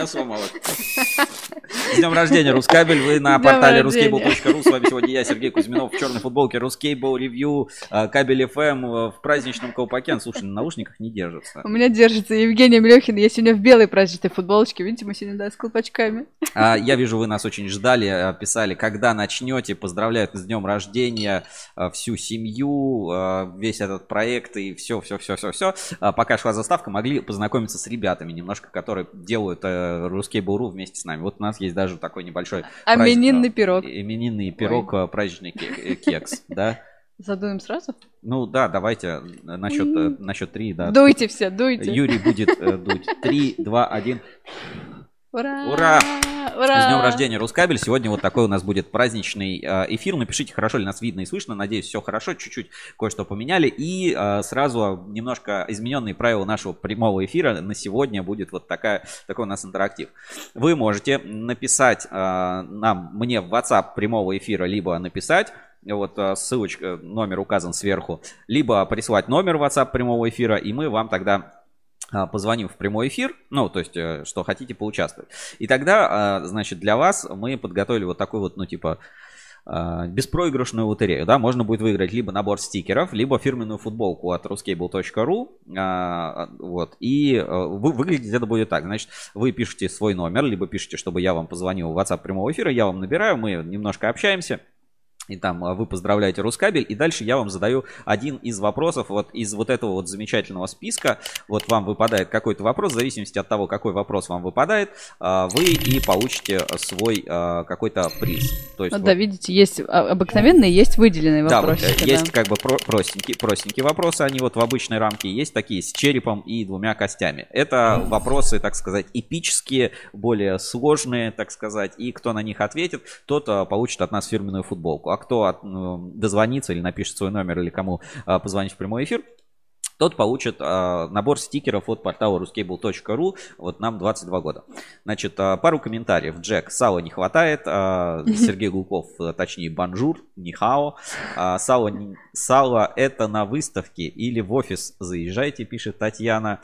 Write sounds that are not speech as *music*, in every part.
меня сломало. *laughs* С днем рождения, Рускабель. Вы на портале ruskable.ru. С вами сегодня я, Сергей Кузьминов, в черной футболке. Ruskable ревью, а, кабель FM в праздничном колпаке. Слушай, на наушниках не держится. У меня держится Евгения Мелехина. Я сегодня в белой праздничной футболочке. Видите, мы сегодня, да, с колпачками. А, я вижу, вы нас очень ждали, писали, когда начнете. Поздравляют с днем рождения всю семью, весь этот проект и все, все, все, все, все. Пока шла заставка, могли познакомиться с ребятами немножко, которые делают э, русский буру вместе с нами. Вот у нас есть даже такой небольшой... Именинный пирог. Именинный пирог, Ой. Э, праздничный э, кекс, *laughs* да? Задуем сразу? Ну да, давайте насчет, насчет три, да. Дуйте все, дуйте. Юрий будет дуть. Три, два, один. Ура! Ура! Ура! С днем рождения, Рускабель. Сегодня вот такой у нас будет праздничный э, эфир. Напишите, хорошо ли нас видно и слышно. Надеюсь, все хорошо. Чуть-чуть кое-что поменяли. И э, сразу немножко измененные правила нашего прямого эфира. На сегодня будет вот такая, такой у нас интерактив. Вы можете написать э, нам, мне в WhatsApp прямого эфира, либо написать вот ссылочка, номер указан сверху, либо прислать номер WhatsApp прямого эфира, и мы вам тогда а, позвоним в прямой эфир, ну, то есть, э, что хотите поучаствовать. И тогда, а, значит, для вас мы подготовили вот такой вот, ну, типа, а, беспроигрышную лотерею, да, можно будет выиграть либо набор стикеров, либо фирменную футболку от ruscable.ru, вот, и э, вы, выглядеть это будет так, значит, вы пишете свой номер, либо пишете, чтобы я вам позвонил в WhatsApp прямого эфира, я вам набираю, мы немножко общаемся, и там а, вы поздравляете Рускабель, и дальше я вам задаю один из вопросов вот из вот этого вот замечательного списка. Вот вам выпадает какой-то вопрос, в зависимости от того, какой вопрос вам выпадает, а, вы и получите свой а, какой-то приз. То есть, вот, да, видите, есть обыкновенные, есть выделенные вопросы. Да, вот, есть как бы простенькие, простенькие вопросы, они вот в обычной рамке, есть такие с черепом и двумя костями. Это вопросы, так сказать, эпические, более сложные, так сказать, и кто на них ответит, тот получит от нас фирменную футболку. А кто дозвонится или напишет свой номер, или кому а, позвонить в прямой эфир, тот получит а, набор стикеров от портала ruscable.ru. Вот нам 22 года. Значит, а, пару комментариев. Джек, сала не хватает. А, Сергей Гулков, а, точнее, bonjour, 你好. А, сало, сало это на выставке или в офис заезжайте, пишет Татьяна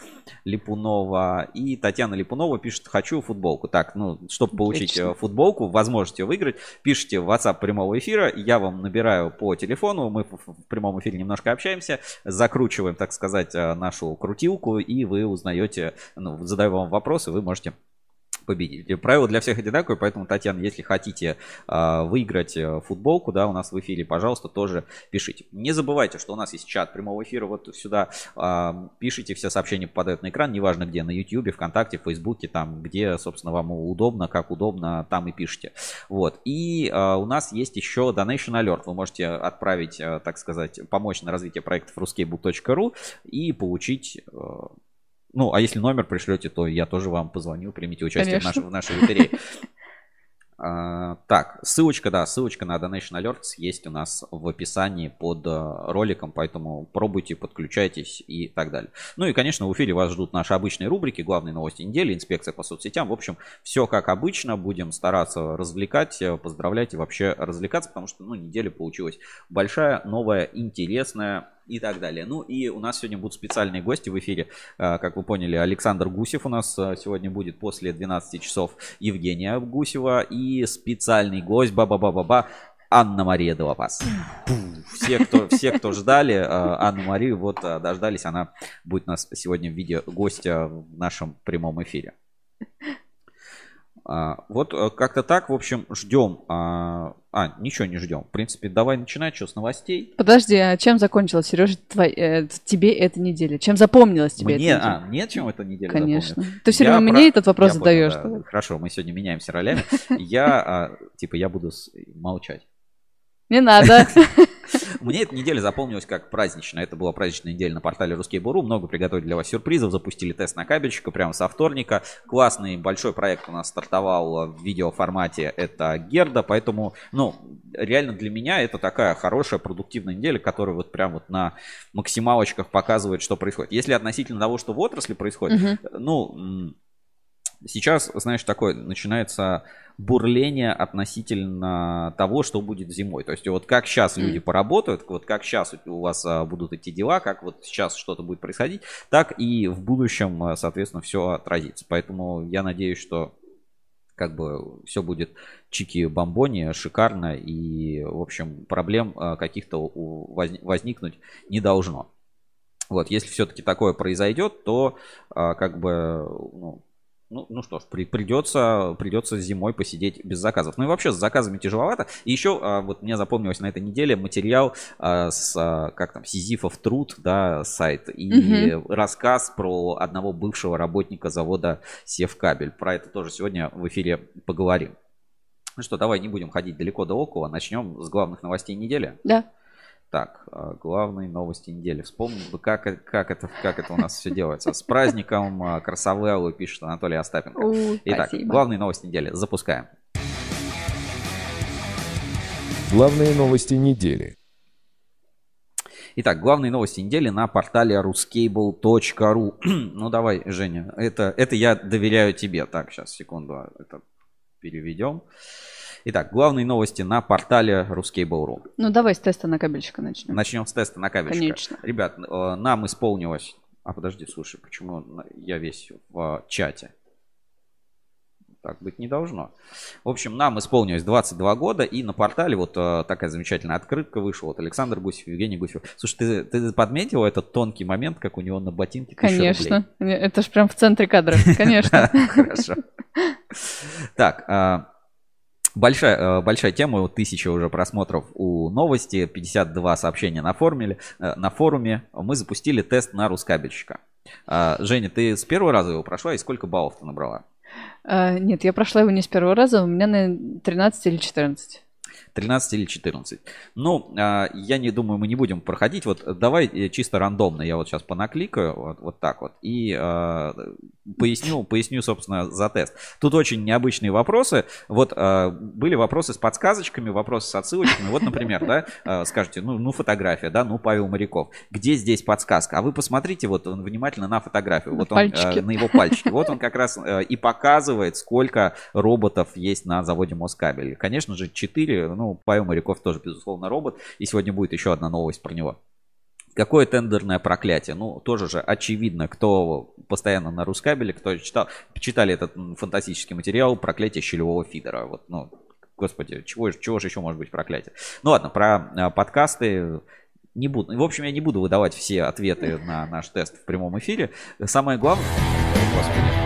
Липунова. И Татьяна Липунова пишет, хочу футболку. Так, ну, чтобы получить Отлично. Э, футболку, возможность ее выиграть, пишите в WhatsApp прямого эфира. Я вам набираю по телефону. Мы в прямом эфире немножко общаемся. Закручиваем, так сказать, сказать, э, нашу крутилку, и вы узнаете, ну, задаю вам вопросы, вы можете победить. Правила для всех одинаковые, поэтому, Татьяна, если хотите э, выиграть футболку, да, у нас в эфире, пожалуйста, тоже пишите. Не забывайте, что у нас есть чат прямого эфира, вот сюда э, пишите, все сообщения попадают на экран, неважно где, на YouTube, ВКонтакте, Фейсбуке, там, где, собственно, вам удобно, как удобно, там и пишите. Вот, и э, у нас есть еще Donation Alert, вы можете отправить, э, так сказать, помочь на развитие проектов ruskable.ru и получить э, ну, а если номер пришлете, то я тоже вам позвоню, примите участие в нашей, в нашей лотерее. *laughs* А, так, ссылочка, да, ссылочка на Donation Alerts есть у нас в описании под э, роликом, поэтому пробуйте, подключайтесь и так далее. Ну и, конечно, в эфире вас ждут наши обычные рубрики, главные новости недели, инспекция по соцсетям. В общем, все как обычно, будем стараться развлекать, э, поздравлять и вообще развлекаться, потому что, ну, неделя получилась большая, новая, интересная, и так далее. Ну и у нас сегодня будут специальные гости в эфире. А, как вы поняли, Александр Гусев у нас а, сегодня будет после 12 часов Евгения Гусева и специальный гость Ба-ба-ба-ба-ба Анна-Мария Делапас. Все кто, все, кто ждали а, Анну-Марию, вот дождались. Она будет у нас сегодня в виде гостя в нашем прямом эфире. А, вот э, как-то так, в общем, ждем. А, а, ничего не ждем. В принципе, давай начинать, что с новостей. Подожди, а чем закончилась, Сережа, твой, э, тебе эта неделя? Чем запомнилась тебе мне, эта неделя? А, мне чем эта неделя Конечно. Ты все время мне этот вопрос я задаешь. Понял, да. Хорошо, мы сегодня меняемся ролями. *laughs* Я, а, типа, я буду молчать. Не надо. *laughs* Мне эта неделя запомнилась как праздничная. Это была праздничная неделя на портале Русский Буру. Много приготовили для вас сюрпризов. Запустили тест на кабельщика прямо со вторника. Классный большой проект у нас стартовал в видеоформате. Это Герда. Поэтому, ну, реально для меня это такая хорошая, продуктивная неделя, которая вот прям вот на максималочках показывает, что происходит. Если относительно того, что в отрасли происходит, угу. ну Сейчас, знаешь, такое начинается бурление относительно того, что будет зимой. То есть вот как сейчас люди поработают, вот как сейчас у вас а, будут идти дела, как вот сейчас что-то будет происходить, так и в будущем, а, соответственно, все отразится. Поэтому я надеюсь, что как бы все будет чики-бомбони, шикарно, и, в общем, проблем а, каких-то возникнуть не должно. Вот, если все-таки такое произойдет, то как бы ну, ну, ну что ж, при, придется, придется зимой посидеть без заказов. Ну и вообще с заказами тяжеловато. И еще а, вот мне запомнилось на этой неделе материал а, с, а, как там, Сизифов труд, да, сайт. И угу. рассказ про одного бывшего работника завода Севкабель. Про это тоже сегодня в эфире поговорим. Ну что, давай не будем ходить далеко до около. Начнем с главных новостей недели. Да. Так, а, главные новости недели. Вспомнил бы, как, как, это, как это у нас все делается. С праздником а, Красавеллу пишет Анатолий Остапенко. У, Итак, спасибо. главные новости недели. Запускаем. Главные новости недели. Итак, главные новости недели на портале ruscable.ru. *clears throat* ну давай, Женя, это, это я доверяю тебе. Так, сейчас, секунду, это переведем. Итак, главные новости на портале Ruskable.ru. Ну, давай с теста на кабельщика начнем. Начнем с теста на кабельщика. Конечно. Ребят, э, нам исполнилось... А, подожди, слушай, почему я весь в чате? Так быть не должно. В общем, нам исполнилось 22 года, и на портале вот э, такая замечательная открытка вышла. Вот Александр Гусев, Евгений Гусев. Слушай, ты, ты подметил этот тонкий момент, как у него на ботинке Конечно. Это же прям в центре кадра. Конечно. *laughs* Хорошо. Так, а, Большая, э, большая тема, тысяча уже просмотров у новости, 52 сообщения на, формуле, э, на форуме. Мы запустили тест на рускабельщика. А, Женя, ты с первого раза его прошла и сколько баллов ты набрала? А, нет, я прошла его не с первого раза, у меня на 13 или 14. 13 или 14. Ну, а, я не думаю, мы не будем проходить. Вот давай э, чисто рандомно. Я вот сейчас понакликаю вот, вот так вот и э, поясню, поясню, собственно, за тест. Тут очень необычные вопросы. Вот э, были вопросы с подсказочками, вопросы с отсылочками. Вот, например, да, э, скажете, ну, ну, фотография, да, ну, Павел Моряков. Где здесь подсказка? А вы посмотрите вот внимательно на фотографию. Вот он, э, на его пальчике. Вот он как раз э, и показывает, сколько роботов есть на заводе Москабель. Конечно же, 4, ну, ну, Павел Моряков тоже, безусловно, робот. И сегодня будет еще одна новость про него. Какое тендерное проклятие? Ну, тоже же очевидно, кто постоянно на Рускабеле, кто читал, читали этот фантастический материал «Проклятие щелевого фидера». Вот, ну, господи, чего, чего же еще может быть проклятие? Ну ладно, про а, подкасты не буду. В общем, я не буду выдавать все ответы на наш тест в прямом эфире. Самое главное... Господи.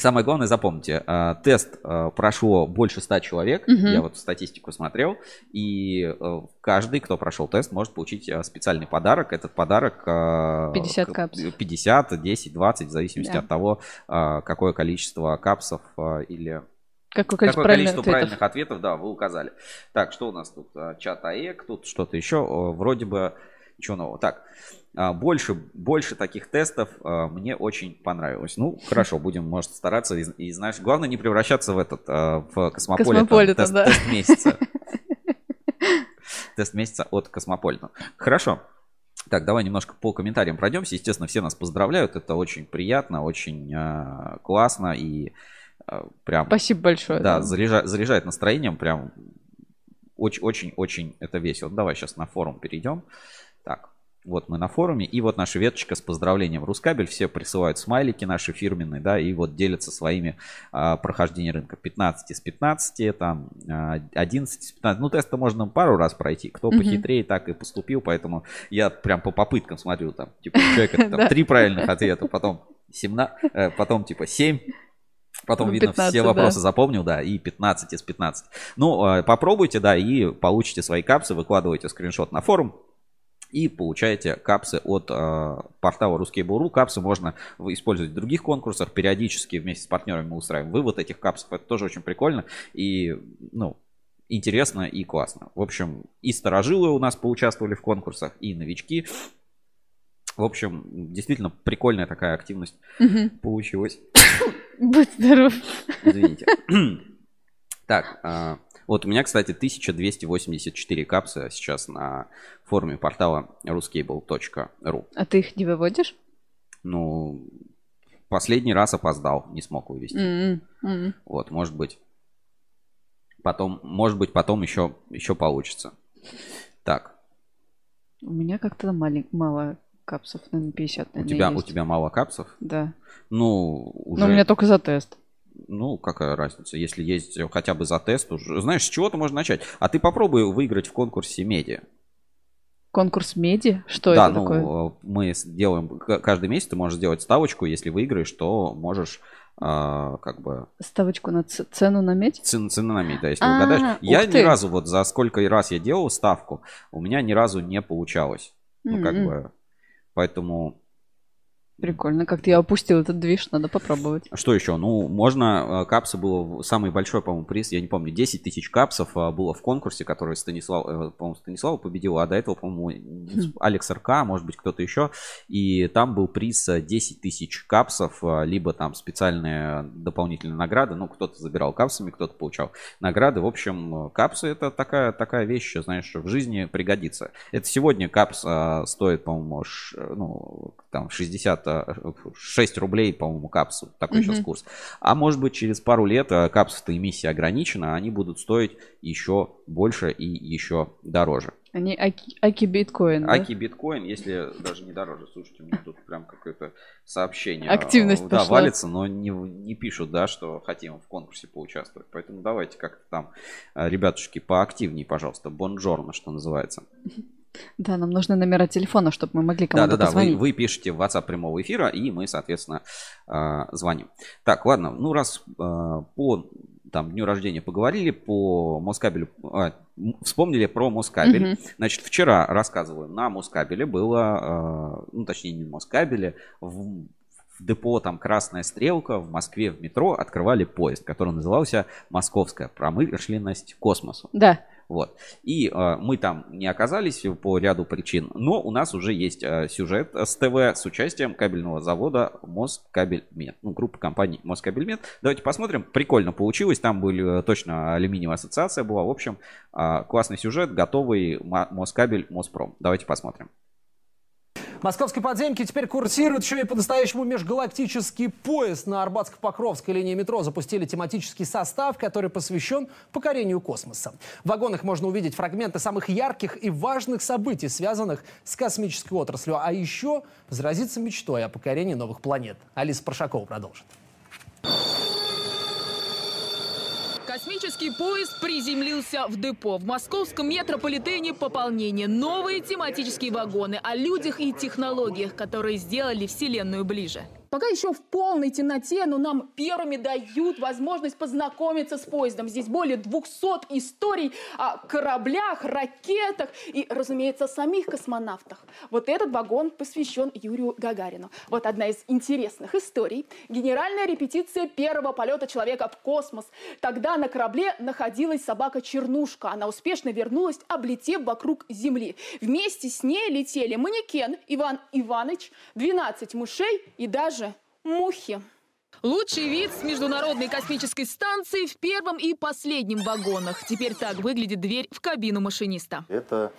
Самое главное, запомните, э, тест э, прошло больше 100 человек, угу. я вот статистику смотрел, и э, каждый, кто прошел тест, может получить специальный подарок. Этот подарок 50 капс. 50, 10, 20, в зависимости да. от того, какое количество капсов или Какое количество, Какое количество правильных, правильных ответов, да, вы указали. Так, что у нас тут? Чат АЭК, тут что-то еще. Вроде бы ничего нового. Так, больше, больше таких тестов а, мне очень понравилось. Ну, *laughs* хорошо, будем, может, стараться. И, и знаешь, главное не превращаться в этот, а, в Cosmopolitan. Cosmopolitan, тест, да. тест месяца. *laughs* Тест месяца от Космополитена. Хорошо. Так, давай немножко по комментариям пройдемся. Естественно, все нас поздравляют. Это очень приятно, очень э, классно и э, прям... Спасибо большое. Да, заряжает настроением. Прям очень-очень-очень это весело. Давай сейчас на форум перейдем. Так, вот мы на форуме, и вот наша веточка с поздравлением Рускабель. Все присылают смайлики наши фирменные, да, и вот делятся своими а, прохождением рынка. 15 из 15, там а, 11 из 15. Ну, теста можно пару раз пройти. Кто похитрее, так и поступил. Поэтому я прям по попыткам смотрю, там, типа, человек *laughs* там три правильных ответа, потом 17, э, потом типа 7, Потом, 15, видно, все вопросы да. запомнил, да, и 15 из 15. Ну, а, попробуйте, да, и получите свои капсы, выкладывайте скриншот на форум и получаете капсы от э, портала Буру. Капсы можно использовать в других конкурсах. Периодически вместе с партнерами мы устраиваем вывод этих капсов. Это тоже очень прикольно и, ну, интересно и классно. В общем, и старожилы у нас поучаствовали в конкурсах, и новички. В общем, действительно прикольная такая активность угу. получилась. Будь здоров. Извините. *laughs* Так, а, вот у меня, кстати, 1284 капсы сейчас на форуме портала ruscable.ru. А ты их не выводишь? Ну, Последний раз опоздал, не смог вывести. М, м. Вот, может быть. Потом, может быть, потом еще, еще получится. Так, У меня как-то малень- мало капсов, наверное, 50, у наверное, тебя, у есть. тебя мало капсов? Да. Ну, уже... Но у меня только за тест. Ну, какая разница, если есть хотя бы за тест уже. Знаешь, с чего-то можно начать. А ты попробуй выиграть в конкурсе медиа. Конкурс меди? Что да, это ну, такое? э, мы делаем каждый месяц, ты можешь сделать ставочку, если выиграешь, то можешь а, как бы Ставочку на ц- цену на медь? цен, цены на медь, да, если А, угадаешь. Я ух ни ты. разу, вот за сколько раз я делал ставку, у меня ни разу не получалось. Ну, как М-м. бы, поэтому... Прикольно. Как-то я опустил этот движ, надо попробовать. Что еще? Ну, можно, э, капсы было, самый большой, по-моему, приз, я не помню, 10 тысяч капсов э, было в конкурсе, который Станислав, э, по-моему, Станислав победил, а до этого, по-моему, Алекс РК, может быть, кто-то еще. И там был приз э, 10 тысяч капсов, э, либо там специальные дополнительные награды. Ну, кто-то забирал капсами, кто-то получал награды. В общем, э, капсы это такая, такая вещь, знаешь, в жизни пригодится. Это сегодня капс э, стоит, по-моему, ну, там 66 рублей, по-моему, капсу. Такой сейчас Мгм. курс. А может быть, через пару лет э, капсов-то эмиссия ограничена, они будут стоить еще больше и еще дороже. Они аки, аки биткоин, да? Аки биткоин, если даже не дороже. Слушайте, у меня тут прям какое-то сообщение. Активность э, Да, пошла. валится, но не, не пишут, да, что хотим в конкурсе поучаствовать. Поэтому давайте как-то там, э, ребятушки, поактивнее, пожалуйста. Бонжорно, что называется. Да, нам нужны номера телефона, чтобы мы могли кому-то Да-да-да, вы, позвонить. вы пишете в WhatsApp прямого эфира, и мы, соответственно, э, звоним. Так, ладно, ну раз э, по там, дню рождения поговорили, по Москабелю, а, вспомнили про Москабель. Мгм. Значит, вчера рассказываю, на Москабеле было, э, ну точнее не в Москабеле, в, в депо там Красная Стрелка в Москве в метро открывали поезд, который назывался Московская промышленность космосу. Да. Вот. И э, мы там не оказались по ряду причин, но у нас уже есть э, сюжет с ТВ с участием кабельного завода Москабельмет. Ну, группа компаний Москабельмет. Давайте посмотрим. Прикольно получилось. Там были э, точно алюминиевая ассоциация была. В общем, э, классный сюжет, готовый Мо- Москабель, Моспром. Давайте посмотрим. Московские подземки теперь курсируют еще и по-настоящему межгалактический поезд. На Арбатско-Покровской линии метро запустили тематический состав, который посвящен покорению космоса. В вагонах можно увидеть фрагменты самых ярких и важных событий, связанных с космической отраслью. А еще заразиться мечтой о покорении новых планет. Алиса Прошакова продолжит. Космический поезд приземлился в депо. В московском метрополитене пополнение. Новые тематические вагоны о людях и технологиях, которые сделали Вселенную ближе. Пока еще в полной темноте, но нам первыми дают возможность познакомиться с поездом. Здесь более 200 историй о кораблях, ракетах и, разумеется, самих космонавтах. Вот этот вагон посвящен Юрию Гагарину. Вот одна из интересных историй. Генеральная репетиция первого полета человека в космос. Тогда на корабле находилась собака Чернушка. Она успешно вернулась, облетев вокруг Земли. Вместе с ней летели манекен Иван Иванович, 12 мышей и даже мухи. Лучший вид с международной космической станции в первом и последнем вагонах. Теперь так выглядит дверь в кабину машиниста. Это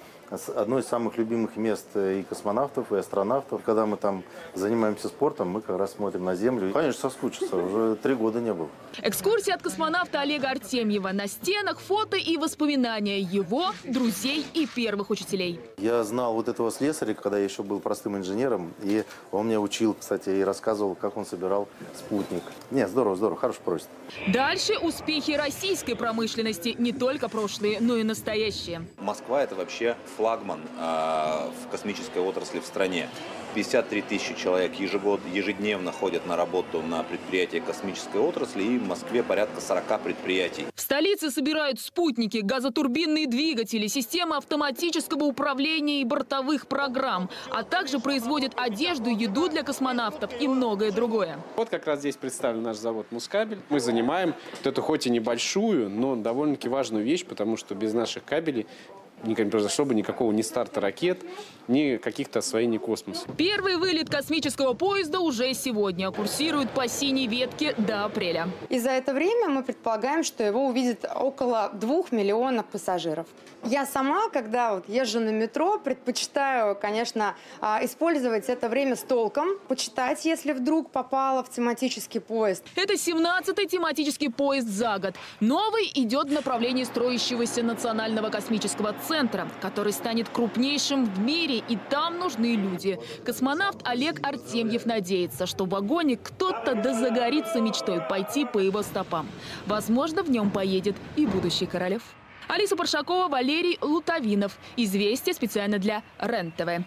одно из самых любимых мест э, и космонавтов, и астронавтов. Когда мы там занимаемся спортом, мы как раз смотрим на Землю. Конечно, соскучился. Уже три года не был. Экскурсия от космонавта Олега Артемьева. На стенах фото и воспоминания его, друзей и первых учителей. Я знал вот этого слесаря, когда я еще был простым инженером. И он меня учил, кстати, и рассказывал, как он собирал спутник. Не, здорово, здорово, хороший поезд. Дальше успехи российской промышленности. Не только прошлые, но и настоящие. Москва это вообще флагман а, в космической отрасли в стране. 53 тысячи человек ежегод, ежедневно ходят на работу на предприятия космической отрасли и в Москве порядка 40 предприятий. В столице собирают спутники, газотурбинные двигатели, системы автоматического управления и бортовых программ, а также производят одежду, еду для космонавтов и многое другое. Вот как раз здесь представлен наш завод «Мускабель». Мы занимаем вот эту хоть и небольшую, но довольно-таки важную вещь, потому что без наших кабелей не произошло бы никакого ни старта ракет, ни каких-то освоений космоса. Первый вылет космического поезда уже сегодня. Курсирует по синей ветке до апреля. И за это время мы предполагаем, что его увидит около двух миллионов пассажиров. Я сама, когда вот езжу на метро, предпочитаю, конечно, а, использовать это время с толком, почитать, если вдруг попала в тематический поезд. Это 17-й тематический поезд за год. Новый идет в направлении строящегося Национального космического центра, который станет крупнейшим в мире, и там нужны люди. Космонавт Олег Артемьев надеется, что в вагоне кто-то дозагорится мечтой пойти по его стопам. Возможно, в нем поедет и будущий Королев. Алиса Паршакова, Валерий Лутовинов. Известия специально для РЕН-ТВ.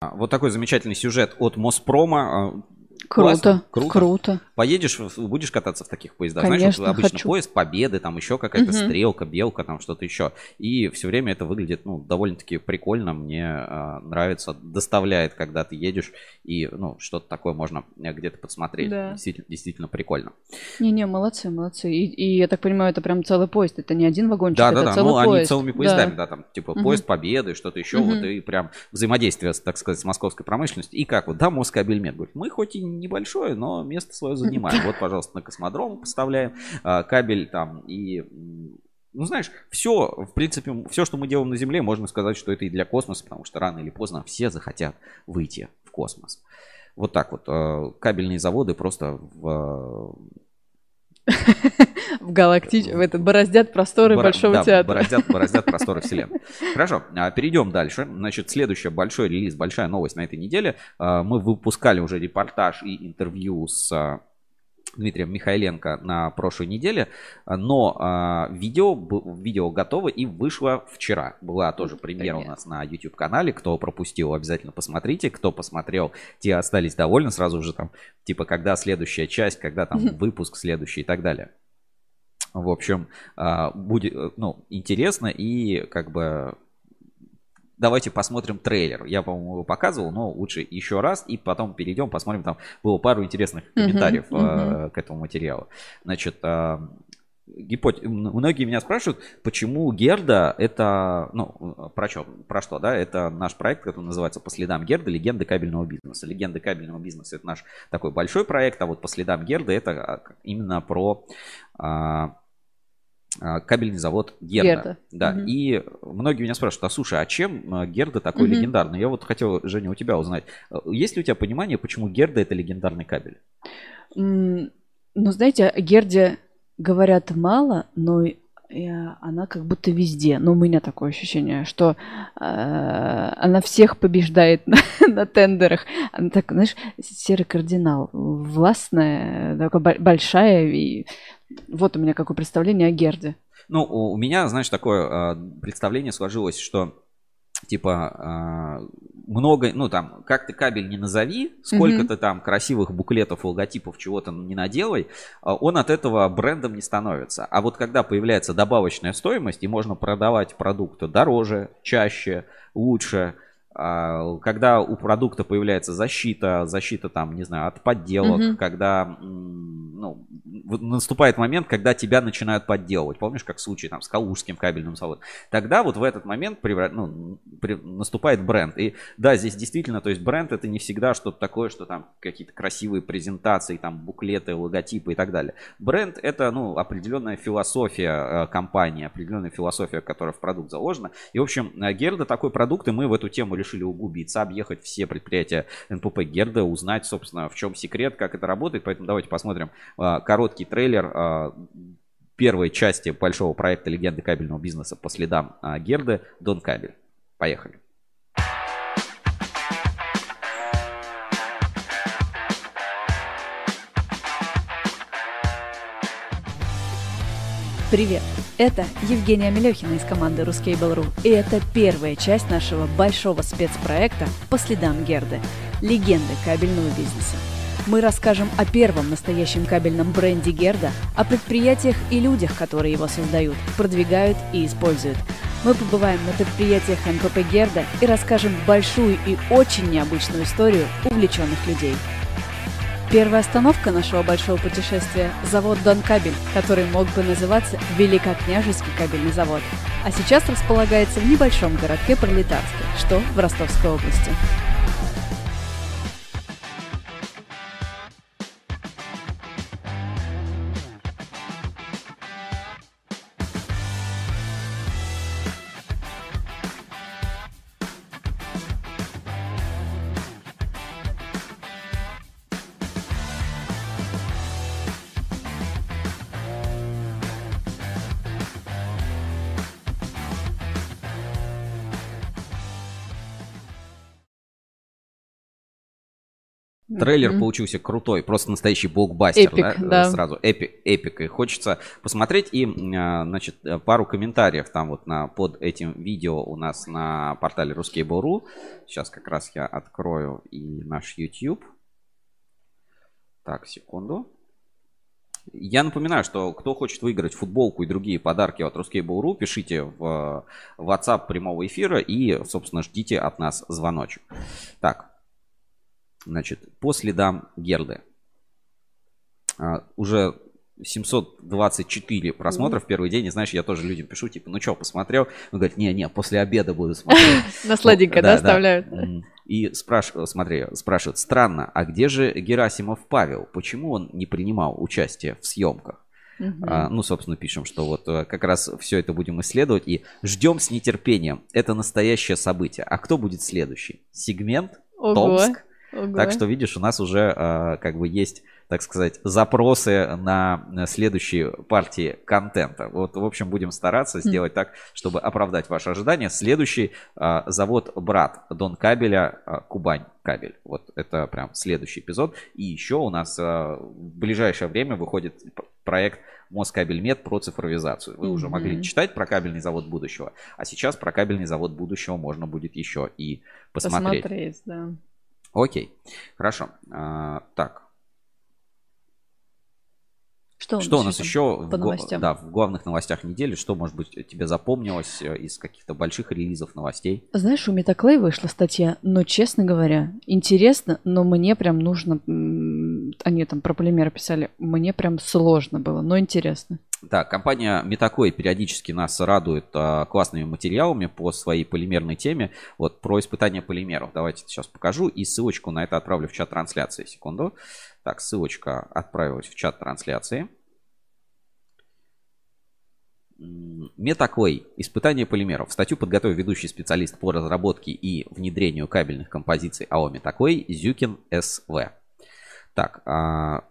А, Вот такой замечательный сюжет от Моспрома. Круто, круто. круто. Поедешь, будешь кататься в таких поездах? Конечно, Знаешь, вот обычно хочу. поезд Победы, там еще какая-то Мгм. стрелка, белка, там что-то еще. И все время это выглядит, ну, довольно-таки прикольно. Мне а, нравится, доставляет, когда ты едешь, и, ну, что-то такое можно э, где-то подсмотреть. Да. Действительно, действительно прикольно. Не-не, молодцы, молодцы. И, и я так понимаю, это прям целый поезд. Это не один вагончик, Да, это да, да. целый Ну, они поезд. целыми Да. поездами, да, там, типа, Мгм. поезд Победы, что-то еще, Мгм. вот, и прям взаимодействие, так сказать, с московской промышленностью. И как вот, да, Москабельмет говорит, мы хоть и небольшое, но место свое *laughs* занимаем. Вот, пожалуйста, на космодром поставляем а, кабель там и ну, знаешь, все, в принципе, все, что мы делаем на Земле, можно сказать, что это и для космоса, потому что рано или поздно все захотят выйти в космос. Вот так вот. э, Кабельные заводы просто в *laughs* В галактич... в этот бороздят просторы Бора- Большого да, театра. Бороздят, бороздят *laughs* просторы вселенной. Хорошо, а, перейдем дальше. Значит, следующий большой релиз, большая новость на этой неделе. А, Мы выпускали уже репортаж и интервью с а, Дмитрием Михайленко на прошлой неделе, но а, видео, видео готово и вышло вчера. Была тоже премьера у нас на YouTube канале. Кто пропустил, обязательно посмотрите. Кто посмотрел, те остались довольны. Сразу же там, типа, когда следующая часть, когда там *laughs* выпуск следующий и так далее. В общем, а, будет, э, ну, интересно и как бы давайте посмотрим трейлер. Я, по-моему, его показывал, но лучше еще раз и потом перейдем, посмотрим. Там было пару интересных комментариев э, мгм. к этому материалу. Значит, а, гипот- многие меня спрашивают, почему Герда это, ну, про что, про что, да, это наш проект, который называется «По следам Герда. Легенды кабельного бизнеса». Легенды кабельного бизнеса это наш такой большой проект, а вот «По следам Герда» это а, именно про а, кабельный завод Герда. Герда. Да, Мгм. и многие меня спрашивают, а слушай, а чем а, Герда такой Мгм. легендарный? Я вот хотел, Женя, у тебя узнать, а, есть ли у тебя понимание, почему Герда это легендарный кабель? Ну, знаете, о Герде говорят мало, но а, она как будто везде. Но у меня такое ощущение, что э, она всех побеждает на, *laughs* на тендерах. Она так, знаешь, серый кардинал. Властная, такая бо- большая. И вот у меня какое представление о Герде. Ну, у меня, знаешь, такое а, представление сложилось, что типа а, много, ну там, как ты кабель не назови, сколько Мгм. ты там красивых буклетов, логотипов, чего-то не наделай, а, он от этого брендом не становится. А вот когда появляется добавочная стоимость, и можно продавать продукты дороже, чаще, лучше, когда у продукта появляется защита, защита там, не знаю, от подделок, Мгм. когда ну, наступает момент, когда тебя начинают подделывать. Помнишь, как в случае там с Калужским кабельным заводом? Тогда вот в этот момент превра- ну, при- наступает бренд. И да, здесь действительно, то есть бренд это не всегда что-то такое, что там какие-то красивые презентации, там буклеты, логотипы и так далее. Бренд это, ну, определенная философия э, компании, определенная философия, которая в продукт заложена. И, в общем, э, Герда такой продукт, и мы в эту тему решили углубиться, объехать все предприятия НПП Герда, узнать, собственно, в чем секрет, как это работает. Поэтому давайте посмотрим э, короткий трейлер э, первой части большого проекта «Легенды кабельного бизнеса» по следам э, Герды «Дон Кабель». Поехали. Привет! Это Евгения Мелехина из команды Ruscable.ru. И это первая часть нашего большого спецпроекта по следам Герды – легенды кабельного бизнеса. Мы расскажем о первом настоящем кабельном бренде Герда, о предприятиях и людях, которые его создают, продвигают и используют. Мы побываем на предприятиях НПП Герда и расскажем большую и очень необычную историю увлеченных людей. Первая остановка нашего большого путешествия – завод Донкабель, который мог бы называться Великокняжеский кабельный завод. А сейчас располагается в небольшом городке Пролетарске, что в Ростовской области. Трейлер Мгм. получился крутой, просто настоящий блокбастер, Эпик, да, да. сразу эпик, эпик, и хочется посмотреть и, а, значит, э, пару комментариев там вот на под этим видео у нас на портале Ruskable.ru. Сейчас как раз я открою и наш YouTube. Так, секунду. Я напоминаю, что кто хочет выиграть футболку и другие подарки от Ruskable.ru, пишите в э, WhatsApp прямого эфира и, собственно, ждите от нас звоночек. Так, Значит, по следам Герды. А, уже 724 просмотра в первый день. И знаешь, я тоже людям пишу, типа, ну что, посмотрел? Он говорит, не-не, после обеда буду смотреть. *laughs* На сладенькое, да, оставляют? И спрашивают, смотри, спрашивают, странно, а где же Герасимов Павел? Почему он не принимал участие в съемках? Мгм. А, ну, собственно, пишем, что вот э, как раз все это будем исследовать и ждем с нетерпением. Это настоящее событие. А кто будет следующий? Сегмент? Ого. Томск? Ого. Так что, видишь, у нас уже э, как бы есть, так сказать, запросы на на следующие партии контента. Вот, в общем, будем стараться сделать так, чтобы оправдать ваши ожидания. Следующий э, завод брат Дон Кабеля э, Кубань Кабель. Вот это прям следующий эпизод. И еще у нас э, в ближайшее время выходит проект Москабельмет про цифровизацию. Вы уже могли читать про кабельный завод будущего, а сейчас про кабельный завод будущего можно будет еще и посмотреть. Посмотреть, да. Окей, хорошо. А, так, Что, что у нас еще в, новостям? да, в главных новостях недели? Что, может быть, тебе запомнилось э, из каких-то больших релизов новостей? Знаешь, у Метаклей вышла статья, но, честно говоря, интересно, но мне прям нужно... Они там про полимеры писали. Мне прям сложно было, но интересно. Так, компания Metacoi периодически нас радует а, классными материалами по своей полимерной теме. Вот про испытание полимеров. Давайте сейчас покажу и ссылочку на это отправлю в чат трансляции. Секунду. Так, ссылочка отправилась в чат трансляции. М, Metaclay. Испытание полимеров. Статью подготовил ведущий специалист по разработке и внедрению кабельных композиций АО Metaclay Зюкин СВ. Так, а,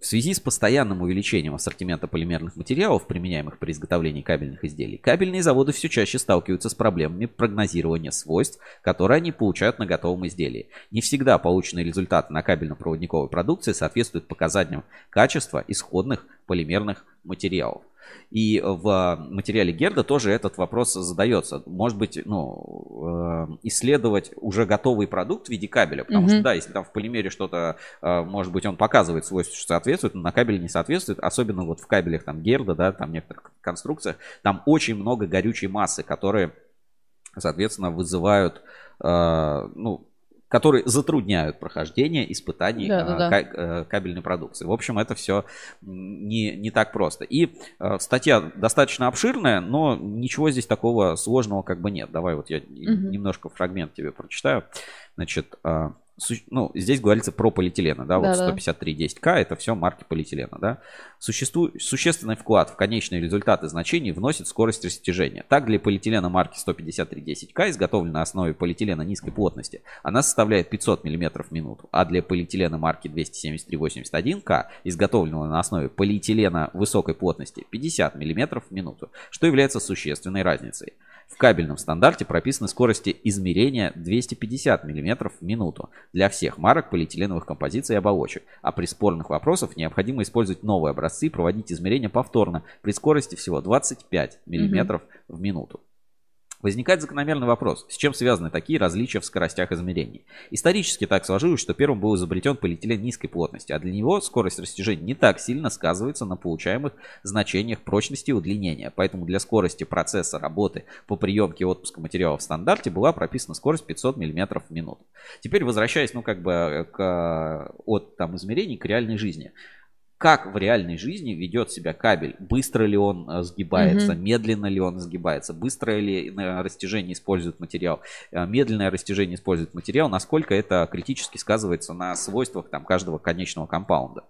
в связи с постоянным увеличением ассортимента полимерных материалов, применяемых при изготовлении кабельных изделий, кабельные заводы все чаще сталкиваются с проблемами прогнозирования свойств, которые они получают на готовом изделии. Не всегда полученные результаты на кабельно-проводниковой продукции соответствуют показаниям качества исходных полимерных материалов. И в материале Герда тоже этот вопрос задается. Может быть, ну, э, исследовать уже готовый продукт в виде кабеля. Потому Мгм. что, да, если там в полимере что-то, э, может быть, он показывает свойства, что соответствует, но на кабеле не соответствует. Особенно вот в кабелях там Герда, да, там некоторых конструкциях. Там очень много горючей массы, которые, соответственно, вызывают, э, ну, которые затрудняют прохождение испытаний Да, да, э, да. ка- э, кабельной продукции. В общем, это все не, не так просто. И э, статья достаточно обширная, но ничего здесь такого сложного как бы нет. Давай вот я Мгм. немножко фрагмент тебе прочитаю. Значит, э, су- ну, здесь говорится про полиэтилены, да, вот Да-да. 15310К, это все марки полиэтилена, да. Существует, существенный вклад в конечные результаты значений вносит скорость растяжения. Так, для полиэтилена марки 15310К, изготовленной на основе полиэтилена низкой плотности, она составляет 500 мм в минуту, а для полиэтилена марки 27381К, изготовленного на основе полиэтилена высокой плотности, 50 мм в минуту, что является существенной разницей. В кабельном стандарте прописаны скорости измерения 250 мм в минуту для всех марок полиэтиленовых композиций и оболочек, а при спорных вопросах необходимо использовать новые образцы и проводить измерения повторно при скорости всего 25 мм в минуту. Возникает закономерный вопрос, с чем связаны такие различия в скоростях измерений. Исторически так сложилось, что первым был изобретен полиэтилен низкой плотности, а для него скорость растяжения не так сильно сказывается на получаемых значениях прочности и удлинения. Поэтому для скорости процесса работы по приемке и отпуску материала в стандарте была прописана скорость 500 мм в минуту. Теперь возвращаясь ну, как бы, к, от там, измерений к реальной жизни как в реальной жизни ведет себя кабель. Быстро ли он э, сгибается, угу. медленно ли он сгибается, быстро ли на растяжение использует материал, э, медленное растяжение использует материал, насколько это критически сказывается на свойствах там, каждого конечного компаунда.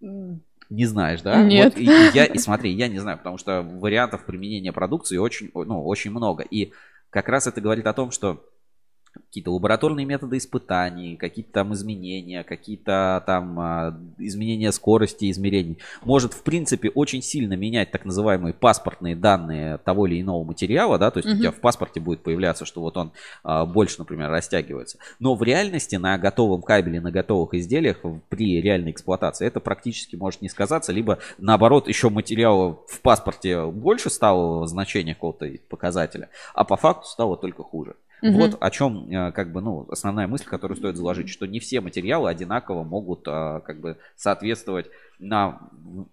Не знаешь, да? Нет. Вот, и, и я, и смотри, я не знаю, потому что вариантов применения продукции очень, ну, очень много. И как раз это говорит о том, что какие-то лабораторные методы испытаний, какие-то там изменения, какие-то там а, изменения скорости измерений, может в принципе очень сильно менять так называемые паспортные данные того или иного материала, да, то есть mm-hmm. у тебя в паспорте будет появляться, что вот он а, больше, например, растягивается. Но в реальности на готовом кабеле, на готовых изделиях при реальной эксплуатации это практически может не сказаться, либо наоборот еще материала в паспорте больше стало значение какого-то показателя, а по факту стало только хуже. Угу. Вот о чем, э, как бы, ну, основная мысль, которую стоит заложить, что не все материалы одинаково могут, э, как бы, соответствовать на,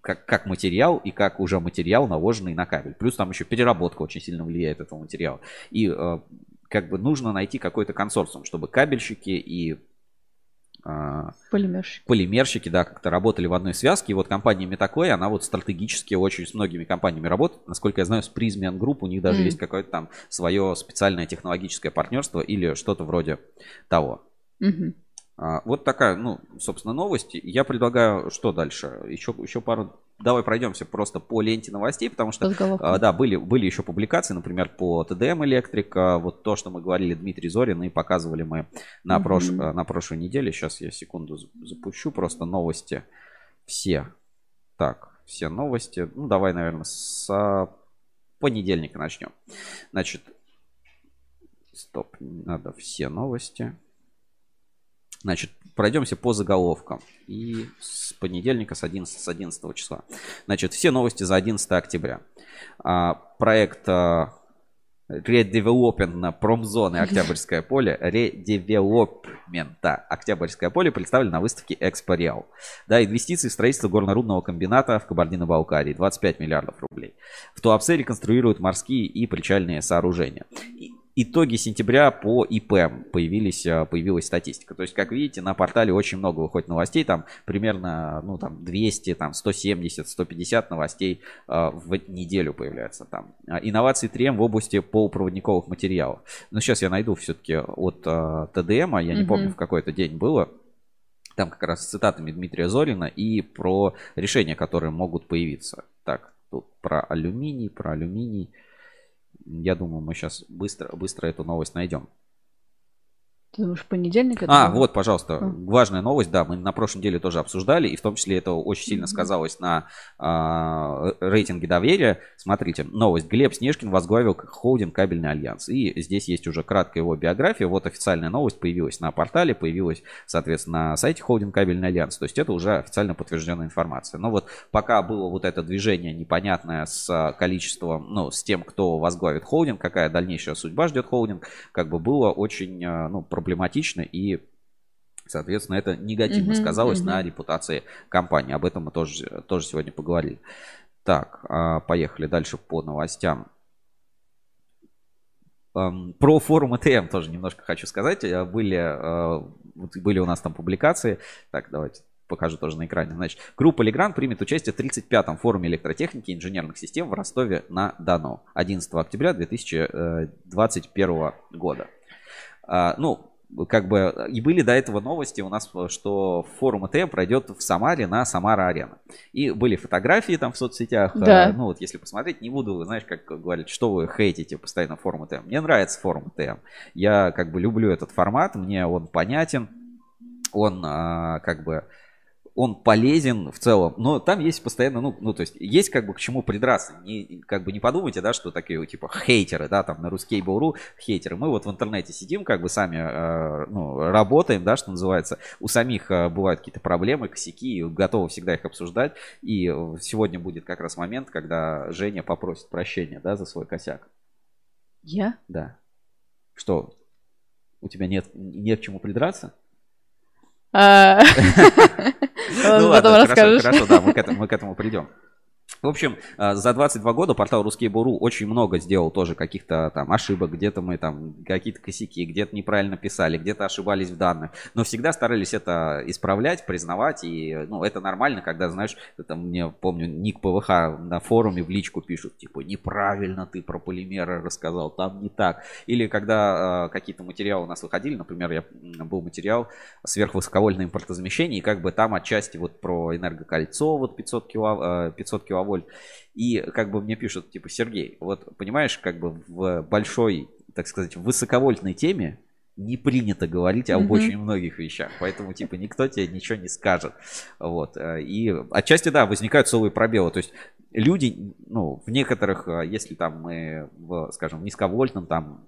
как, как материал и как уже материал, наложенный на кабель. Плюс там еще переработка очень сильно влияет этого материала. И, э, как бы, нужно найти какой-то консорциум, чтобы кабельщики и а, полимерщики. полимерщики, да, как-то работали в одной связке. И вот компания Metaclay, она вот стратегически очень с многими компаниями работает. Насколько я знаю, с Prismian Group у них даже mm. есть какое-то там свое специальное технологическое партнерство или что-то вроде того. Mm-hmm. А, вот такая, ну, собственно, новость. Я предлагаю, что дальше? Еще, еще пару... Давай пройдемся просто по ленте новостей, потому что, а, да, были, были еще публикации, например, по TDM Электрика, вот то, что мы говорили Дмитрий Зорин, и показывали мы на, mm-hmm. прош... на прошлой неделе. Сейчас я секунду запущу просто новости все. Так, все новости. Ну, давай, наверное, с понедельника начнем. Значит, стоп, надо все новости. Значит, пройдемся по заголовкам. И с понедельника, с 11, с 11 числа. Значит, все новости за 11 октября. А, проект а, редевелопмента промзоны Октябрьское поле, редевелопмента Октябрьское поле представлен на выставке Экспо Да, инвестиции в строительство горнорудного комбината в Кабардино-Балкарии 25 миллиардов рублей. В Туапсе реконструируют морские и причальные сооружения итоги сентября по ИП появились, э, появилась статистика. То есть, как видите, на портале очень много выходит новостей, там примерно, ну, там 200, там 170, 150 новостей э, в неделю появляется там. А инновации 3М в области полупроводниковых материалов. Но сейчас я найду все-таки от э, ТДМ, я не mm помню, в какой-то день было. Там как раз с цитатами Дмитрия Зорина и про решения, которые могут появиться. Так, тут про алюминий, про алюминий. Я думаю, мы сейчас быстро, быстро эту новость найдем. Ты думаешь, понедельник? Это а, было? вот, пожалуйста, а. важная новость, да, мы на прошлой неделе тоже обсуждали, и в том числе это очень сильно сказалось на а, рейтинге доверия. Смотрите, новость. Глеб Снежкин возглавил холдинг «Кабельный альянс». И здесь есть уже краткая его биография. Вот официальная новость появилась на портале, появилась, соответственно, на сайте холдинг «Кабельный альянс». То есть это уже официально подтвержденная информация. Но вот пока было вот это движение непонятное с количеством, ну, с тем, кто возглавит холдинг, какая дальнейшая судьба ждет холдинг, как бы было очень, а, ну, проблематично и Соответственно, это негативно uh-huh, сказалось uh-huh. на репутации компании. Об этом мы тоже, тоже сегодня поговорили. Так, а, поехали дальше по новостям. Про форум ЭТМ тоже немножко хочу сказать. Э, были, э, были у нас там публикации. Так, давайте покажу тоже на экране. Значит, группа Легран примет участие в 35-м форуме электротехники и инженерных систем в Ростове-на-Дону 11 октября 2021 года. А, ну, как бы и были до этого новости у нас, что форум ЭТМ пройдет в Самаре на Самара-арена. И были фотографии там в соцсетях. Да. Ну вот если посмотреть, не буду, знаешь, как говорят, что вы хейтите постоянно форум ЭТМ. Мне нравится форум ЭТМ. Я как бы люблю этот формат, мне он понятен. Он а, как бы он полезен в целом, но там есть постоянно, ну, ну, то есть есть как бы к чему придраться. Не, как бы не подумайте, да, что такие типа хейтеры, да, там на ruskable.ru хейтеры. Мы вот в интернете сидим, как бы сами, э, ну, работаем, да, что называется. У самих э, бывают какие-то проблемы, косяки, и готовы всегда их обсуждать. И сегодня будет как раз момент, когда Женя попросит прощения, да, за свой косяк. Я? Да. Что, у тебя нет, нет к чему придраться? А, *laughs* Ну Потом ладно, хорошо, расскажешь. хорошо, да, мы к этому, мы к этому придем. В общем, э, за 22 года портал Ruskable.ru очень много сделал тоже каких-то там ошибок, где-то мы там какие-то косяки, где-то неправильно писали, где-то ошибались в данных, но всегда старались это исправлять, признавать, и ну, это нормально, когда, знаешь, это мне, помню, ник ПВХ на форуме в личку пишут, типа, неправильно ты про полимеры рассказал, там не так. Или когда э, какие-то материалы у нас выходили, например, я, был материал сверхвысоковольтное импортозамещение, и как бы там отчасти вот про энергокольцо, вот 500 кило, э, 500 киловольт, и как бы мне пишут, типа, Сергей, вот понимаешь, как бы в большой, так сказать, высоковольтной теме не принято говорить об Мгм. очень многих вещах, поэтому, типа, никто тебе ничего не скажет, вот, э, и отчасти, да, возникают целые пробелы, то есть люди, ну, в некоторых, э, если там мы, в, скажем, в низковольтном там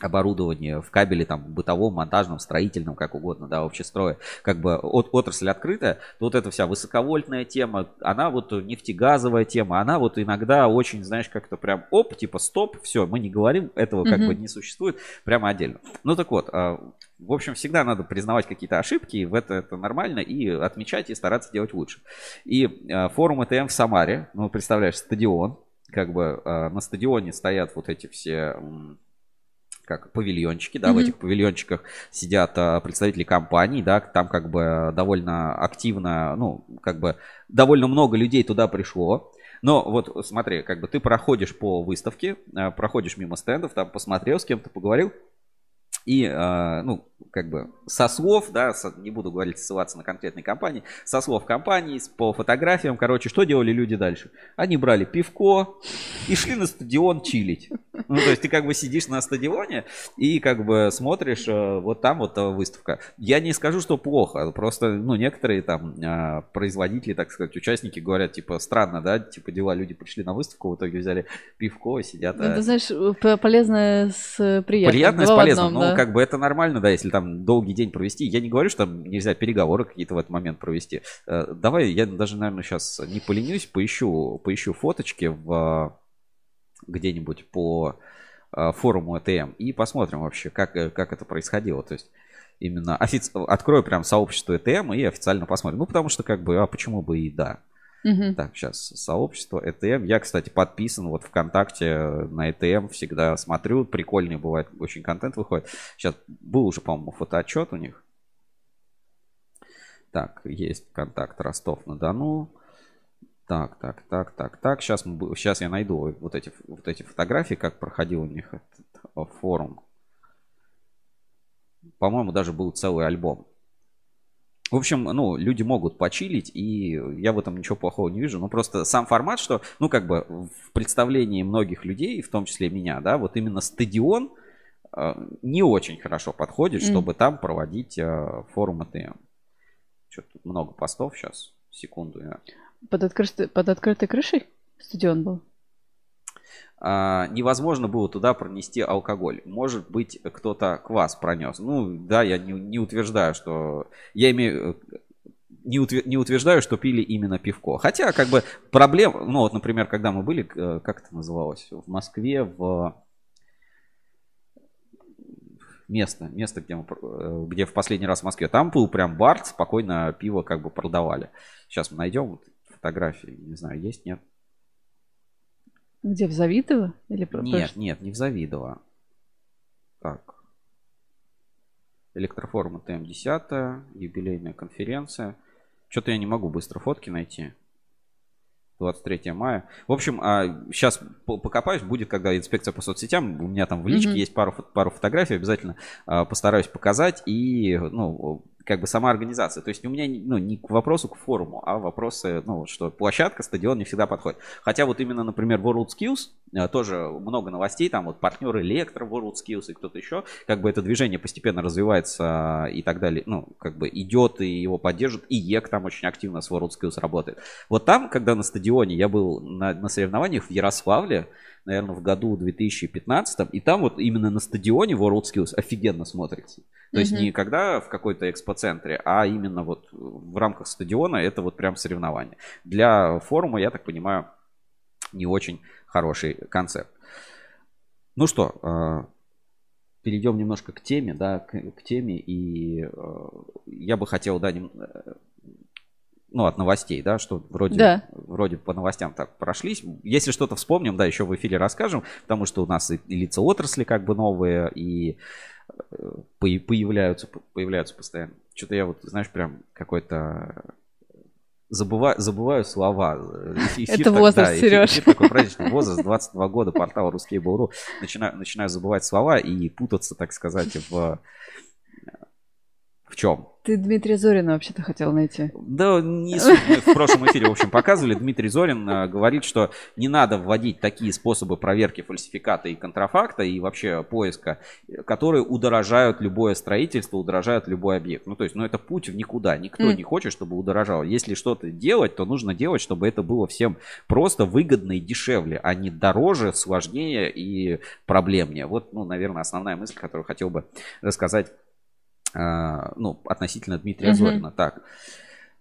оборудовании, в кабеле там бытовом, монтажном, строительном, как угодно, да, общестрое, как бы от, отрасль открытая, то вот эта вся высоковольтная тема, она вот нефтегазовая тема, она вот иногда очень, знаешь, как-то прям оп, типа стоп, все, мы не говорим, этого как Мгм. бы не существует, прямо отдельно. Ну так вот, а, в общем, всегда надо признавать какие-то ошибки, и в это, это нормально, и отмечать, и стараться делать лучше. И а, форум ЭТМ в Самаре, ну, представляешь, стадион, как бы а, на стадионе стоят вот эти все как павильончики, да, в Мгм. этих павильончиках сидят а, представители компаний, да, там как бы довольно активно, ну, как бы довольно много людей туда пришло. Но вот смотри, как бы ты проходишь по выставке, а, проходишь мимо стендов, там посмотрел, с кем-то поговорил, и, а, ну, как бы со слов, да, со- не буду говорить, ссылаться на конкретные компании, со слов компании, по фотографиям, короче, что делали люди дальше? Они брали пивко и шли на стадион чилить. Ну, то есть ты как бы сидишь на стадионе и как бы смотришь, э, вот там вот э, выставка. Я не скажу, что плохо, просто, ну, некоторые там а, производители, так сказать, участники говорят, типа, странно, да, типа дела, люди пришли на выставку, в итоге взяли пивко и сидят. Ну, а, Ты знаешь, полезное с приятным. Приятно с полезным. одном, ну, да. как бы это нормально, да, если там долгий день провести. Я не говорю, что там нельзя переговоры какие-то в этот момент провести. Э, Давай, я даже, наверное, сейчас не поленюсь, поищу, поищу фоточки в где-нибудь по э, форуму ЭТМ и посмотрим вообще, как, э, как это происходило. То есть именно офици... открою прям сообщество ЭТМ и официально посмотрим. Ну, потому что как бы, а почему бы и да. Мгм. Так, сейчас сообщество ЭТМ. Я, кстати, подписан вот ВКонтакте на ЭТМ. Всегда смотрю. Прикольный бывает. Очень контент выходит. Сейчас был уже, по-моему, фотоотчет у них. Так, есть контакт Ростов-на-Дону. Так, так, так, так, так. Сейчас, мы, сейчас я найду вот эти, вот эти фотографии, как проходил у них этот э, форум. По-моему, даже был целый альбом. В общем, ну, люди могут почилить, и я в этом ничего плохого не вижу. Ну, просто сам формат, что, ну, как бы в представлении многих людей, в том числе меня, да, вот именно стадион э, не очень хорошо подходит, чтобы там проводить э, форум АТМ. Что тут много постов сейчас. Секунду. я- Под, открытой, под открытой крышей стадион был? А, невозможно было туда пронести алкоголь. Может быть, кто-то квас пронес. Ну, да, я не, не утверждаю, что... Я имею... э, Не, утве- не утверждаю, что пили именно пивко. Хотя, как бы, проблем... Ну, вот, например, когда мы были, э, как это называлось? В Москве, в... Место, место, где, мы, э, где в последний раз в Москве. Там был прям бар, спокойно пиво как бы продавали. Сейчас мы найдем фотографии. Не знаю, есть, нет? Где, в Завидово? Или Нет, нет, не в Завидово. Так. Электрофорум ТМ-10, юбилейная конференция. Что-то я не могу быстро фотки найти. 23 мая. В общем, сейчас покопаюсь, будет, когда инспекция по соцсетям. У меня там в личке Мгм. есть пару, пару фотографий, обязательно а, постараюсь показать. И, ну, как бы сама организация. То есть у меня ну, не к вопросу к форуму, а вопросы, ну, что площадка, стадион не всегда подходит. Хотя вот именно, например, World Skills, э, тоже много новостей, там вот партнеры Электро, World Skills и кто-то еще, как бы это движение постепенно развивается и так далее, ну, как бы идет и его поддержит, и ЕК там очень активно с World Skills работает. Вот там, когда на стадионе я был на, на соревнованиях в Ярославле, наверное, в году 2015, и там вот именно на стадионе World Skills офигенно смотрится. То есть не когда в какой-то экспоцентре, а именно вот в рамках стадиона это вот прям соревнование. Для форума, я так понимаю, не очень хороший концепт. Ну что, э, перейдем немножко к теме, да, к, к теме, и э, я бы хотел, да, нем, э, ну, от новостей, да, что вроде, Да. вроде по новостям так прошлись. Если что-то вспомним, да, еще в эфире расскажем, потому что у нас и, и лица отрасли как бы новые, и появляются, появляются постоянно. Что-то я вот, знаешь, прям какой-то забываю, забываю слова. Эфир Это так- возраст, да, эфир- Серёж. эфир такой праздничный возраст, 22 года, портал Ruskable.ru. Начинаю, начинаю забывать слова и путаться, так сказать, в... В чем? Ты Дмитрия Зорина вообще-то хотел найти. Да, не суть. Мы в прошлом эфире, в общем, показывали. Дмитрий Зорин э, говорит, что не надо вводить такие способы проверки фальсификата и контрафакта и вообще поиска, которые удорожают любое строительство, удорожают любой объект. Ну, то есть, ну, это путь в никуда. Никто М. не хочет, чтобы удорожало. Если что-то делать, то нужно делать, чтобы это было всем просто выгодно и дешевле, а не дороже, сложнее и проблемнее. Вот, ну, наверное, основная мысль, которую хотел бы рассказать ну, относительно Дмитрия Мгм. Зорина. Так,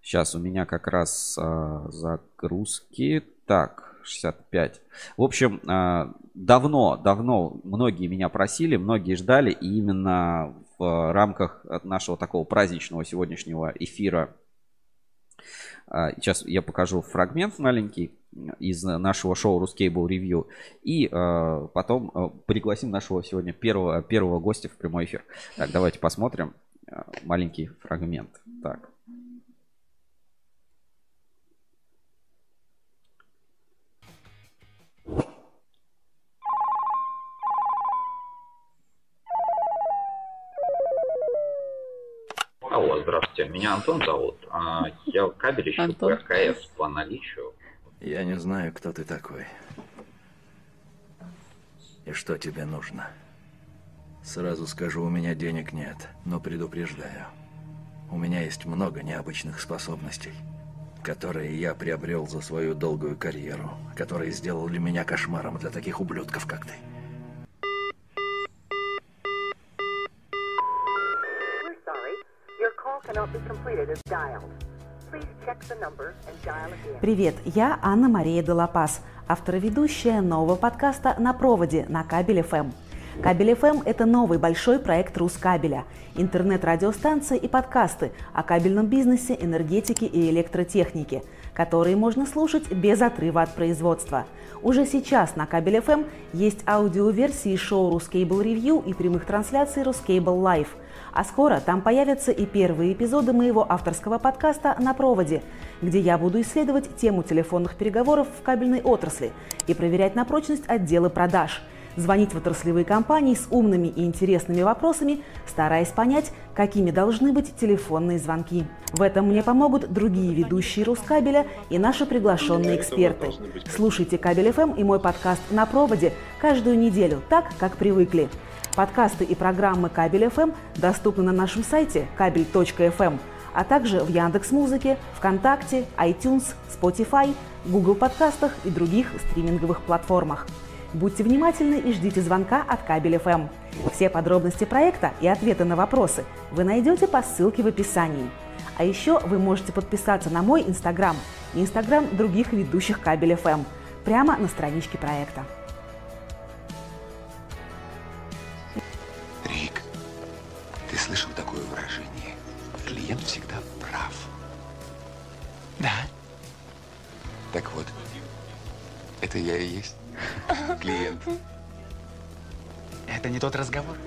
сейчас у меня как раз а, загрузки. Так, 65. В общем, а, давно, давно многие меня просили, многие ждали, и именно в рамках нашего такого праздничного сегодняшнего эфира а, Сейчас я покажу фрагмент маленький из нашего шоу Ruscable Review. И э, потом э, пригласим нашего сегодня первого, первого гостя в прямой эфир. Так, давайте посмотрим маленький фрагмент. Так. Алло, здравствуйте. Меня Антон зовут. А, Я кабель ищу Антон. по РКС по наличию. Я не знаю, кто ты такой. И что тебе нужно. Сразу скажу, у меня денег нет, но предупреждаю. У меня есть много необычных способностей, которые я приобрел за свою долгую карьеру, которые сделали меня кошмаром для таких ублюдков, как ты. Привет, я Анна-Мария Делапас, автор и ведущая нового подкаста «На проводе» на Кабель ФМ. Кабель ФМ – это новый большой проект Рускабеля, интернет-радиостанции и подкасты о кабельном бизнесе, энергетике и электротехнике, которые можно слушать без отрыва от производства. Уже сейчас на Кабель ФМ есть аудиоверсии шоу Ruscable Review и прямых трансляций Ruscable Live. А скоро там появятся и первые эпизоды моего авторского подкаста «На проводе», где я буду исследовать тему телефонных переговоров в кабельной отрасли и проверять на прочность отделы продаж – звонить в отраслевые компании с умными и интересными вопросами, стараясь понять, какими должны быть телефонные звонки. В этом мне помогут другие ведущие Рускабеля и наши приглашенные эксперты. Слушайте Кабель ФМ и мой подкаст «На проводе» каждую неделю, так, как привыкли. Подкасты и программы Кабель ФМ доступны на нашем сайте кабель.фм, а также в Яндекс.Музыке, ВКонтакте, iTunes, Spotify, Google подкастах и других стриминговых платформах. Будьте внимательны и ждите звонка от Кабель ФМ. Все подробности проекта и ответы на вопросы вы найдете по ссылке в описании. А еще вы можете подписаться на мой Инстаграм и Инстаграм других ведущих Кабель ФМ прямо на страничке проекта. Так вот, это я и есть клиент. Это не тот разговор.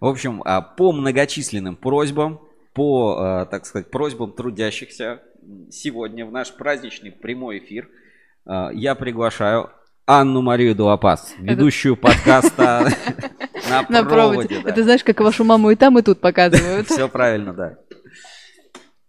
В общем, а, по многочисленным просьбам, по, а, так сказать, просьбам трудящихся, сегодня в наш праздничный прямой эфир а, я приглашаю Анну Марию Дуапас, ведущую подкаста *laughs* На проводе. Это знаешь, как вашу маму и там, и тут показывают. Все правильно, да.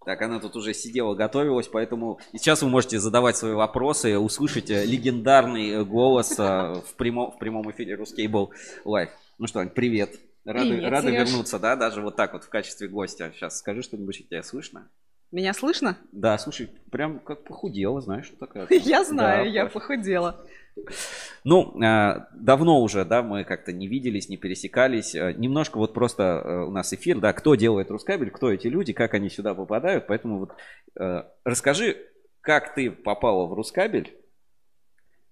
Так, она тут уже сидела, готовилась, поэтому и сейчас вы можете задавать свои вопросы, услышать э, легендарный э, голос э, в прямом, в прямом эфире Ruscable Live. Ну что, Ань, привет. Рады, Привет, рады вернуться, да, даже вот так вот в качестве гостя. Сейчас скажи что-нибудь, тебя слышно? Меня слышно? Да, слушай, прям как похудела, знаешь, что такая. *laughs* Я знаю, я похудела. Ну, э, давно уже, да, мы как-то не виделись, не пересекались. Э, Немножко вот просто э, у нас эфир, да, кто делает Рускабель, кто эти люди, как они сюда попадают. Поэтому вот расскажи, как ты попала в Рускабель,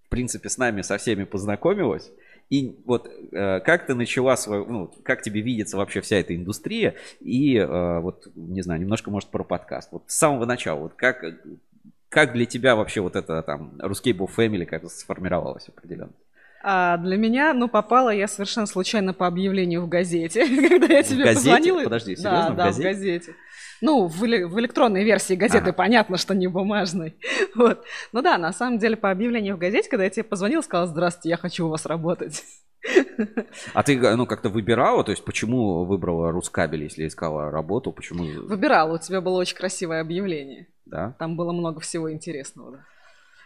в принципе, с нами со всеми познакомилась. И вот как ты начала свою, ну, как тебе видится вообще вся эта индустрия, и вот, не знаю, немножко, может, про подкаст. Вот с самого начала, вот как, как для тебя вообще вот это там Ruscable Family как сформировалось определенно? А для меня, ну, попала я совершенно случайно по объявлению в газете, *laughs* когда я В тебе газете? позвонила. Подожди, Да, серьезно, в да, газете? в газете. Ну, в, в электронной версии газеты, Ага. понятно, что не бумажной. *laughs* Вот. Ну да, на самом деле по объявлению в газете, когда я тебе позвонила, сказала, здравствуйте, я хочу у вас работать. А ты, ну, как-то выбирала, то есть почему выбрала Рускабель, если искала работу, почему, Выбирала, у тебя было очень красивое объявление. да? Там было много всего интересного. да.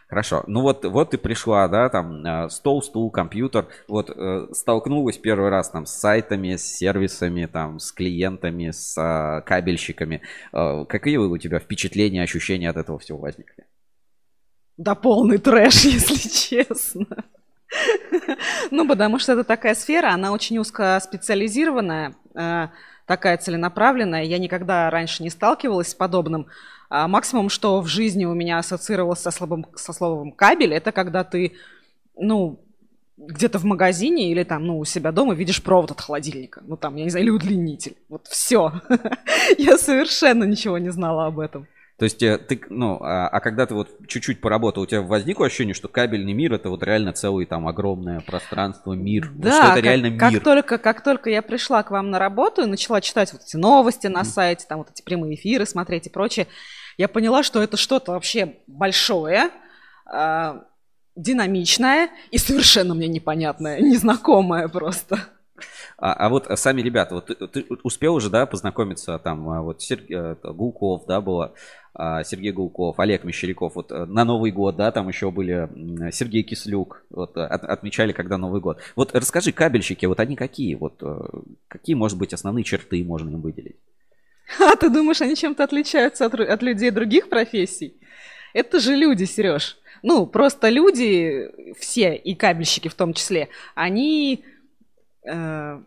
Хорошо. Ну вот, вот ты пришла, да, там э, стол, стул, компьютер. Вот э, столкнулась первый раз там с сайтами, с сервисами, там с клиентами, с э, кабельщиками. Э, какие у тебя впечатления, ощущения от этого всего возникли? Да полный трэш, *laughs* если честно. Ну, потому что это такая сфера, она очень узкоспециализированная, э, такая целенаправленная. Я никогда раньше не сталкивалась с подобным. А максимум, что в жизни у меня ассоциировалось со словом, со словом кабель, это когда ты, ну, где-то в магазине или там, ну, у себя дома видишь провод от холодильника. Ну, там, я не знаю, или удлинитель. Вот все. *laughs* Я совершенно ничего не знала об этом. То есть э, ты, ну, а, а когда ты вот чуть-чуть поработал, у тебя возникло ощущение, что кабельный мир это вот реально целый там огромное пространство, мир, Да, что это как, реально как мир. только, как только я пришла к вам на работу и начала читать вот эти новости на сайте, там вот эти прямые эфиры смотреть и прочее, я поняла, что это что-то вообще большое, а, динамичное и совершенно мне непонятное, незнакомое просто. А, а вот сами ребята, вот ты, ты успел уже, да, познакомиться там, а, вот Сер- э, Гулков, да, было, Сергей Гулков, Олег Мещеряков, вот э, на Новый год, да, там еще были Сергей Кислюк, вот э, от- отмечали, когда Новый год. Вот расскажи, кабельщики, вот они какие, вот э, какие, может быть, основные черты можно им выделить? А ты думаешь, они чем-то отличаются от, от людей других профессий? Это же люди, Сереж. Ну, просто люди, все, и кабельщики в том числе, они э,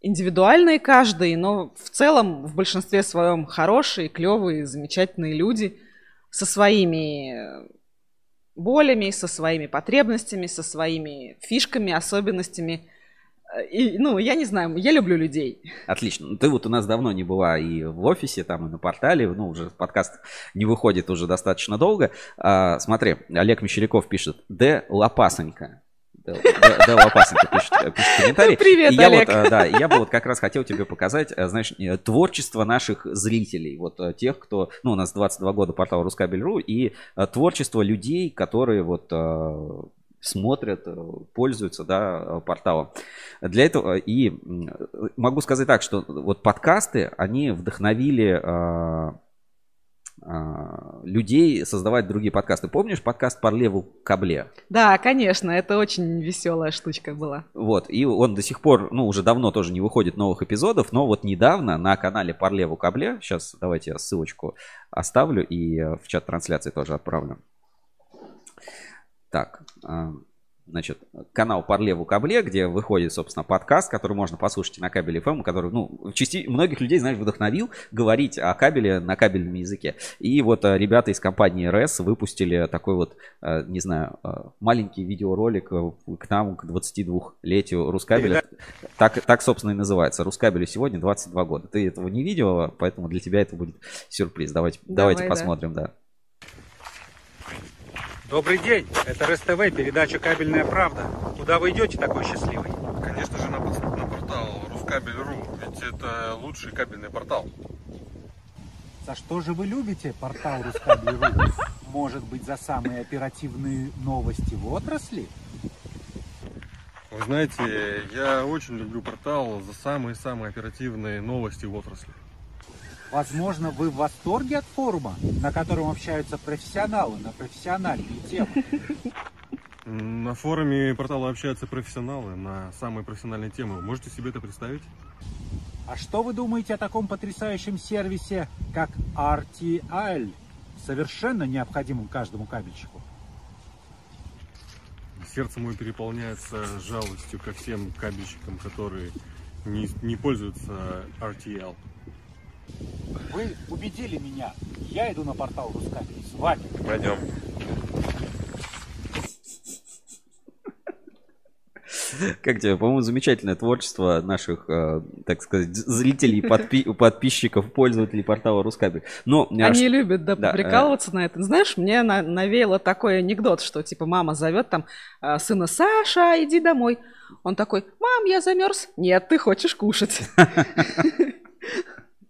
индивидуальные каждый, но в целом в большинстве своем хорошие, клевые, замечательные люди со своими э, болями, со своими потребностями, со своими фишками, особенностями. Э, И, ну, я не знаю, я люблю людей. Отлично. Ну, Ты вот у нас давно не была и в офисе, там, и на портале, ну, уже подкаст не выходит уже достаточно долго. А, смотри, Олег Мещеряков пишет, Д. Лопасонька. Д. Д. Д. Лопасонька пишет, э, пишет комментарий. Привет, И я Олег. Вот, э, да, я бы вот как раз хотел тебе показать, э, знаешь, творчество наших зрителей, вот тех, кто, ну, у нас 22 года портал Рускабель.ру, и творчество людей, которые вот смотрят, пользуются, да, порталом. Для этого и могу сказать так, что вот подкасты, они вдохновили людей создавать другие подкасты. Помнишь подкаст «Парлеву кабле»? Да, конечно, это очень веселая штучка была. Вот, и он до сих пор, ну, уже давно тоже не выходит новых эпизодов, но вот недавно на канале Парлеву Кабле, сейчас давайте я ссылочку оставлю и э, в чат трансляции тоже отправлю. Так, а, значит, канал Парлеву Кабле, где выходит, собственно, подкаст, который можно послушать на кабеле FM, который, ну, части... многих людей, знаешь, вдохновил говорить о кабеле на кабельном языке. И вот э, ребята из компании RS выпустили такой вот, э, не знаю, э, маленький видеоролик к нам, к 22-летию Рускабеля. Так, так, собственно, и называется. Рускабелю сегодня 22 года. Ты этого не видела, поэтому для тебя это будет сюрприз. Давайте, Давай, давайте да. посмотрим, да. Добрый день, это РСТВ, передача «Кабельная правда». Куда вы идете такой счастливый? Конечно же, на, на портал Рускабель.ру, ведь это лучший кабельный портал. За что же вы любите портал Рускабель.ру? Может быть, за самые оперативные новости в отрасли? Вы знаете, я очень люблю портал за самые-самые оперативные новости в отрасли. Возможно, вы в восторге от форума, на котором общаются профессионалы на профессиональные темы. На форуме портала общаются профессионалы на самые профессиональные темы. Вы можете себе это представить? А что вы думаете о таком потрясающем сервисе, как RTL, совершенно необходимым каждому кабельщику? Сердце мое переполняется жалостью ко всем кабельщикам, которые не, не пользуются RTL. Вы убедили меня. Я иду на портал Рускабель с вами. Пойдем. Как тебе, по-моему, замечательное творчество наших, э, так сказать, зрителей, подпи- подписчиков, пользователей портала Рускабель. Но, э, Они ш- любят, да, да, э, прикалываться на это. Знаешь, мне на- навеяло такой анекдот, что типа мама зовет там э, сына Саша, иди домой. Он такой, мам, я замерз. Нет, ты хочешь кушать. *laughs*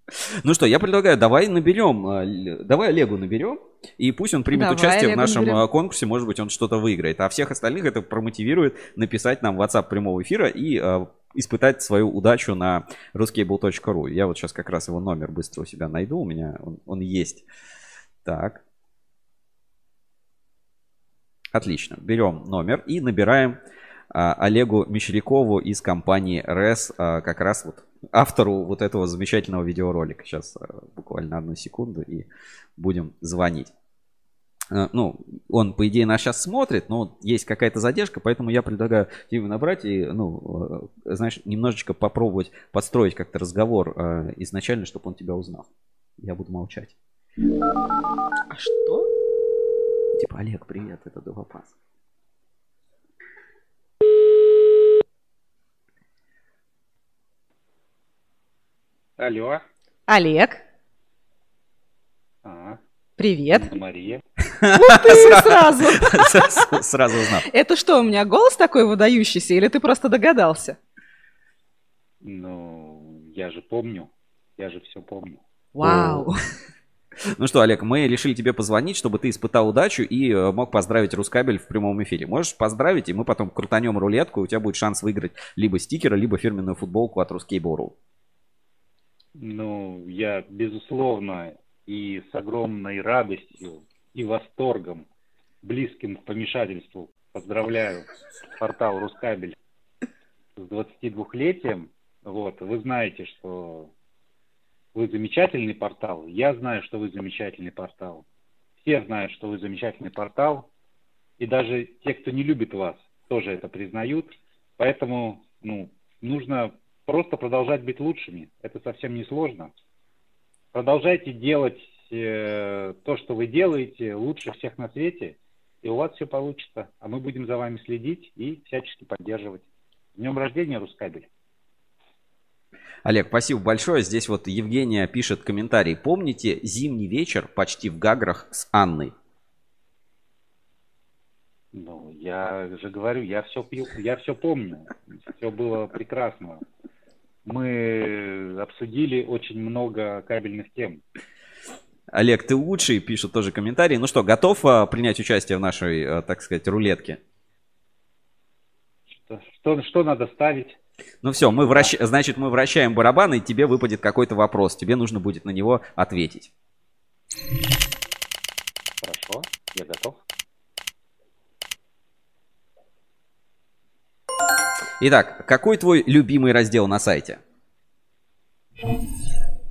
*laughs* Ну что, я предлагаю, давай наберем, л- давай Олегу наберем, и пусть он примет Давай участие в Олегу нашем наберем. э, конкурсе, может быть, он что-то выиграет. А всех остальных это промотивирует написать нам в WhatsApp прямого эфира и э, испытать свою удачу на ruscable.ru. Я вот сейчас как раз его номер быстро у себя найду, у меня он, он есть. Так. Отлично. Берем номер и набираем а, Олегу Мещерякову из компании РЭС, а, как раз вот автору вот этого замечательного видеоролика. Сейчас а, буквально одну секунду и будем звонить. А, Ну, он, по идее, нас сейчас смотрит, но есть какая-то задержка, поэтому я предлагаю тебе набрать и, ну, знаешь, немножечко попробовать подстроить как-то разговор изначально, чтобы он тебя узнал. Я буду молчать. А что? Типа, Олег, привет, это Довопас. Алло. Олег, А, привет. Мария. Ух ты, *laughs* сразу. Сразу узнал. Это что, у меня голос такой выдающийся, или ты просто догадался? Ну, я же помню. Я же все помню. Вау. Ну что, Олег, мы решили тебе позвонить, чтобы ты испытал удачу и э, мог поздравить Рускабель в прямом эфире. Можешь поздравить, и мы потом крутанем рулетку, и у тебя будет шанс выиграть либо стикеры, либо фирменную футболку от Ruscable.ru. Ну, я, безусловно, и с огромной радостью и восторгом, близким к помешательству, поздравляю портал Рускабель с 22-летием. Вот, вы знаете, что вы замечательный портал. Я знаю, что вы замечательный портал. Все знают, что вы замечательный портал. И даже те, кто не любит вас, тоже это признают. Поэтому, ну, нужно просто продолжать быть лучшими. Это совсем не сложно. Продолжайте делать э, то, что вы делаете, лучше всех на свете, и у вас все получится. А мы будем за вами следить и всячески поддерживать. С днем рождения, Рускабель! Олег, спасибо большое. Здесь вот Евгения пишет комментарий. Помните зимний вечер почти в Гаграх с Анной? Ну, я же говорю, я все я все помню. Все было прекрасно. Мы обсудили очень много кабельных тем. Олег, ты лучший, пишет тоже комментарий. Ну что, готов а, принять участие в нашей, а, так сказать, рулетке? Что, что, что надо ставить? Ну все, мы вращ... значит, мы вращаем барабан, и тебе выпадет какой-то вопрос. Тебе нужно будет на него ответить. Хорошо, я готов. Итак, какой твой любимый раздел на сайте?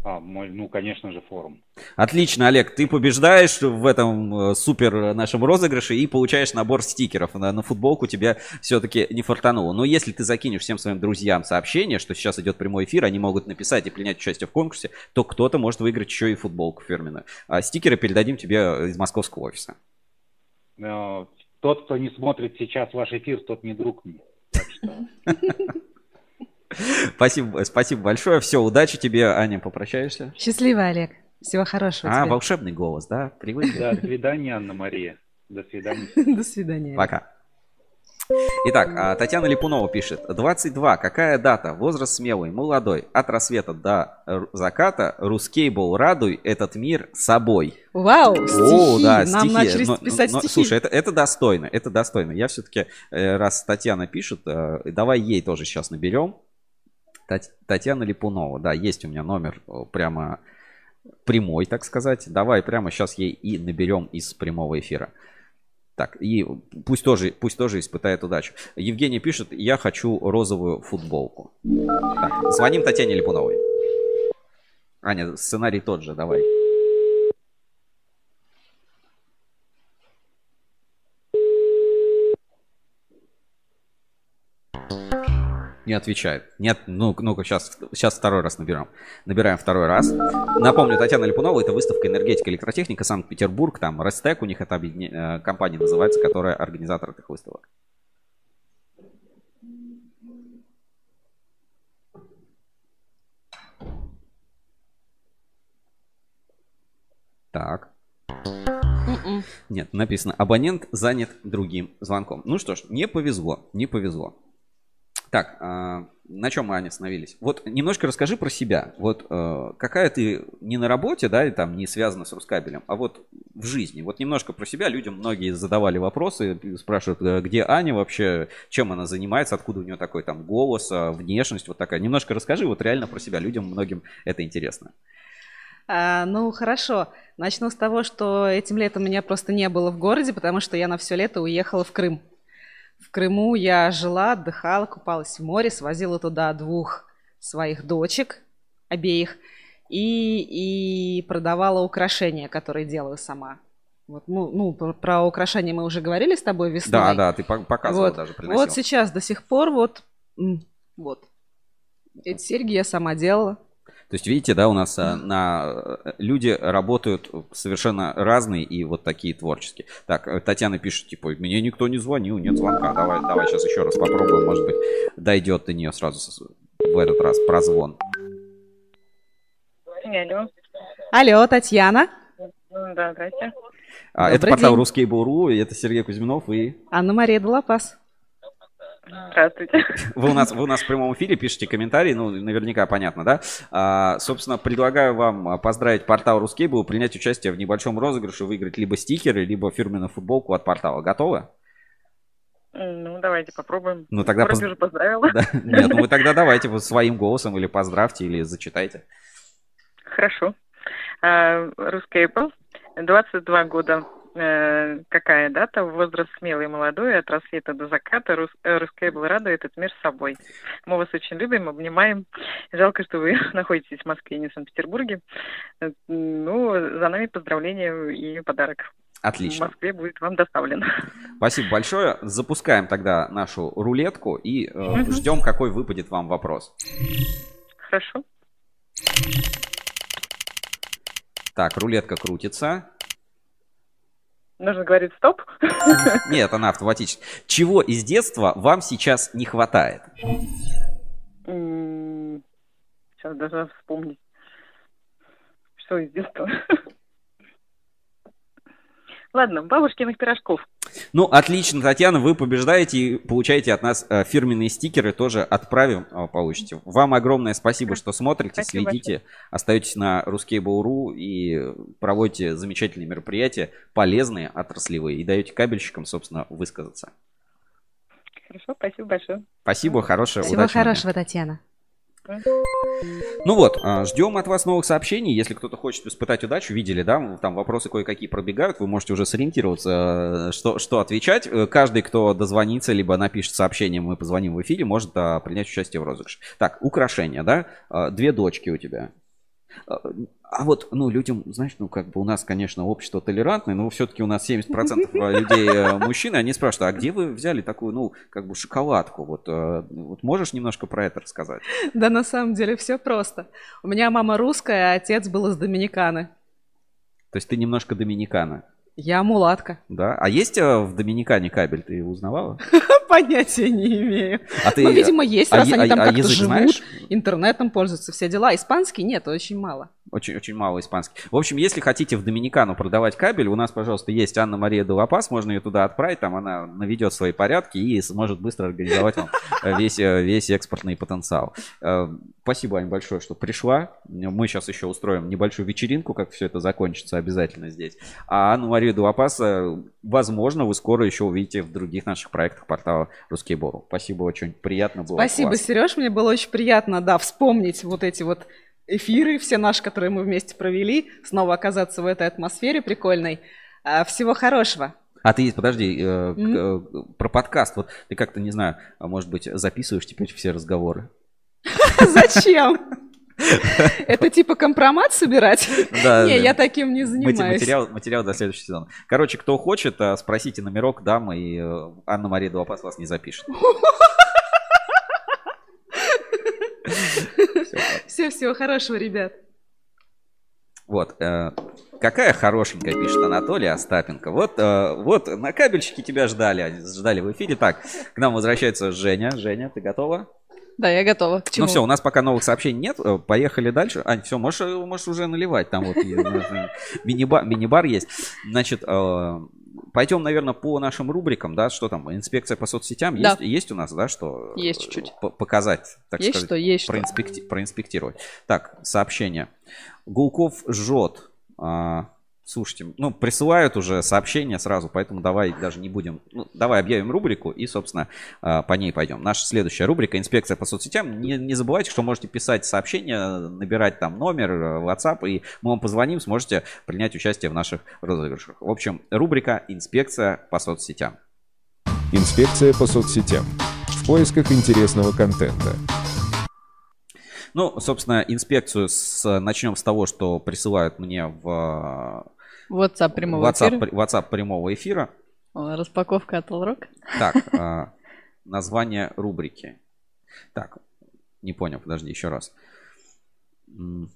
А, мой, ну, конечно же, форум. Отлично, Олег, ты побеждаешь в этом э, супер нашем розыгрыше и получаешь набор стикеров. На, на футболку тебя все-таки не фартануло. Но если ты закинешь всем своим друзьям сообщение, что сейчас идет прямой эфир, они могут написать и принять участие в конкурсе, то кто-то может выиграть еще и футболку фирменную. А стикеры передадим тебе из московского офиса. Но тот, кто не смотрит сейчас ваш эфир, тот не друг мне. *laughs* Спасибо, спасибо большое. Все, удачи тебе, Аня, попрощаешься. Счастливо, Олег. Всего хорошего А, тебе. волшебный голос, да? Привык? До свидания, Анна Мария. До свидания. *laughs* До свидания. Пока. Итак, а, Татьяна Липунова пишет. 22. Какая дата? Возраст смелый, молодой. От рассвета до заката. Рускейбл, радуй этот мир собой. Вау, О, стихи. да, Нам стихи. начали Но- писать но- стихи. Слушай, это, это достойно, это достойно. Я все-таки, раз Татьяна пишет, э, давай ей тоже сейчас наберем. Тать- Татьяна Липунова, да, есть у меня номер э, прямо прямой, так сказать. Давай прямо сейчас ей и наберем из прямого эфира. Так, и пусть тоже, пусть тоже испытает удачу. Евгений пишет, я хочу розовую футболку. Так, звоним Татьяне Липуновой. Аня, сценарий тот же, давай. Не отвечает. Нет, ну, ну-ка, сейчас, сейчас второй раз наберем. Набираем второй раз. Напомню, Татьяна Липунова, это выставка энергетика, электротехника, Санкт-Петербург, там Рестек, у них это объедине- э, компания называется, которая организатор этих выставок. Так. Нет, написано, абонент занят другим звонком. Ну что ж, не повезло, не повезло. Так, а, на чем мы, Аня, остановились? Вот немножко расскажи про себя. Вот э, какая ты не на работе, да, и там не связана с Рускабелем, а вот в жизни. Вот немножко про себя. Людям многие задавали вопросы, спрашивают, э, где Аня вообще, чем она занимается, откуда у нее такой там голос, а, внешность вот такая. Немножко расскажи вот реально про себя. Людям многим это интересно. А, ну, хорошо. Начну с того, что этим летом меня просто не было в городе, потому что я на все лето уехала в Крым. В Крыму я жила, отдыхала, купалась в море, свозила туда двух своих дочек, обеих, и, и продавала украшения, которые делаю сама. Вот, ну, ну, про, про украшения мы уже говорили с тобой весной. Да, да, ты по- показывала вот. даже, приносила. Вот сейчас до сих пор вот, вот. Эти серьги я сама делала. То есть, видите, да, у нас а, на э, люди работают совершенно разные и вот такие творческие. Так, э, Татьяна пишет, типа, мне никто не звонил, нет звонка. Давай, давай сейчас еще раз попробуем, может быть, дойдет до нее сразу в этот раз прозвон. Алло. Алло, Татьяна. Да, здрасте. А, это портал. Русский Буру, это Сергей Кузьминов, и Анна-Мария Долопас. Здравствуйте. вы у нас, вы у нас в прямом эфире пишите комментарии, ну, наверняка понятно, да? А, собственно, предлагаю вам а, поздравить портал Рускейбл, принять участие в небольшом розыгрыше, выиграть либо стикеры, либо фирменную футболку от портала. Готовы? Ну, давайте попробуем. Ну, тогда поз- уже поздравила. Да? Нет, ну вы тогда давайте вот своим голосом или поздравьте, или зачитайте. Хорошо. А, Apple. 22 года. Э, Какая дата? Возраст смелый и молодой, от рассвета до заката. Рус- э, Apple радует этот мир собой. Мы вас очень любим, обнимаем. Жалко, что вы *laughs* находитесь в Москве, не в Санкт-Петербурге. Э, Ну, за нами поздравления и подарок. В Отлично. Москве будет вам доставлен. Спасибо большое. Запускаем тогда нашу рулетку и э, ждем, какой выпадет вам вопрос. Хорошо. Так, рулетка крутится. Нужно говорить стоп. *laughs* Нет, она автоматически. Чего из детства вам сейчас не хватает? Сейчас даже вспомнить. Что из детства? Ладно, бабушкиных пирожков. Ну, отлично, Татьяна, вы побеждаете и получаете от нас э, фирменные стикеры, тоже отправим, э, получите. Вам огромное спасибо, что смотрите, Спасибо следите, остаетесь на Ruskable.ru и проводите замечательные мероприятия, полезные, отраслевые, и даете кабельщикам, собственно, высказаться. Хорошо, спасибо большое. Спасибо, хорошего, Всего удачного дня. хорошего, Татьяна. Ну вот, а, ждем от вас новых сообщений. Если кто-то хочет испытать удачу, видели, да, там вопросы кое-какие пробегают, вы можете уже сориентироваться, э, что, что отвечать. Э, Каждый, кто дозвонится, либо напишет сообщение, мы позвоним в эфире, может а, принять участие в розыгрыше. Так, украшения, да? А, Две дочки у тебя. А, вот, ну, людям, знаешь, ну, как бы у нас, конечно, общество толерантное, но все-таки у нас 70% *laughs* людей э, мужчины, они спрашивают, а где вы взяли такую, ну, как бы шоколадку? Вот, э, вот можешь немножко про это рассказать? Да на самом деле все просто. У меня мама русская, а отец был из Доминиканы. То есть ты немножко доминикана, Я мулатка. да? А есть э, в Доминикане кабель, ты узнавала? *laughs* Понятия не имею. А ты- ну, видимо, есть, а раз е- они а- там а как-то живут, знаешь? интернетом пользуются, все дела. Испанский нет, очень мало. Очень, очень мало испанский. В общем, если хотите в Доминикану продавать кабель, у нас, пожалуйста, есть Анна Мария Делапас, можно ее туда отправить, там она наведет свои порядки и сможет быстро организовать вам э, весь, э, весь экспортный потенциал. Спасибо, Ань, большое, что пришла. Мы сейчас еще устроим небольшую вечеринку, как все это закончится обязательно здесь. А Анну Марию Делапас, возможно, вы скоро еще увидите в других наших проектах портала Русский Бору. Спасибо, очень приятно было. Спасибо. Сереж, мне было очень приятно, да, вспомнить вот эти вот эфиры, все наши, которые мы вместе провели, снова оказаться в этой атмосфере прикольной. А, Всего хорошего. А ты, подожди, э, к- э, про подкаст. Вот ты как-то, не знаю, а может быть, записываешь теперь все разговоры? *laughs* Зачем? *laughs* Это типа компромат собирать? Да, Не, я таким не занимаюсь. Материал, материал до следующего сезона. Короче, кто хочет, э, спросите номерок, дам, и э, Анна-Мария Дуапас вас не запишет. *laughs* Все, всего хорошего, ребят. Вот. э, Какая хорошенькая, пишет Анатолий Остапенко. Вот, э, вот на кабельщике тебя ждали, ждали в эфире. Так, к нам возвращается Женя. Женя, ты готова? Да, я готова. К чему? Ну все, у нас пока новых сообщений нет. Э, Поехали дальше. Ань, все, можешь, э, можешь уже наливать. Там вот мини-бар, есть. Значит, э, пойдем, наверное, по нашим рубрикам, да, что там, инспекция по соцсетям. Да. Есть, есть у нас, да, что Есть чуть-чуть. показать, так Есть сказать, что, есть что. проинспекти- проинспектировать. Так, сообщение. Гулков жжет. А, слушайте, ну, присылают уже сообщения сразу, поэтому давай даже не будем... Ну, давай объявим рубрику и, собственно, а, по ней пойдем. Наша следующая рубрика «Инспекция по соцсетям». Не, не забывайте, что можете писать сообщения, набирать там номер, э, WhatsApp, и мы вам позвоним, сможете принять участие в наших розыгрышах. В общем, рубрика «Инспекция по соцсетям». Инспекция по соцсетям. В поисках интересного контента. Ну, собственно, инспекцию с, начнем с того, что присылают мне в WhatsApp прямого WhatsApp, эфира. WhatsApp прямого эфира. Распаковка от Allrock. Так, *laughs* а, название рубрики. Так, не понял, подожди, еще раз. *clears throat*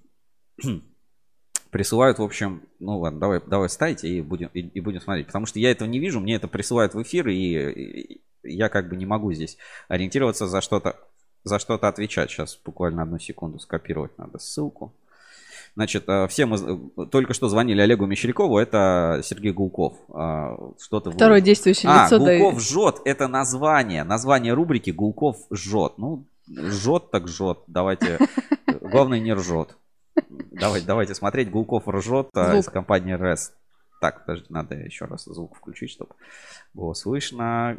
Присылают, в общем, ну ладно, давай, давай ставить и будем, и, и будем смотреть. Потому что я этого не вижу, мне это присылают в эфир, и, и я как бы не могу здесь ориентироваться за что-то, за что-то отвечать. Сейчас буквально одну секунду скопировать надо ссылку. Значит, э, все мы з- только что звонили Олегу Мещерякову, это Сергей Гулков. А, Что-то вы- Второе действующее а, лицо, Гулков жжет, это название, название рубрики Гулков жжет. Ну, жжет так жжет, давайте, *laughs* главное не ржет. Давайте, давайте смотреть, Гулков ржет а, из компании REST. Так, подожди, надо еще раз звук включить, чтобы было слышно.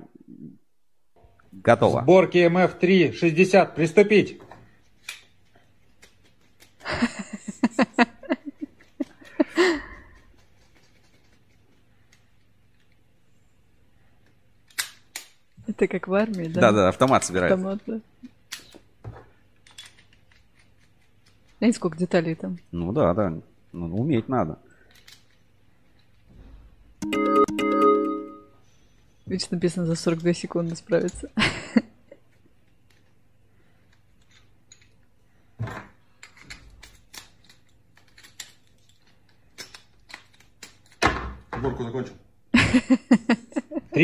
Готово. Сборки МФ-3 60. Приступить. *laughs* *laughs* Это как в армии, да? Да-да, автомат собирает. Автомат, да. Знаете, сколько деталей там? Ну да, да. Ну, уметь надо. Видишь, написано за 42 секунды справиться. *laughs*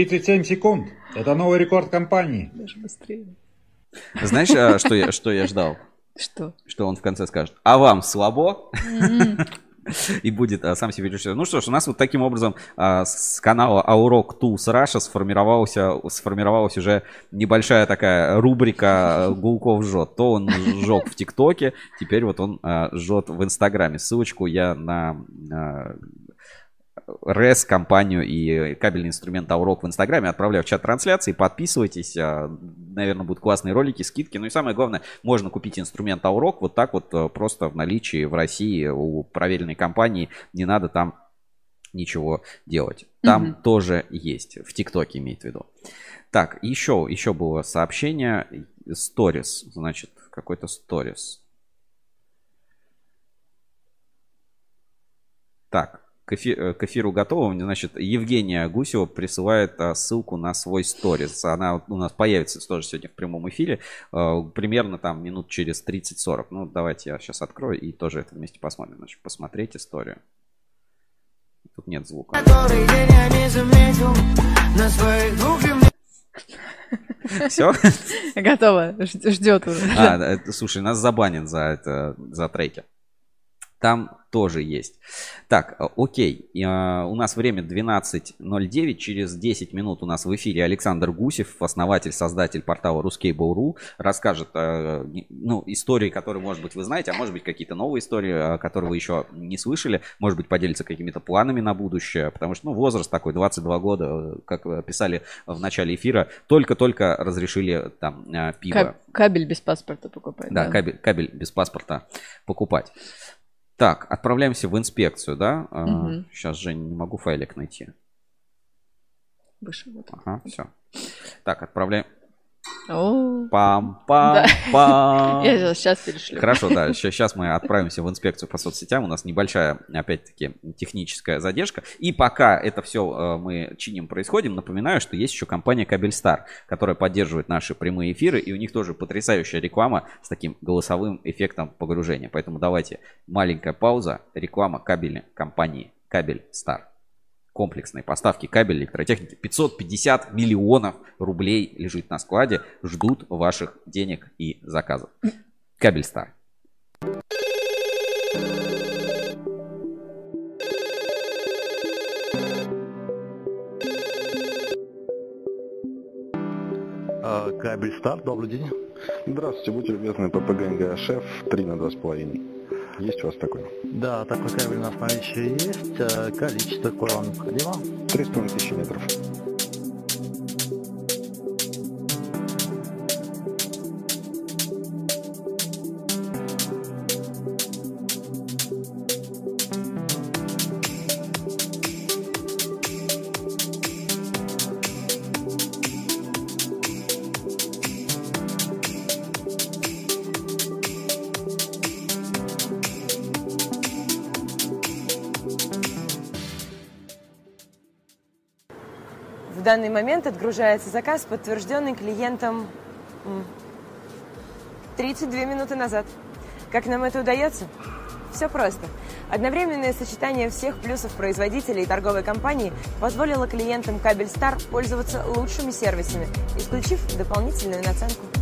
37 секунд. Это новый рекорд компании. Даже быстрее. Знаешь, а, что я, что я ждал? Что? Что он в конце скажет. А вам слабо? И будет а, сам себе режиссер. Ну что ж, у нас вот таким образом а, с канала Aurok Tools Russia сформировался, сформировалась уже небольшая такая рубрика Гулков жжет. То он сжег в ТикТоке, теперь вот он а, жжет в Инстаграме. Ссылочку я на а, РЭС, компанию и кабельный инструмент Aurok в Инстаграме отправляю в чат трансляции. Подписывайтесь. а, Наверное, будут классные ролики, скидки. Ну и самое главное, можно купить инструмент Aurok вот так вот э, просто в наличии в России у проверенной компании. Не надо там ничего делать. Там Мгм. тоже есть. В ТикТоке имеет в виду. Так, еще, еще было сообщение. Сторис. Значит, какой-то сторис. Так, к, эфи- э, к эфиру готово. Значит, Евгения Гусева присылает а, ссылку на свой сторис. Она у нас появится тоже сегодня в прямом эфире. э, примерно там минут через 30-40. Ну, давайте я сейчас открою и тоже это вместе посмотрим. Значит, посмотреть историю. Тут нет звука. *laughs* *laughs* Все? Готово. Ждет уже. А, слушай, нас забанят за это, за треки. Там тоже есть. Так, э, окей. Э, У нас время 12.09. Через 10 минут у нас в эфире Александр Гусев, основатель, создатель портала Ruskable.ru, расскажет э, ну, истории, которые, может быть, вы знаете, а может быть, какие-то новые истории, которые вы еще не слышали. Может быть, поделится какими-то планами на будущее. Потому что, ну, возраст такой, 22 года, как писали в начале эфира, только-только разрешили там пиво. Каб- кабель без паспорта покупать. Да, кабель, кабель без паспорта покупать. Так, отправляемся в инспекцию, да? Мгм. Сейчас, Жень, не могу файлик найти. Выше вот. Ага, все. Так, отправляем. Пам-пам-пам. Да. *laughs* Я сейчас перешлю. Хорошо, да. Сейчас мы отправимся в инспекцию по соцсетям. У нас небольшая, опять-таки, техническая задержка. И пока это все мы чиним, происходим, напоминаю, что есть еще компания Кабельстар, которая поддерживает наши прямые эфиры. И у них тоже потрясающая реклама с таким голосовым эффектом погружения. Поэтому давайте маленькая пауза. Реклама кабельной компании Кабельстар комплексной поставки кабель электротехники. 550 миллионов рублей лежит на складе, ждут ваших денег и заказов. Кабель Стар. А, Кабель старт, добрый день. Здравствуйте, будьте любезны, ППГ НГА-шеф 3 на 2,5. Есть у вас такой? Да, такой кабель у нас наличии есть. Э, Количество какое вам необходимо? 3,5 тысячи метров. Данный момент отгружается заказ, подтвержденный клиентом м, 32 минуты назад. Как нам это удается? Все просто. Одновременное сочетание всех плюсов производителя и торговой компании позволило клиентам Кабельстар пользоваться лучшими сервисами, исключив дополнительную наценку.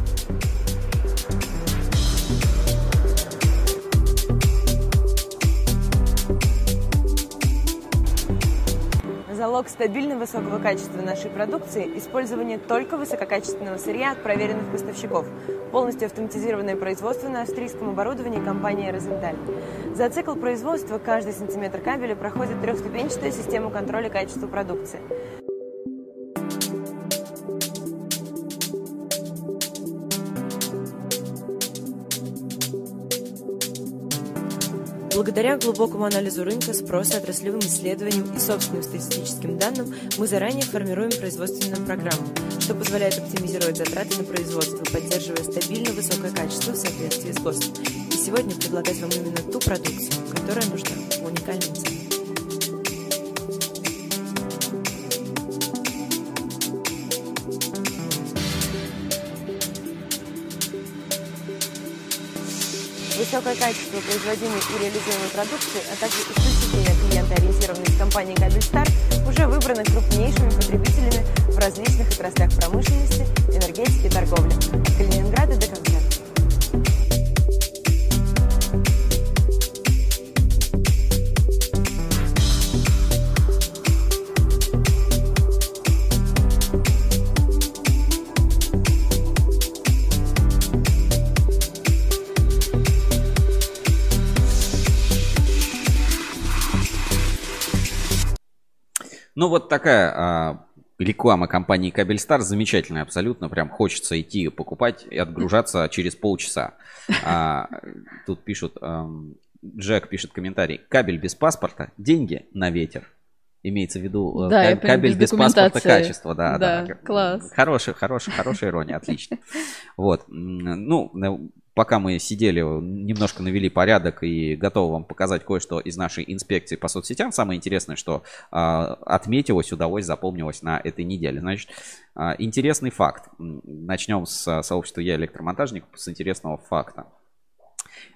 Залог стабильно высокого качества нашей продукции – использование только высококачественного сырья от проверенных поставщиков. Полностью автоматизированное производство на австрийском оборудовании компании «Розенталь». За цикл производства каждый сантиметр кабеля проходит трехступенчатую систему контроля качества продукции. Благодаря глубокому анализу рынка, спроса, отраслевым исследованиям и собственным статистическим данным мы заранее формируем производственную программу, что позволяет оптимизировать затраты на производство, поддерживая стабильно высокое качество в соответствии с ГОСТом. И сегодня предлагать вам именно ту продукцию, которая нужна в уникальном Высокое качество производимой и реализуемой продукции, а также исключительная клиентоориентированность компании «Кабельстар» уже выбраны крупнейшими потребителями в различных отраслях промышленности, энергетики и торговли. Ну, вот такая а, реклама компании Кабельстар замечательная абсолютно. Прям хочется идти покупать и отгружаться через полчаса. А, тут пишут, ам, Джек пишет комментарий. Кабель без паспорта, деньги на ветер. Имеется в виду э, Да, ка- я прям кабель без без паспорта качества. Да, Да, да. класс. Хорошая, хорошая, хорошая ирония, отлично. Вот. Ну, э, пока мы сидели, немножко навели порядок и готовы вам показать кое-что из нашей инспекции по соцсетям. Самое интересное, что а, отметилось, удалось, запомнилось на этой неделе. Значит, а, интересный факт. Начнем с а, сообщества «Я электромонтажник» с интересного факта.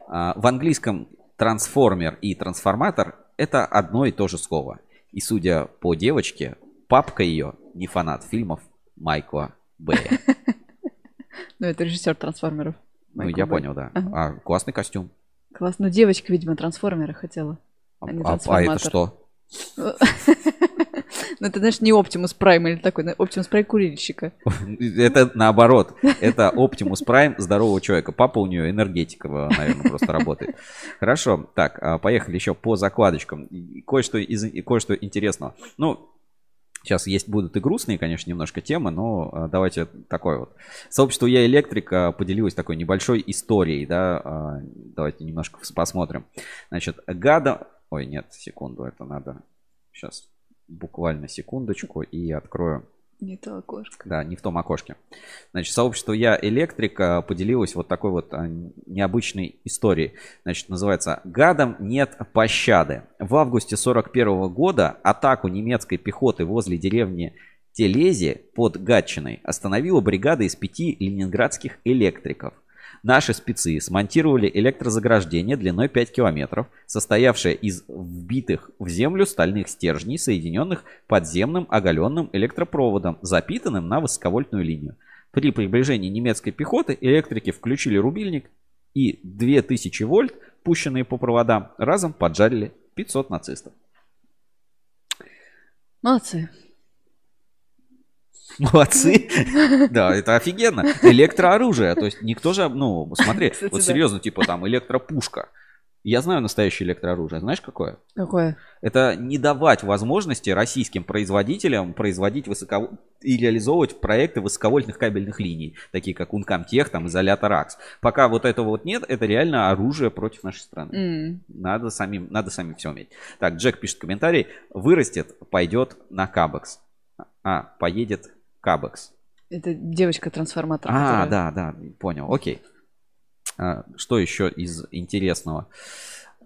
А, В английском трансформер и трансформатор это одно и то же слово. И судя по девочке, папка ее не фанат фильмов Майкла Бэя. *laughs* Ну, это режиссер трансформеров. Ну, я понял, да. Ага. А, классный костюм. Класс. Ну, девочка, видимо, трансформера хотела. А, А, а это что? *laughs* Ну, это, знаешь, не Optimus Prime или такой, ну, Optimus Prime курильщика. *laughs* Это наоборот. Это Optimus Prime здорового человека. Папа у нее энергетика, наверное, просто работает. Хорошо. Так, а, поехали еще по закладочкам. Кое-что, из, кое-что интересного. Ну, Сейчас есть будут и грустные, конечно, немножко темы, но а, давайте такой вот. Сообщество Я Электрик а, поделилось такой небольшой историей, да, а, давайте немножко посмотрим. Значит, Гада... Ой, нет, секунду, это надо сейчас буквально секундочку и открою. Не то окошко. Да, не в том окошке. Значит, сообщество Я Электрик а, поделилось вот такой вот а, необычной историей. Значит, называется «Гадам нет пощады». В августе 41 года атаку немецкой пехоты возле деревни Телези под Гатчиной остановила бригада из пяти ленинградских электриков. Наши спецы смонтировали электрозаграждение длиной 5 километров, состоявшее из вбитых в землю стальных стержней, соединенных подземным оголенным электропроводом, запитанным на высоковольтную линию. При приближении немецкой пехоты электрики включили рубильник и 2000 вольт, пущенные по проводам, разом поджарили 500 нацистов. Молодцы. Молодцы. *laughs* Да, это офигенно. Электрооружие. То есть никто же, ну, смотри, вот серьезно, типа там электропушка. Я знаю настоящее электрооружие. Знаешь, какое? Какое? Это не давать возможности российским производителям производить высоко... и реализовывать проекты высоковольтных кабельных линий, такие как Uncomtech, там, изолятор АКС. Пока вот этого вот нет, это реально оружие против нашей страны. М. Надо самим, надо самим все уметь. Так, Джек пишет комментарий. Вырастет, пойдет на Кабекс. А, поедет Кабекс. Это девочка-трансформатор. А, которая- да, да, понял, окей. А, Что еще из интересного?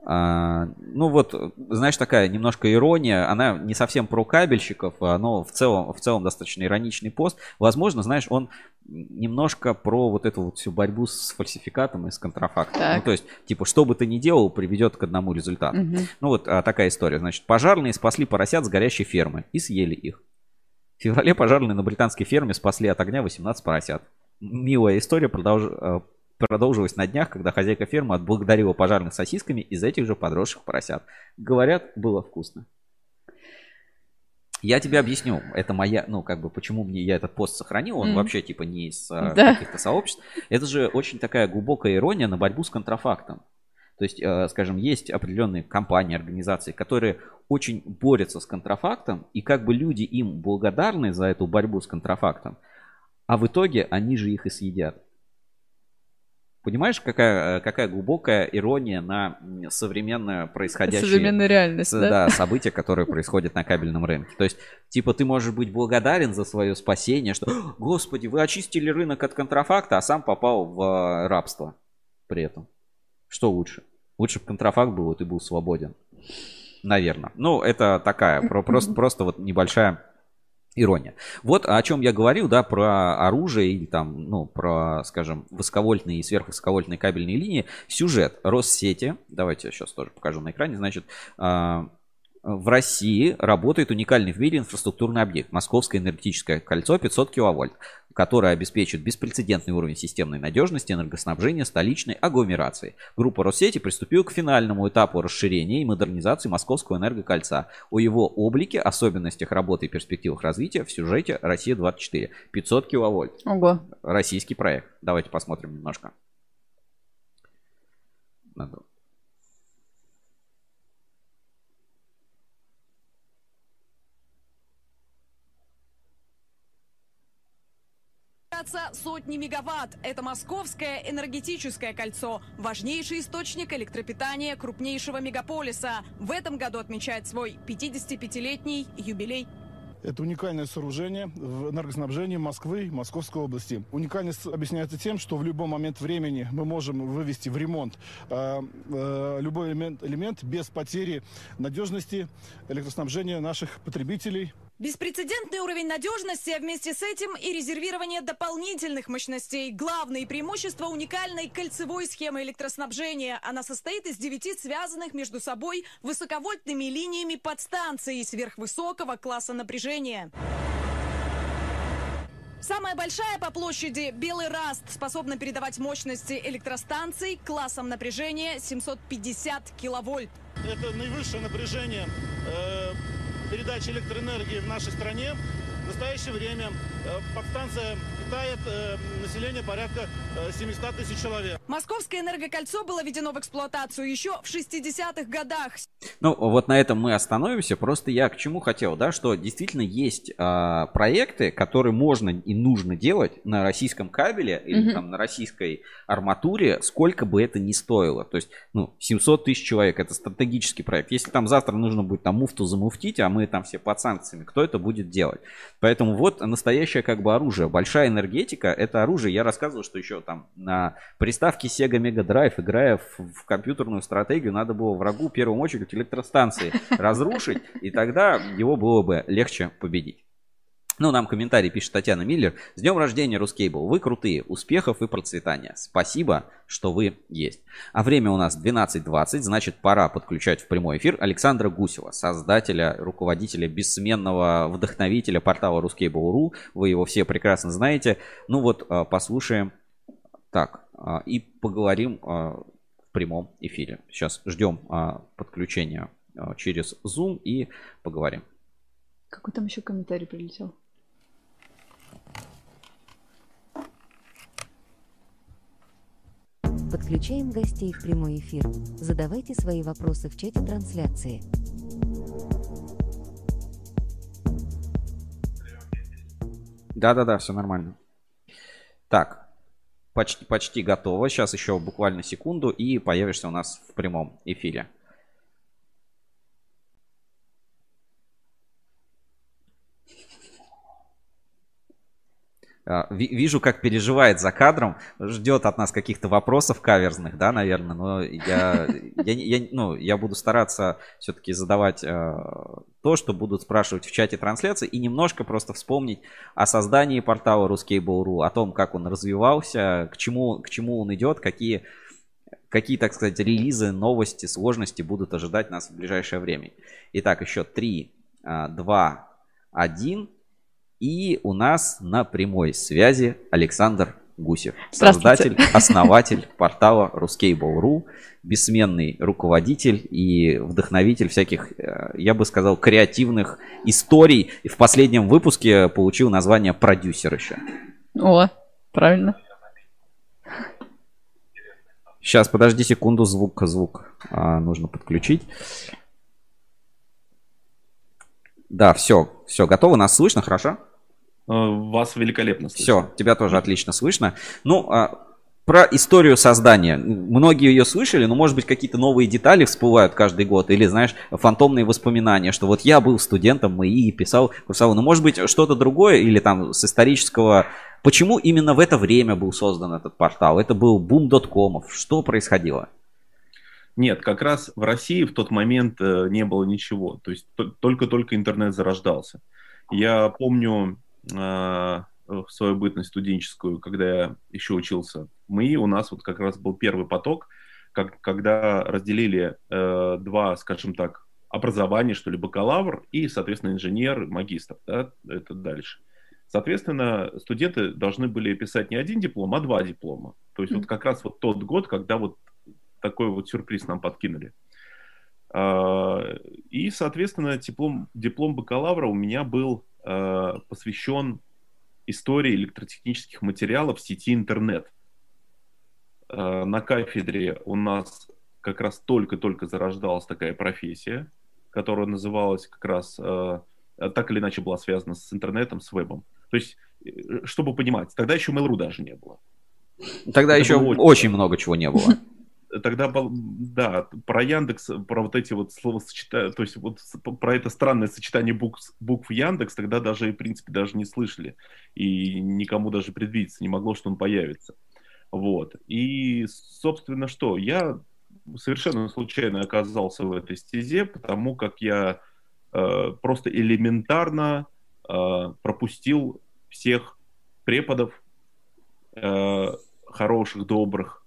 А, Ну вот, знаешь, такая немножко ирония, она не совсем про кабельщиков, а, но в целом, в целом достаточно ироничный пост. Возможно, знаешь, он немножко про вот эту вот всю борьбу с фальсификатом и с контрафактом. Так. Ну, то есть, типа, что бы ты ни делал, приведет к одному результату. Мгм. Ну вот а, такая история. Значит, пожарные спасли поросят с горящей фермы и съели их. В феврале пожарные на британской ферме спасли от огня 18 поросят. Милая история продолж- э, продолжилась на днях, когда хозяйка фермы отблагодарила пожарных сосисками из этих же подросших поросят. Говорят, было вкусно. Я тебе объясню, это моя, ну, как бы, почему мне я этот пост сохранил, он Мгм. вообще, типа, не из а, Да. каких-то сообществ. Это же очень такая глубокая ирония на борьбу с контрафактом. То есть, э, скажем, есть определенные компании, организации, которые очень борются с контрафактом, и как бы люди им благодарны за эту борьбу с контрафактом, а в итоге они же их и съедят. Понимаешь, какая, э, какая глубокая ирония на современное происходящее... Современную реальность, с- да? события, которые происходят на кабельном рынке. То есть, типа, ты можешь быть благодарен за свое спасение, что, «О, господи, вы очистили рынок от контрафакта, а сам попал в э, рабство при этом. Что лучше? Лучше бы контрафакт был, и ты был свободен. Наверное. Ну, это такая, про- *laughs* просто, просто вот небольшая ирония. Вот о чем я говорил, да, про оружие или там, ну, про, скажем, высоковольтные и сверхвысоковольтные кабельные линии. Сюжет Россети, давайте я сейчас тоже покажу на экране, значит, а, в России работает уникальный в мире инфраструктурный объект Московское энергетическое кольцо 500 киловольт, которое обеспечит беспрецедентный уровень системной надежности энергоснабжения столичной агломерации. Группа Россети приступила к финальному этапу расширения и модернизации Московского энергокольца. О его облике, особенностях работы и перспективах развития в сюжете «Россия-24». 500 киловольт. Ого. Российский проект. Давайте посмотрим немножко. Надо- сотни мегаватт. Это Московское энергетическое кольцо. Важнейший источник электропитания крупнейшего мегаполиса. В этом году отмечает свой 55-летний юбилей. Это уникальное сооружение в энергоснабжении Москвы и Московской области. Уникальность объясняется тем, что в любой момент времени мы можем вывести в ремонт э, э, любой элемент, элемент без потери надежности электроснабжения наших потребителей. Беспрецедентный уровень надежности, а вместе с этим и резервирование дополнительных мощностей. Главные преимущества уникальной кольцевой схемы электроснабжения. Она состоит из девяти связанных между собой высоковольтными линиями подстанций сверхвысокого класса напряжения. Самая большая по площади Белый Раст способна передавать мощности электростанций классом напряжения 750 киловольт. Это наивысшее напряжение э, передачи электроэнергии в нашей стране. В настоящее время подстанция питает э, население порядка э, 700 тысяч человек. Московское энергокольцо было введено в эксплуатацию еще в 60-х годах. Ну, вот на этом мы остановимся. Просто я к чему хотел, да, что действительно есть а, проекты, которые можно и нужно делать на российском кабеле или Мгм. там на российской арматуре, сколько бы это ни стоило. То есть, ну, 700 тысяч человек, это стратегический проект. Если там завтра нужно будет там муфту замуфтить, а мы там все под санкциями, кто это будет делать? Поэтому вот настоящее как бы оружие. Большая энергетика, это оружие. Я рассказывал, что еще там на приставке Sega Mega Drive, играя в, в компьютерную стратегию, надо было врагу в первую очередь электростанции разрушить, и тогда его было бы легче победить. Ну, нам комментарий пишет Татьяна Миллер. С днем рождения, Рускейбл. Вы крутые. Успехов и процветания. Спасибо, что вы есть. А время у нас 12.20, значит, пора подключать в прямой эфир Александра Гусева, создателя, руководителя, бессменного вдохновителя портала Ruskable.ru. Вы его все прекрасно знаете. Ну вот, а, послушаем так а, и поговорим а, в прямом эфире. Сейчас ждем подключения через Zoom и поговорим. Какой там еще комментарий прилетел? Подключаем гостей в прямой эфир. Задавайте свои вопросы в чате трансляции. Да-да-да, все нормально. Так, почти, почти готово. Сейчас еще буквально секунду и появишься у нас в прямом эфире. Вижу, как переживает за кадром, ждет от нас каких-то вопросов каверзных, да, наверное, но я, я, я, ну, я буду стараться все-таки задавать э, то, что будут спрашивать в чате трансляции, и немножко просто вспомнить о создании портала Ruskable.ru, о том, как он развивался, к чему, к чему он идет, какие, какие, так сказать, релизы, новости, сложности будут ожидать нас в ближайшее время. Итак, еще 3, 2, 1. И у нас на прямой связи Александр Гусев, создатель, основатель портала Ruskable.ru, бессменный руководитель и вдохновитель всяких, э, я бы сказал, креативных историй. И в последнем выпуске получил название продюсер еще. О, правильно. Сейчас, подожди секунду, звук, звук а, нужно подключить. Да, все, все, готово, нас слышно, хорошо? Вас великолепно слышно. Все, тебя тоже отлично слышно. Ну, а, про историю создания. Многие ее слышали, но, может быть, какие-то новые детали всплывают каждый год. Или, знаешь, фантомные воспоминания, что вот я был студентом и писал курсовую. Но, может быть, что-то другое или там с исторического... Почему именно в это время был создан этот портал? Это был бум доткомов. Что происходило? Нет, как раз в России в тот момент э, не было ничего. То есть то- только-только интернет зарождался. Я помню э, в свою бытность студенческую, когда я еще учился в МИИ, у нас вот как раз был первый поток, как, когда разделили э, два, скажем так, образования, что ли, бакалавр и, соответственно, инженер, магистр, да, это дальше. Соответственно, студенты должны были писать не один диплом, а два диплома. То есть вот как раз вот тот год, когда вот такой вот сюрприз нам подкинули. А, И, соответственно, диплом, диплом бакалавра у меня был посвящен истории электротехнических материалов в сети интернет. А, На кафедре у нас как раз только-только зарождалась такая профессия, которая называлась как раз, а, так или иначе была связана с интернетом, с вебом. То есть, э, чтобы понимать, тогда еще Mail.ru даже не было. Тогда Это еще было очень много чего не было. *laughs* тогда, был- да, про Яндекс, про вот эти вот словосочетания, то есть вот про это странное сочетание букв, букв Яндекс тогда даже, в принципе, даже не слышали. И никому даже предвидеться не могло, что он появится. Вот. И, собственно, что? Я совершенно случайно оказался в этой стезе, потому как я э, просто элементарно э, пропустил всех преподов, э, хороших, добрых,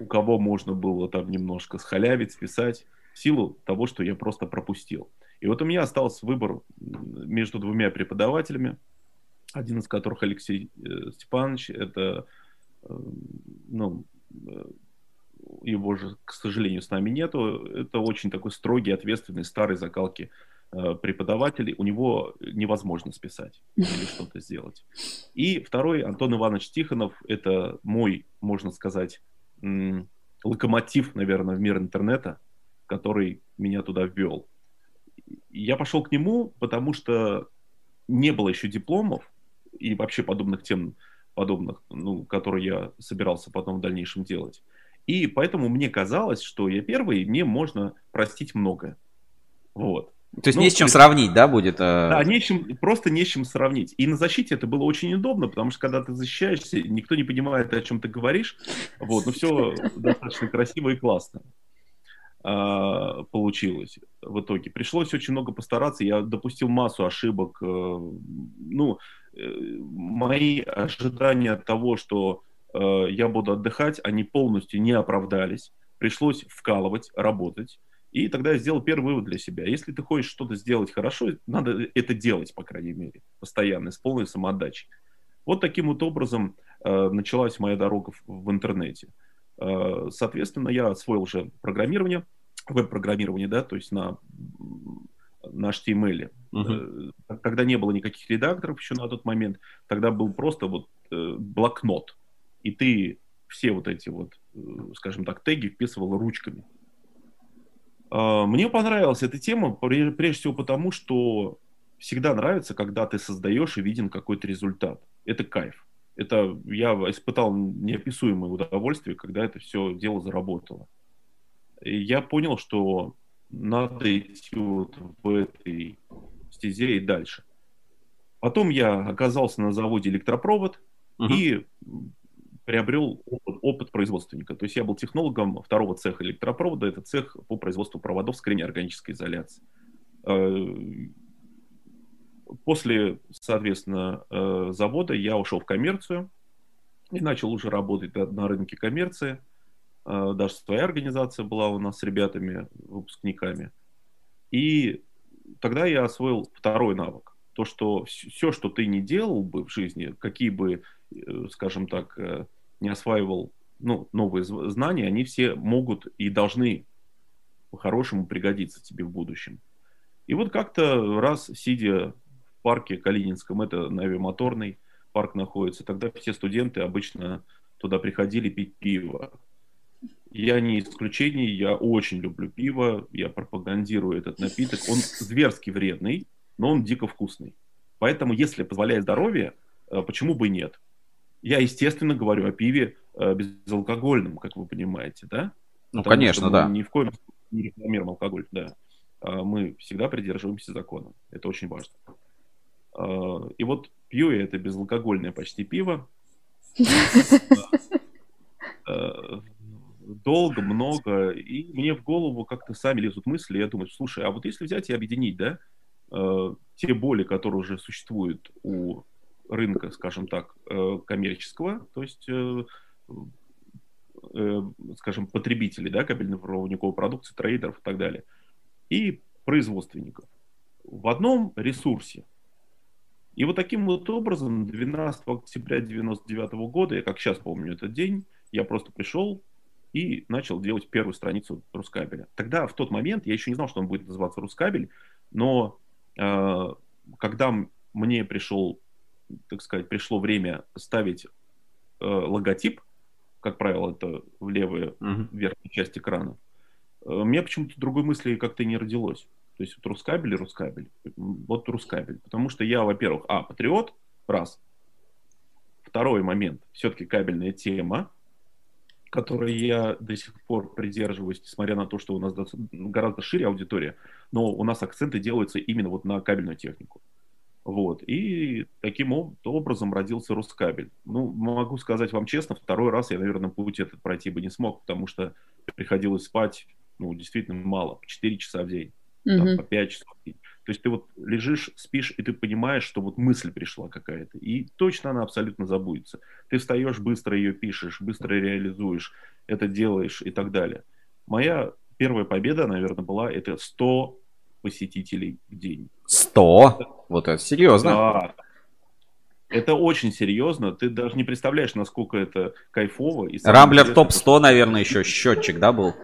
у кого можно было там немножко схалявить, списать, в силу того, что я просто пропустил. И вот у меня остался выбор между двумя преподавателями. один из которых Алексей э, Степанович, это, э, ну, э, его же, к сожалению, с нами нету, это очень такой строгий, ответственный, старый закалки преподаватель, у него невозможно списать или что-то сделать. И второй, Антон Иванович Тихонов, это мой, можно сказать, локомотив, наверное, в мир интернета, который меня туда ввел. Я пошел к нему, потому что не было еще дипломов и вообще подобных тем, подобных, ну, которые я собирался потом в дальнейшем делать. И поэтому мне казалось, что я первый, и мне можно простить многое. Вот. То есть Ну, не с чем сравнить, да, будет? э, Да, не с чем, просто не с чем сравнить. И на защите это было очень удобно, потому что когда ты защищаешься, никто не понимает, о чем ты говоришь. Вот, но все *laughs* достаточно красиво и классно а, получилось в итоге. Пришлось очень много постараться, я допустил массу ошибок. э, Ну, э, мои ожидания того, что э, я буду отдыхать, они полностью не оправдались. Пришлось вкалывать, работать. И тогда я сделал первый вывод для себя. Если ты хочешь что-то сделать хорошо, надо это делать, по крайней мере, постоянно, с полной самоотдачей. Вот таким вот образом э, началась моя дорога в, в интернете. Э, соответственно, я освоил уже программирование, веб-программирование, да, то есть на, на HTML. Мгм. Э, Тогда не было никаких редакторов еще на тот момент. Тогда был просто вот э, блокнот. И ты все вот эти вот, э, скажем так, теги вписывал ручками. А, Мне понравилась эта тема, пре- прежде всего потому, что всегда нравится, когда ты создаешь и виден какой-то результат. Это кайф. Это я испытал неописуемое удовольствие, когда это все дело заработало. И я понял, что надо идти вот в этой стезе и дальше. Потом я оказался на заводе электропровод и приобрел опыт, производственника. То есть я был технологом второго цеха электропровода. Это цех по производству проводов с кремнеорганической изоляцией. Э, После, соответственно, э, завода я ушел в коммерцию и начал уже работать на- рынке коммерции. Э, Даже своя организация была у нас с ребятами, выпускниками. И тогда я освоил второй навык. То, что все, что ты не делал бы в жизни, какие бы, скажем так, не осваивал ну, новые знания, они все могут и должны по-хорошему пригодиться тебе в будущем. И вот как-то раз, сидя в парке Калининском, это на авиамоторный парк находится, тогда все студенты обычно туда приходили пить пиво. Я не исключение, я очень люблю пиво, я пропагандирую этот напиток. Он зверски вредный, но он дико вкусный. Поэтому, если позволяет здоровье, э, почему бы и нет? Я, естественно, говорю о пиве э, безалкогольном, как вы понимаете, да? Ну, Потому конечно, да. Ни в коем случае не рекламируем алкоголь, да. А Мы всегда придерживаемся закона. Это очень важно. А, И вот пью я это безалкогольное почти пиво. Э, *laughs* Долго, много. И мне в голову как-то сами лезут мысли. Я думаю, слушай, а вот если взять и объединить, да, те боли, которые уже существуют у рынка, скажем так, э, коммерческого, то есть, э, э, скажем, потребителей, да, кабельно-проводниковой продукции, трейдеров и так далее, и производственников в одном ресурсе. И вот таким вот образом 12 октября 1999 года, я как сейчас помню этот день, я просто пришел и начал делать первую страницу Рускабеля. Тогда, в тот момент, я еще не знал, что он будет называться Рускабель, но э, когда мне пришел, так сказать, пришло время ставить э, логотип, как правило, это в левую верхнюю часть экрана, э, у меня почему-то другой мысли как-то не родилось. То есть вот Рускабель и Рускабель. Вот Рускабель. Потому что я, во-первых, а, патриот, раз. Второй момент, все-таки кабельная тема, которой я до сих пор придерживаюсь, несмотря на то, что у нас гораздо шире аудитория, но у нас акценты делаются именно вот на кабельную технику. Вот. И таким об- образом родился Рускабель. Ну, могу сказать вам честно, второй раз я, наверное, путь этот пройти бы не смог, потому что приходилось спать, ну, действительно мало, по 4 часа в день, там, Мгм. по 5 часов в день. То есть ты вот лежишь, спишь, и ты понимаешь, что вот мысль пришла какая-то, и точно она абсолютно забудется. Ты встаешь, быстро ее пишешь, быстро реализуешь, это делаешь и так далее. Моя первая победа, наверное, была это 100 посетителей в день. 100? Вот это серьезно. Да. Это очень серьезно. Ты даже не представляешь, насколько это кайфово. И Рамблер интересное, топ-100, наверное, еще счетчик, да, был?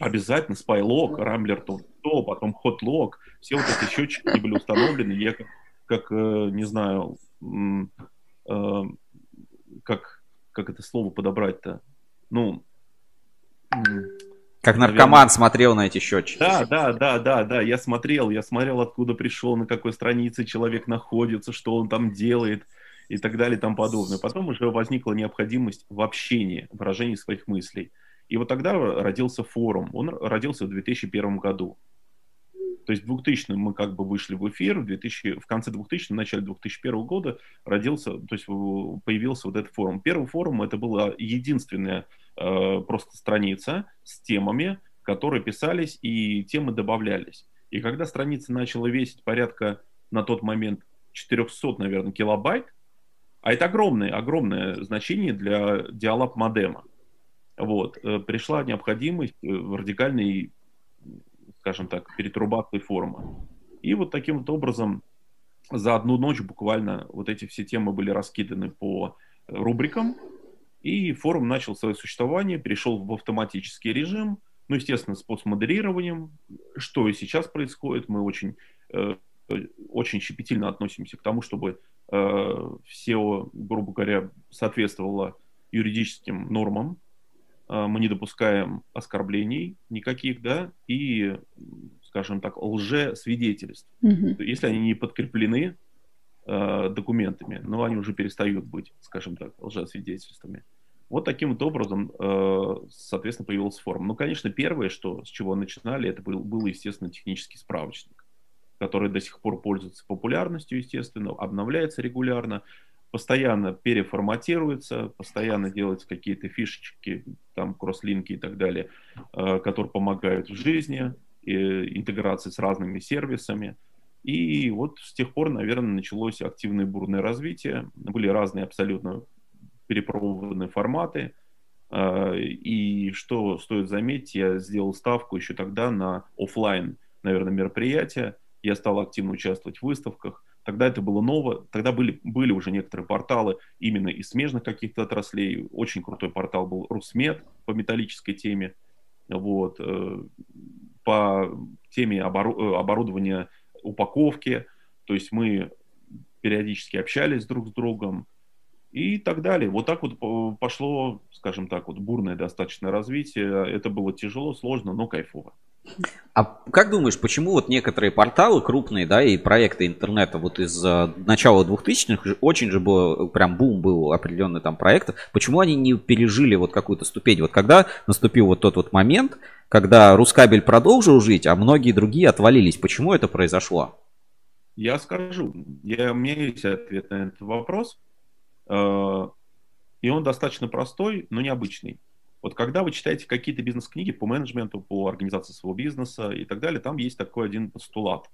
Обязательно спайлог, рамблер топ-100, потом хотлог. Все вот эти счетчики были установлены. Я как, как э, не знаю, э, как, как это слово подобрать-то? Ну, Как наверное, наркоман смотрел на эти счетчики. Да, да, да, да, да. Я смотрел, я смотрел, откуда пришел, на какой странице человек находится, что он там делает и так далее и тому подобное. Потом уже возникла необходимость в общении, выражении своих мыслей. И вот тогда родился форум. Он родился в 2001 году. То есть в 2000 мы как бы вышли в эфир, в, 2000, в конце 2000 в начале 2001 года родился, то есть в- появился вот этот форум. Первый форум это была единственная э, просто страница с темами, которые писались и темы добавлялись. И когда страница начала весить порядка на тот момент 400, наверное, килобайт, а это огромное, огромное значение для диалаб модема. Вот, э, пришла необходимость э, в радикальной, скажем так, перетрубации форума. И вот таким вот образом за одну ночь буквально вот эти все темы были раскиданы по рубрикам, и форум начал свое существование, перешел в автоматический режим, ну, естественно, с постмодерированием, что и сейчас происходит. Мы очень, э, очень щепетильно относимся к тому, чтобы э, все, грубо говоря, соответствовало юридическим нормам. Э, Мы не допускаем оскорблений никаких, да, и, скажем так, лжесвидетельств. Мгм. Если они не подкреплены э, документами, но они уже перестают быть, скажем так, лжесвидетельствами. Вот таким вот образом, э, соответственно, появился форум. Ну, конечно, первое, что, с чего начинали, это был, был, естественно, технический справочник, который до сих пор пользуется популярностью, естественно, обновляется регулярно, постоянно переформатируется, постоянно делаются какие-то фишечки, там, кросслинки и так далее, э, которые помогают в жизни, э, интеграции с разными сервисами. И вот с тех пор, наверное, началось активное бурное развитие. Были разные абсолютно перепробованные форматы. Э, И что стоит заметить, я сделал ставку еще тогда на оффлайн, наверное, мероприятия. Я стал активно участвовать в выставках. Тогда это было ново. Тогда были, были уже некоторые порталы именно из смежных каких-то отраслей. Очень крутой портал был Русмед по металлической теме. Вот. э, По теме обору- э, оборудования упаковки. То есть мы периодически общались друг с другом и так далее. Вот так вот по- пошло, скажем так, вот бурное достаточно развитие. Это было тяжело, сложно, но кайфово. А как думаешь, почему вот некоторые порталы крупные, да, и проекты интернета вот из э, начала 2000-х же очень же было, прям бум был определенный там проектов, почему они не пережили вот какую-то ступень? Вот когда наступил вот тот вот момент, когда Рускабель продолжил жить, а многие другие отвалились, почему это произошло? Я скажу, я, у меня есть ответ на этот вопрос, Э, и он достаточно простой, но необычный. Вот когда вы читаете какие-то бизнес-книги по менеджменту, по организации своего бизнеса и так далее, там есть такой один постулат,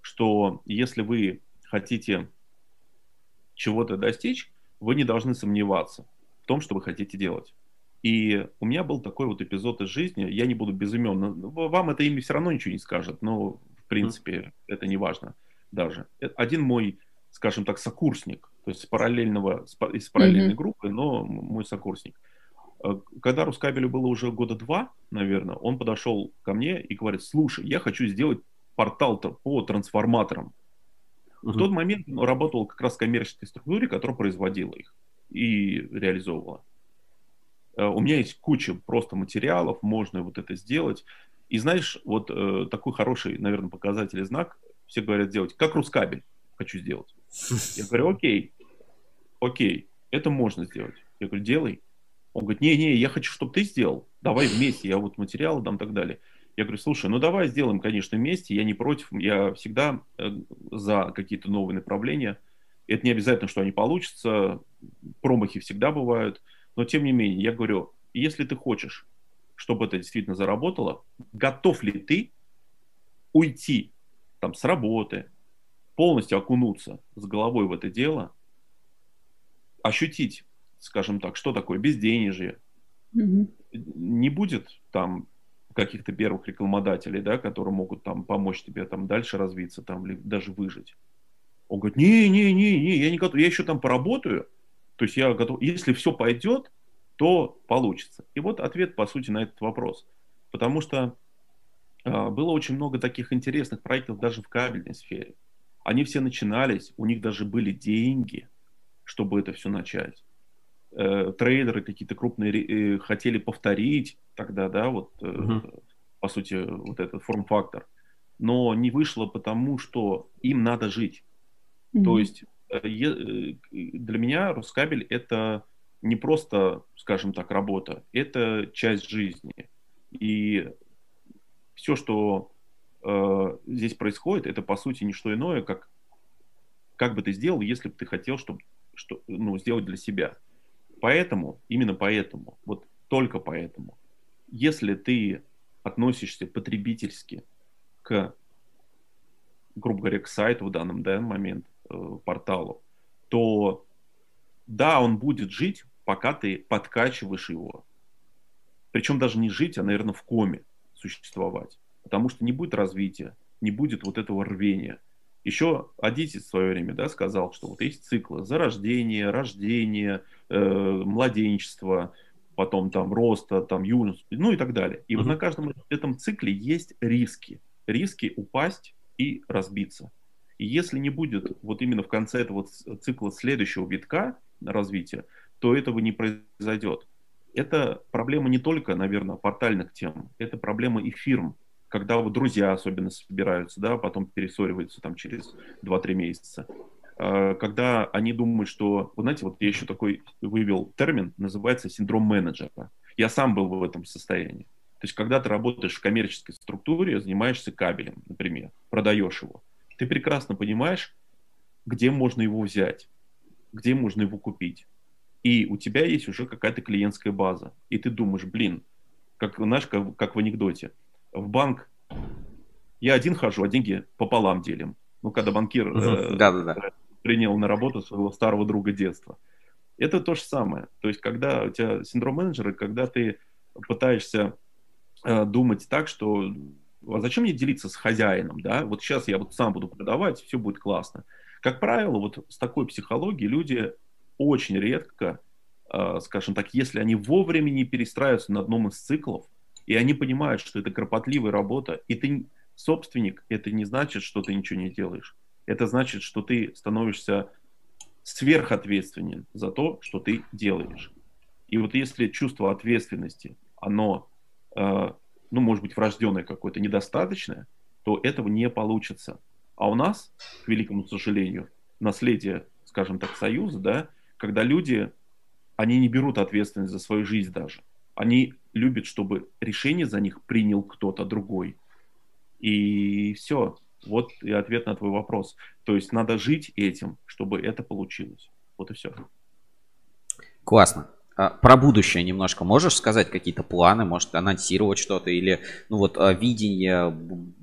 что если вы хотите чего-то достичь, вы не должны сомневаться в том, что вы хотите делать. И у меня был такой вот эпизод из жизни, я не буду без имен, но вам это имя все равно ничего не скажет, но в принципе это не важно даже. Э, Один мой, скажем так, сокурсник, то есть с параллельного, из параллельной Мгм. группы, но мой сокурсник. Э, Когда Рускабелю было уже года два, наверное, он подошел ко мне и говорит, слушай, я хочу сделать портал по трансформаторам. В тот момент он работал как раз в коммерческой структуре, которая производила их и реализовывала. Э, У меня есть куча просто материалов, можно вот это сделать. И знаешь, вот э, такой хороший, наверное, показатель и знак, все говорят делать, как Рускабель хочу сделать. Я говорю, окей, окей, это можно сделать. Я говорю, делай. Он говорит, не-не, я хочу, чтобы ты сделал. Давай вместе, я вот материалы дам и так далее. Я говорю, слушай, ну давай сделаем, конечно, вместе. Я не против, я всегда э, за какие-то новые направления. Это не обязательно, что они получатся. Промахи всегда бывают. Но тем не менее, я говорю, если ты хочешь, чтобы это действительно заработало, готов ли ты уйти там с работы, полностью окунуться с головой в это дело, ощутить, скажем так, что такое безденежье, не будет там каких-то первых рекламодателей, да, которые могут там помочь тебе там дальше развиться, там, или даже выжить. Он говорит, не-не-не, я не готов, я еще там поработаю, то есть я готов, если все пойдет, то получится. И вот ответ, по сути, на этот вопрос. Потому что э, было очень много таких интересных проектов даже в кабельной сфере. Они все начинались, у них даже были деньги, чтобы это все начать. Э, трейдеры какие-то крупные э, хотели повторить тогда, да, вот, э, угу. по сути, вот этот форм-фактор. Но не вышло потому, что им надо жить. Mm-hmm. То есть э, э, для меня Роскабель это не просто, скажем так, работа, это часть жизни. И все, что э, здесь происходит, это по сути не что иное, как как бы ты сделал, если бы ты хотел, чтобы что, ну, сделать для себя. Поэтому, именно поэтому, вот только поэтому, если ты относишься потребительски к, грубо говоря, к сайту в данный да, момент, э, порталу, то да, он будет жить, пока ты подкачиваешь его. Причем даже не жить, а, наверное, в коме существовать. Потому что не будет развития, не будет вот этого рвения. Еще Адитис в свое время да, сказал, что вот есть циклы зарождение, рождение, э, младенчество, потом там роста, там юность, ну и так далее. И mm-hmm. вот на каждом этом цикле есть риски. Риски упасть и разбиться. И если не будет вот именно в конце этого цикла следующего витка развития, то этого не произойдет. Это проблема не только, наверное, портальных тем, это проблема и фирм, когда вот друзья особенно собираются, да, потом перессориваются там через 2-3 месяца. А, когда они думают, что, вы знаете, вот я еще такой вывел термин, называется синдром менеджера. Я сам был в этом состоянии. То есть, когда ты работаешь в коммерческой структуре, занимаешься кабелем, например, продаешь его, ты прекрасно понимаешь, где можно его взять, где можно его купить. И у тебя есть уже какая-то клиентская база. И ты думаешь, блин, как, знаешь, как, как в анекдоте. В банк я один хожу, а деньги пополам делим. Ну, когда банкир э, да, да, да. принял на работу своего старого друга детства. Это то же самое. То есть, когда у тебя синдром менеджера, когда ты пытаешься э, думать так, что а зачем мне делиться с хозяином, да? Вот сейчас я вот сам буду продавать, все будет классно. Как правило, вот с такой психологией люди очень редко, э, скажем так, если они вовремя не перестраиваются на одном из циклов, и они понимают, что это кропотливая работа, и ты собственник, это не значит, что ты ничего не делаешь. Это значит, что ты становишься сверхответственен за то, что ты делаешь. И вот если чувство ответственности, оно э, ну, может быть, врожденное какое-то, недостаточное, то этого не получится. А у нас, к великому сожалению, наследие, скажем так, союза, да, когда люди, они не берут ответственность за свою жизнь даже. Они любят, чтобы решение за них принял кто-то другой. И все. Вот и ответ на твой вопрос. То есть надо жить этим, чтобы это получилось. Вот и все. Классно. А, про будущее немножко можешь сказать какие-то планы, может анонсировать что-то или ну вот а, видение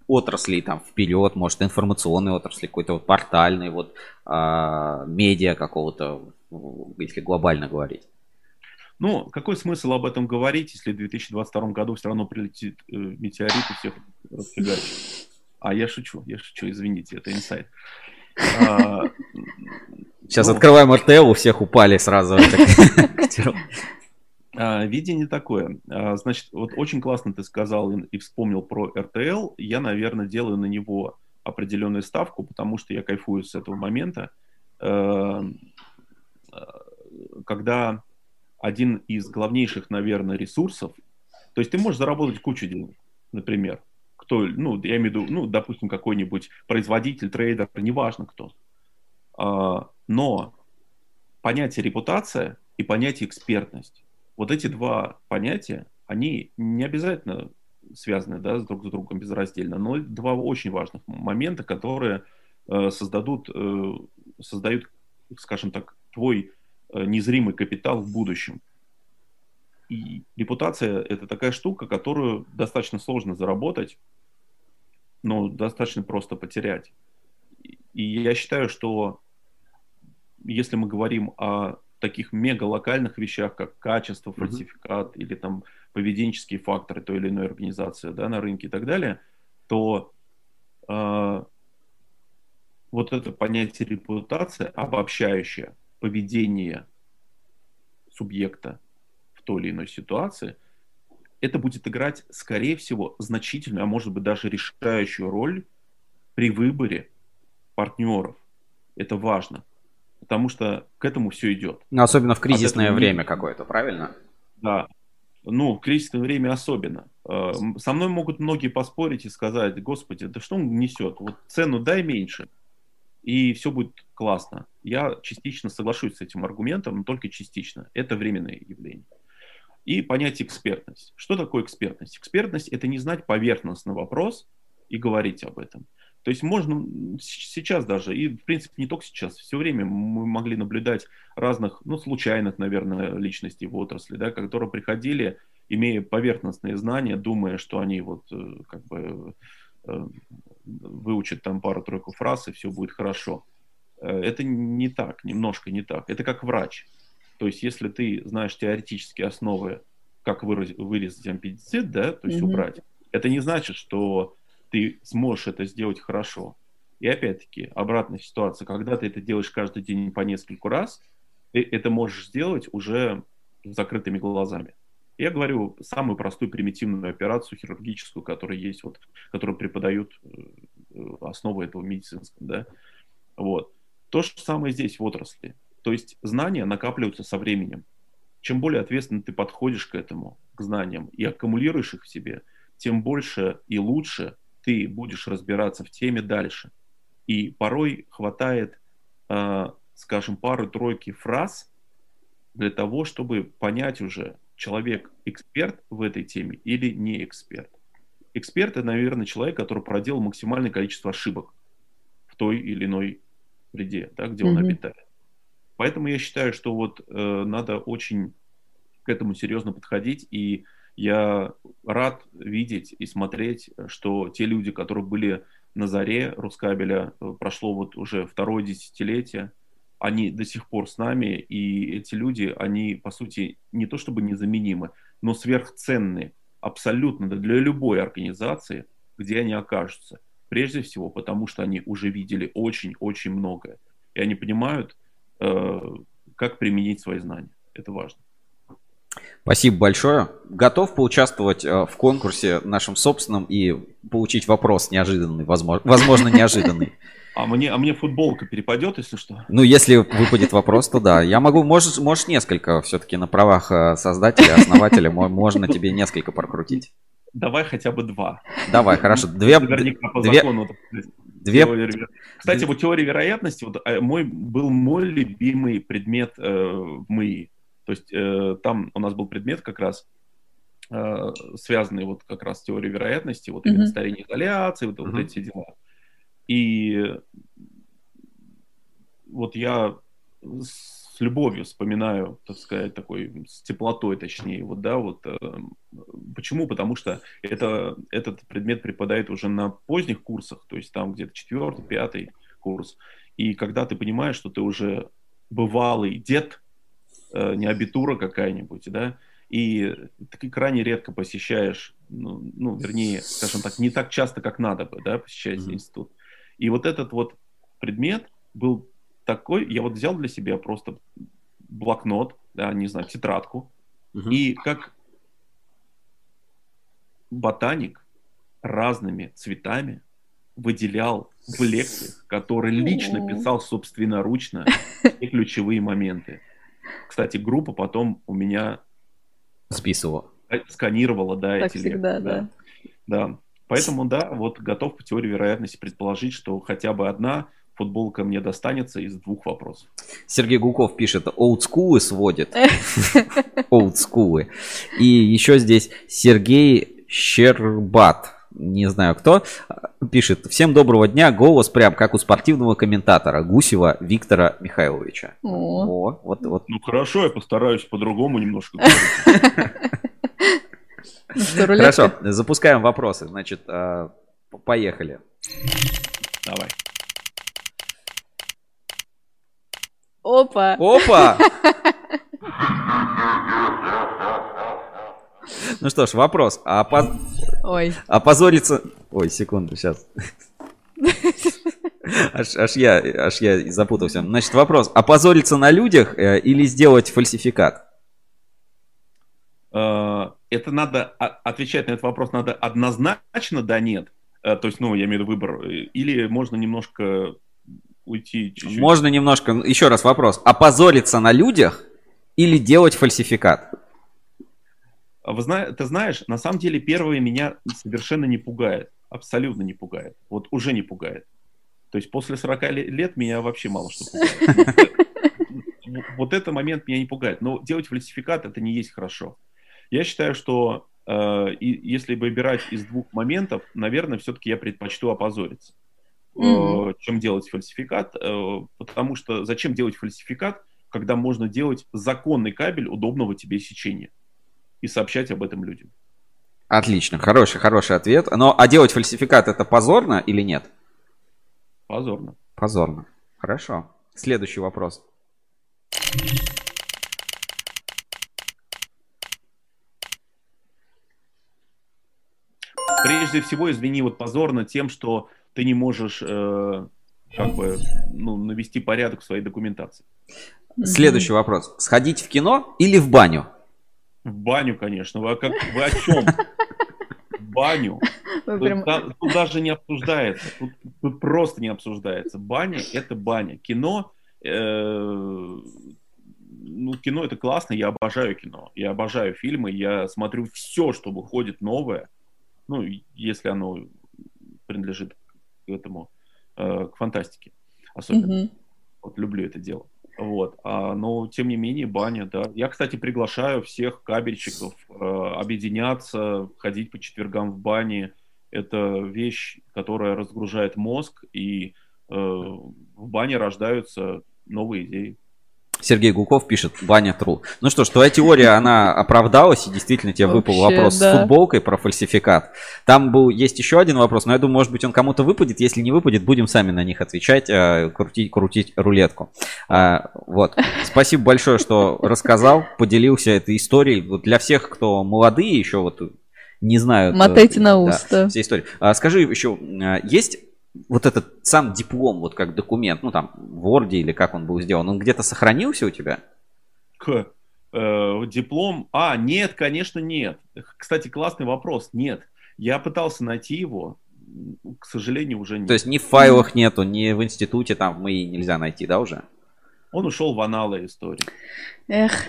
отраслей там вперед, может информационной отрасли, какой-то вот портальный, вот а, медиа какого-то, если глобально говорить. Ну, какой смысл об этом говорить, если в 2022 году все равно прилетит э, метеорит и всех расфигачит? А, я шучу, я шучу, извините, это инсайт. А, Сейчас ну, открываем РТЛ, у всех упали сразу. *laughs* *laughs* А, видение такое. А, значит, вот очень классно ты сказал и вспомнил про РТЛ. Я, наверное, делаю на него определенную ставку, потому что я кайфую с этого момента, эм, э, когда один из главнейших, наверное, ресурсов, то есть ты можешь заработать кучу денег, например, кто, ну, я имею в виду, ну, допустим, какой-нибудь производитель, трейдер, неважно кто, а, но понятие репутация и понятие экспертность, вот эти два понятия, они не обязательно связаны да, с друг с другом безраздельно, но два очень важных момента, которые э, создадут, э, создают, скажем так, твой незримый капитал в будущем. И репутация – это такая штука, которую достаточно сложно заработать, но достаточно просто потерять. И я считаю, что если мы говорим о таких мега локальных вещах, как качество, фальсификат mm-hmm. или там поведенческие факторы той или иной организации да, на рынке и так далее, то э, вот это понятие репутация, обобщающее поведение субъекта в той или иной ситуации, это будет играть, скорее всего, значительную, а может быть даже решающую роль при выборе партнеров. Это важно, потому что к этому все идет. Ну, особенно в кризисное этого время какое-то, правильно? Да. Ну, в кризисное время особенно. Э, Со мной могут многие поспорить и сказать, господи, да что он несет? Вот цену дай меньше, и все будет классно. Я частично соглашусь с этим аргументом, но только частично. Это временное явление. И понятие экспертность. Что такое экспертность? Экспертность – это не знать поверхностный вопрос и говорить об этом. То есть можно сейчас даже, и в принципе не только сейчас, все время мы могли наблюдать разных, ну, случайных, наверное, личностей в отрасли, да, которые приходили, имея поверхностные знания, думая, что они вот э, как бы выучат там пару-тройку фраз, и все будет хорошо. Э, Это не так, немножко не так. Это как врач. То есть, если ты знаешь теоретические основы, как выраз- вырезать аппендицит, да, то есть Мгм. убрать, это не значит, что ты сможешь это сделать хорошо. И опять-таки, обратная ситуация, когда ты это делаешь каждый день по нескольку раз, ты это можешь сделать уже с закрытыми глазами. Я говорю самую простую примитивную операцию хирургическую, которая есть, вот, которую преподают э, основы этого медицинского, да. Вот. То же самое здесь в отрасли. То есть знания накапливаются со временем. Чем более ответственно ты подходишь к этому, к знаниям, и аккумулируешь их в себе, тем больше и лучше ты будешь разбираться в теме дальше. И порой хватает, э, скажем, пары-тройки фраз для того, чтобы понять уже, человек эксперт в этой теме или не эксперт. Эксперт это, наверное, человек, который проделал максимальное количество ошибок в той или иной среде, да, где он Мгм. обитает. Поэтому я считаю, что вот э, надо очень к этому серьезно подходить, и я рад видеть и смотреть, что те люди, которые были на заре Рускабеля, э, прошло вот уже второе десятилетие, они до сих пор с нами, и эти люди, они, по сути, не то чтобы незаменимы, но сверхценные абсолютно для любой организации, где они окажутся. Прежде всего, потому что они уже видели очень-очень многое. И они понимают, э, как применить свои знания. Это важно. Спасибо большое. Готов поучаствовать э, в конкурсе нашем собственном и получить вопрос неожиданный, возможно неожиданный. *laughs* А мне, а мне футболка перепадет, если что? Ну, если выпадет вопрос, то да. Я могу, можешь, можешь несколько все-таки на правах э, создателя, основателя, мо- можно тебе несколько прокрутить. Давай хотя бы два. Давай, хорошо. Две, Наверняка по две- закону. две- Теория Кстати, вот теория вероятности вот, э, мой, был мой любимый предмет э, в МИИ. То есть э, там у нас был предмет как раз э, связанный вот как раз с теорией вероятности, вот именно Мгм. старение изоляции, вот, вот Мгм. эти дела. И вот я с любовью вспоминаю, так сказать, такой, с теплотой точнее, вот, да, вот, э, почему? Потому что это, этот предмет преподает уже на поздних курсах, то есть там где-то четвертый, пятый курс, и когда ты понимаешь, что ты уже бывалый дед, э, не абитура какая-нибудь, да, и ты крайне редко посещаешь, ну, ну, вернее, скажем так, не так часто, как надо бы, да, посещать институт. И вот этот вот предмет был такой, я вот взял для себя просто блокнот, да, не знаю, тетрадку, и как ботаник разными цветами выделял в лекциях, которые лично писал собственноручно *laughs* все ключевые моменты. Кстати, группа потом у меня списывала, сканировала, да, Так эти всегда, лекции, да. да. Поэтому, да, вот готов по теории вероятности предположить, что хотя бы одна футболка мне достанется из двух вопросов. Сергей Гуков пишет, олдскулы сводит. *laughs* Олдскулы. И еще здесь Сергей Щербат, не знаю кто, пишет, всем доброго дня, голос прям как у спортивного комментатора Гусева Виктора Михайловича. О. О, вот, вот. Ну хорошо, я постараюсь по-другому немножко? *laughs* Хорошо, запускаем вопросы. Значит, э, поехали. Давай. Опа. Опа! *laughs* Ну что ж, вопрос. А опоз- Ой. Опозориться... Ой, секунду, сейчас. *laughs* Аж, аж, я, аж я запутался. Значит, вопрос. Опозориться на людях э, или сделать фальсификат? Э, Это надо, а- отвечать на этот вопрос надо однозначно да, нет. Э, То есть, ну, я имею в виду выбор. Э, Или можно немножко уйти чуть-чуть. Можно немножко... Еще раз вопрос. Опозориться на людях или делать фальсификат? А Вы зна- ты знаешь, на самом деле первое меня совершенно не пугает. Абсолютно не пугает. Вот уже не пугает. То есть после 40 ле- лет меня вообще мало что пугает. *laughs* Вот этот момент меня не пугает. Но делать фальсификат это не есть хорошо. Я считаю, что э, и если выбирать из двух моментов, наверное, все-таки я предпочту опозориться, э, Мгм. чем делать фальсификат. э, Потому что зачем делать фальсификат, когда можно делать законный кабель удобного тебе сечения и сообщать об этом людям? Отлично, хороший, хороший ответ. Но а делать фальсификат это позорно или нет? Позорно. Позорно. Хорошо. Следующий вопрос. Прежде всего, извини, вот позорно тем, что ты не можешь э, как бы ну, навести порядок в своей документации. Следующий вопрос. Сходить в кино или в баню? В баню, конечно. Вы, как, вы о чем? В баню. Вы Тут, прям- та- тут даже не обсуждается. Тут, тут просто не обсуждается. Баня – это баня. Кино, э, ну, кино – это классно. Я обожаю кино. Я обожаю фильмы. Я смотрю все, что выходит новое. Ну, если оно принадлежит к этому, э, к фантастике особенно. Мгм. Вот люблю это дело. Вот. А, но, тем не менее, баня, да. Я, кстати, приглашаю всех кабельщиков э, объединяться, ходить по четвергам в бане. Это вещь, которая разгружает мозг, и э, в бане рождаются новые идеи. Сергей Гуков пишет, баня тру. Ну что ж, твоя теория, она оправдалась, и действительно тебе выпал вопрос да. с футболкой про фальсификат. Там был, есть еще один вопрос, но я думаю, может быть, он кому-то выпадет. Если не выпадет, будем сами на них отвечать, э, крутить, крутить рулетку. А, вот. Спасибо большое, что рассказал, поделился этой историей. Вот для всех, кто молодые еще вот не знают... э, Мотайте на да, ус, все истории. А скажи еще, э, есть вот этот сам диплом, вот как документ, ну там в Word или как он был сделан, он где-то сохранился у тебя? К э, диплом. А, нет, конечно, нет. Кстати, классный вопрос. Нет. Я пытался найти его. К сожалению, уже нет. То есть ни в файлах нету, ни в институте там в МИИ нельзя найти, да, уже? Он ушел в аналы истории. Эх,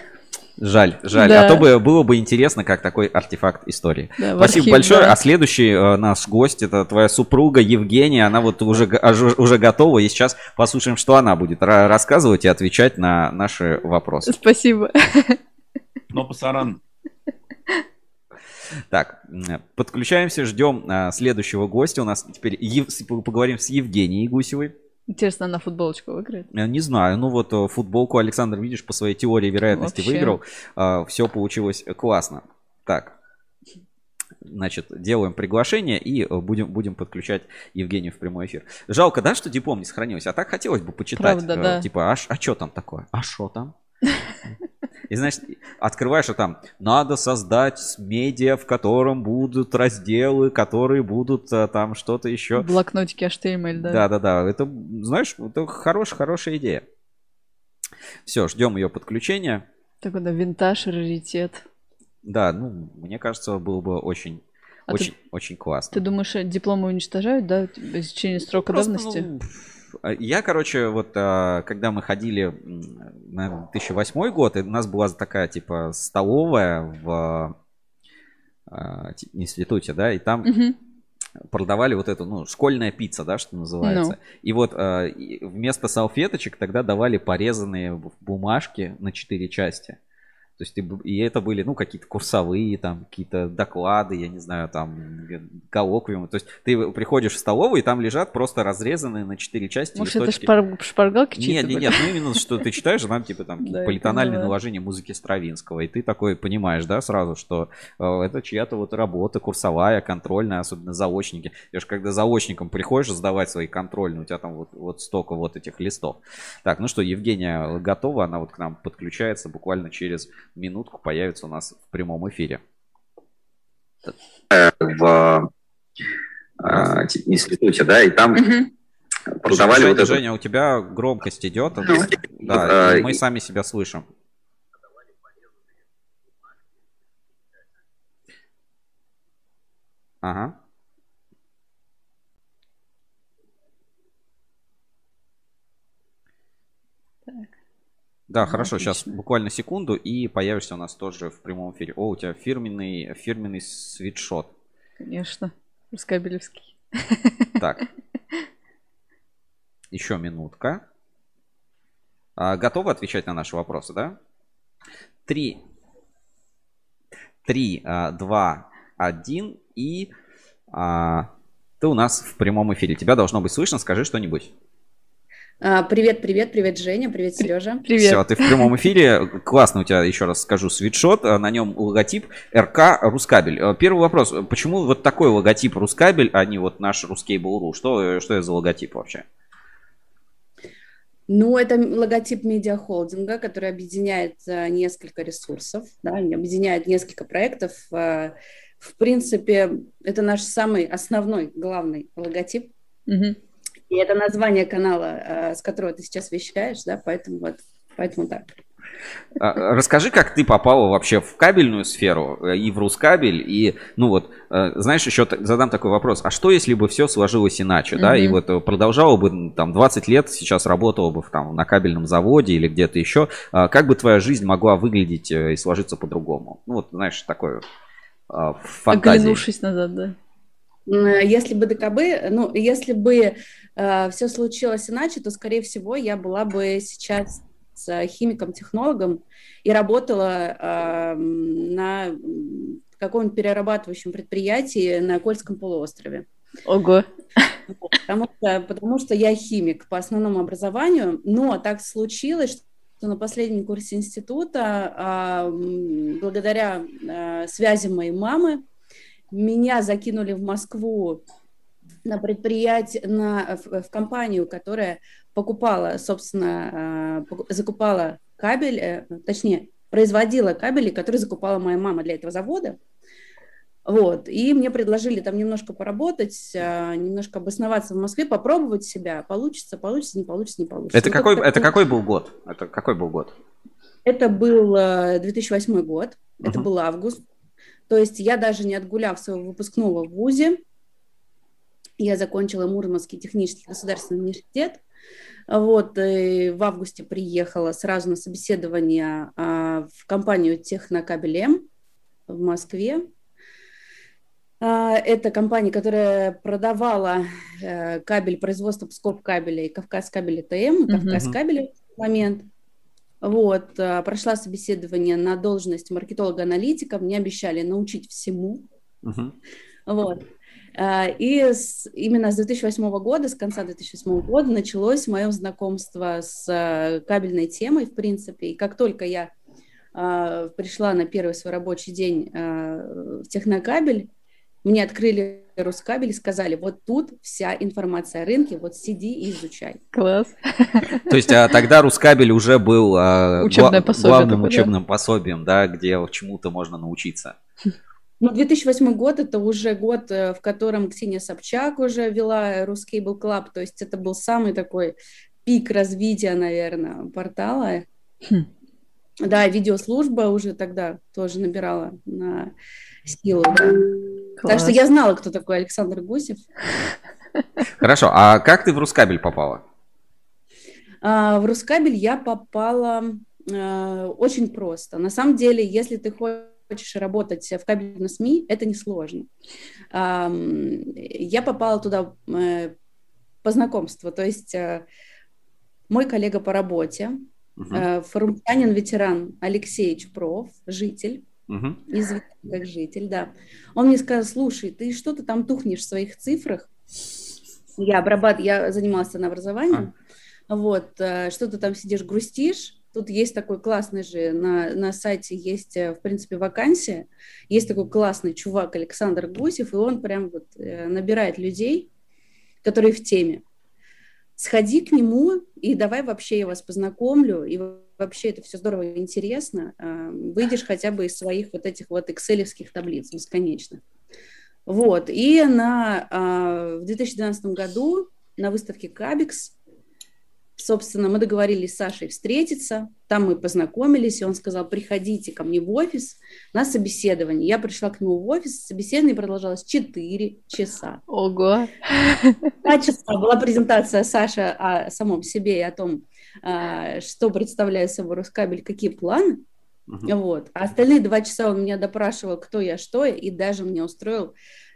Жаль, жаль. Да. А то бы было бы интересно, как такой артефакт истории. Да, Спасибо архив, большое. да. А следующий э, наш гость это твоя супруга Евгения. Она вот уже, уже готова. И сейчас послушаем, что она будет ра- рассказывать и отвечать на наши вопросы. спасибо. Но пасаран. Так, м, подключаемся, ждем а, следующего гостя. У нас теперь Ев- поговорим с Евгенией Гусевой. Интересно, она футболочку выиграет? Не знаю, ну вот э, футболку Александр, видишь, по своей теории вероятности Вообще. выиграл. Все получилось классно. Так, значит, делаем приглашение и э, будем, будем подключать Евгению в прямой эфир. Жалко, да, что диплом не сохранился? А так хотелось бы почитать. Правда, э, да. Типа, а, что там такое? А что там? *laughs* И, значит, открываешь, а там надо создать медиа, в котором будут разделы, которые будут а, там что-то еще. Блокнотики HTML, да? Да, да, да. Это, знаешь, это хорошая, хорошая идея. Все, ждем ее подключения. Такой, да, винтаж, раритет. Да, ну, мне кажется, было бы очень, А ты- очень, очень классно. Ты думаешь, э, дипломы уничтожают, да, в течение срока Просто, давности? ну, А Я, короче, вот а, когда мы ходили, наверное, 2008 год, и у нас была такая, типа, столовая в а, институте, да, и там Мгм. продавали вот эту, ну, школьная пицца, да, что называется. Ну. И вот вместо салфеточек тогда давали порезанные бумажки на четыре части. То есть, ты и это были, ну, какие-то курсовые, там, какие-то доклады, я не знаю, там, коллоквиумы. То есть, ты приходишь в столовую, и там лежат просто разрезанные на четыре части Может, это листочки. шпар- шпаргалки Нет, нет, нет, ну именно что ты читаешь, там типа там Да, политональные наложения музыки Стравинского, и ты такой понимаешь, да, сразу, что э, это чья-то вот работа курсовая, контрольная, особенно заочники. Я же когда заочником приходишь сдавать свои контрольные, у тебя там вот, вот столько вот этих листов. Так, ну что, Евгения готова, она вот к нам подключается, буквально через минутку появится у нас в прямом эфире. в а, институте, да, и там продавали Женя, вот это. Женя, у тебя громкость идет. Да, А, и мы и- сами себя слышим. Ага. Да, Ну, хорошо, сейчас отлично. буквально секунду, и появишься у нас тоже в прямом эфире. О, у тебя фирменный, фирменный свитшот. Конечно. Рускабелевский. Так. *laughs* Еще минутка. А, готовы отвечать на наши вопросы, да? Три. Три, а, два, один. И а, ты у нас в прямом эфире. Тебя должно быть слышно. Скажи что-нибудь. А, Привет, привет, привет, Женя, привет, Сережа. *laughs* Все, ты в прямом эфире. Классно у тебя, еще раз скажу, свитшот. А На нем логотип РК Рускабель. А, Первый вопрос. Почему вот такой логотип Рускабель, а не вот наш Рускейбл.ру? Что, что это за логотип вообще? Ну, это логотип медиахолдинга, который объединяет несколько ресурсов, да, объединяет несколько проектов. В принципе, это наш самый основной, главный логотип. И это название канала, а, с которого ты сейчас вещаешь, да, поэтому вот, поэтому так. А, Расскажи, как ты попала вообще в кабельную сферу э, и в Рускабель, и, ну вот, э, знаешь, еще задам такой вопрос, а что, если бы все сложилось иначе, да, и вот э, продолжала бы, там, 20 лет, сейчас работала бы в, там, на кабельном заводе или где-то еще, а, как бы твоя жизнь могла выглядеть э, и сложиться по-другому? Ну вот, знаешь, такое а, фантазия. Оглянувшись назад, да. Если бы ДКБ, ну, если бы все случилось иначе, то, скорее всего, я была бы сейчас с химиком-технологом и работала м, на каком-нибудь перерабатывающем предприятии на Кольском полуострове. Ого. Потому что, потому что я химик по основному образованию, но так случилось, что на последнем курсе института, а, благодаря а, связи моей мамы, меня закинули в Москву на предприятие, на, в, в компанию, которая покупала, собственно, поку- закупала кабель, э, точнее, производила кабели, которые закупала моя мама для этого завода. Вот. И мне предложили там немножко поработать, а, немножко обосноваться в Москве, попробовать себя. Получится, получится, не получится, не получится. Это Ну, какой, это какой был год? Это какой был год? это был э, 2008 год, это Мгм. был август. То есть я даже не отгуляв своего выпускного в ВУЗе, я закончила Мурманский технический государственный университет. Вот, и в августе приехала сразу на собеседование а, в компанию Технокабель М в Москве. А, Это компания, которая продавала э, кабель производства Псков кабеля и Кавказ кабеля ТМ, Кавказ кабеля в момент. Вот, а, прошла собеседование на должность маркетолога-аналитика, мне обещали научить всему. Вот. А, И с- именно с 2008 года, с конца 2008 года началось мое знакомство с а, кабельной темой, в принципе. И как только я пришла на первый свой рабочий день в Технокабель, мне открыли Рускабель и сказали, вот тут вся информация о рынке, вот сиди и изучай. Класс. *laughs* То есть а, тогда Рускабель уже был а, Учебное гла- пособие главным такое, да? учебным пособием, да, где чему-то можно научиться. *laughs* Ну, 2008 год – это уже год, э, в котором Ксения Собчак уже вела Ruscable Club, то есть это был самый такой пик развития, наверное, портала. Да, видеослужба уже тогда тоже набирала на силу, да. Так что я знала, кто такой Александр Гусев. Хорошо, а как ты в Рускабель попала? А, В Рускабель я попала э, очень просто. На самом деле, если ты хочешь работать в кабельном СМИ, это несложно. Ам, Я попала туда э, по знакомству. То есть э, мой коллега по работе, Мгм. э, форумчанин, ветеран Алексей Чупров, житель, Известный как житель, да. Он мне сказал, слушай, ты что ты там тухнешь в своих цифрах? Я обрабат... я занималась ценообразованием. Вот, э, что ты там сидишь, грустишь? Тут есть такой классный же, на, на сайте есть, э, в принципе, вакансия. Есть такой классный чувак Александр Гусев, и он прям вот э, набирает людей, которые в теме. Сходи к нему, и давай вообще я вас познакомлю, и вообще это все здорово и интересно. Э, Выйдешь хотя бы из своих вот этих вот экселевских таблиц бесконечно. Вот, и на, а, в 2012 году на выставке Кабикс. Собственно, мы договорились с Сашей встретиться, там мы познакомились, и он сказал, приходите ко мне в офис на собеседование. Я пришла к нему в офис, собеседование продолжалось 4 часа. Ого! 2 часа была презентация Саши о самом себе и о том, а, что представляет собой Рускабель, какие планы. Uh-huh. Вот. А остальные два часа он меня допрашивал, кто я, что я, и даже мне устроил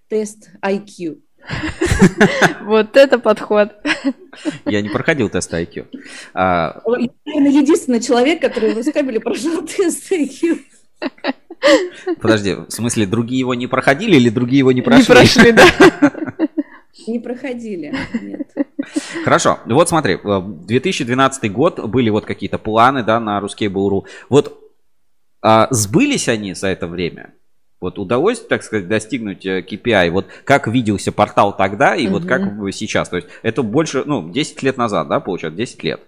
тест IQ. *laughs* Вот это подход. Я не проходил тест IQ. А... Я, наверное, единственный человек, который в Рускабеле прошел *laughs* тест IQ. Подожди, в смысле, другие его не проходили или другие его не прошли? Не прошли, да. Не проходили, нет. Хорошо, вот смотри, 2012 год, были вот какие-то планы, да, на Ruskable.ru. Вот а, сбылись они за это время? Вот удалось, так сказать, достигнуть KPI? Э, вот как виделся портал тогда и угу. вот как сейчас? То есть это больше, ну, 10 лет назад, да, получается, 10 лет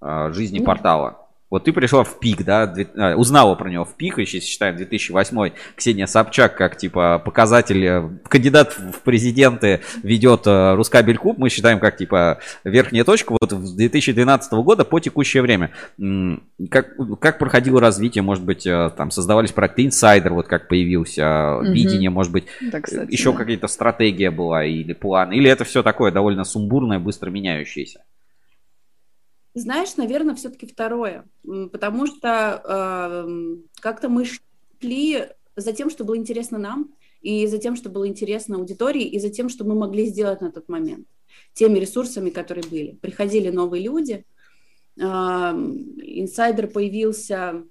а, жизни ну, портала. Вот ты пришла в пик, да, а, узнала про него в пик, если считаем 2008 Ксения Собчак как типа показатель, э, кандидат в президенты ведет э, Рускабель Клуб, мы считаем как типа верхняя точка, вот с 2012 года по текущее время. Как, как проходило развитие, может быть, э, там создавались проекты Insider, вот как появился, угу. видение, может быть, да, кстати, еще да. какая-то стратегия была или план, или это все такое довольно сумбурное, быстро меняющееся? Знаешь, наверное, все-таки второе, потому что э, как-то мы шли за тем, что было интересно нам, и за тем, что было интересно аудитории, и за тем, что мы могли сделать на тот момент, теми ресурсами, которые были. Приходили новые люди, э, инсайдер появился,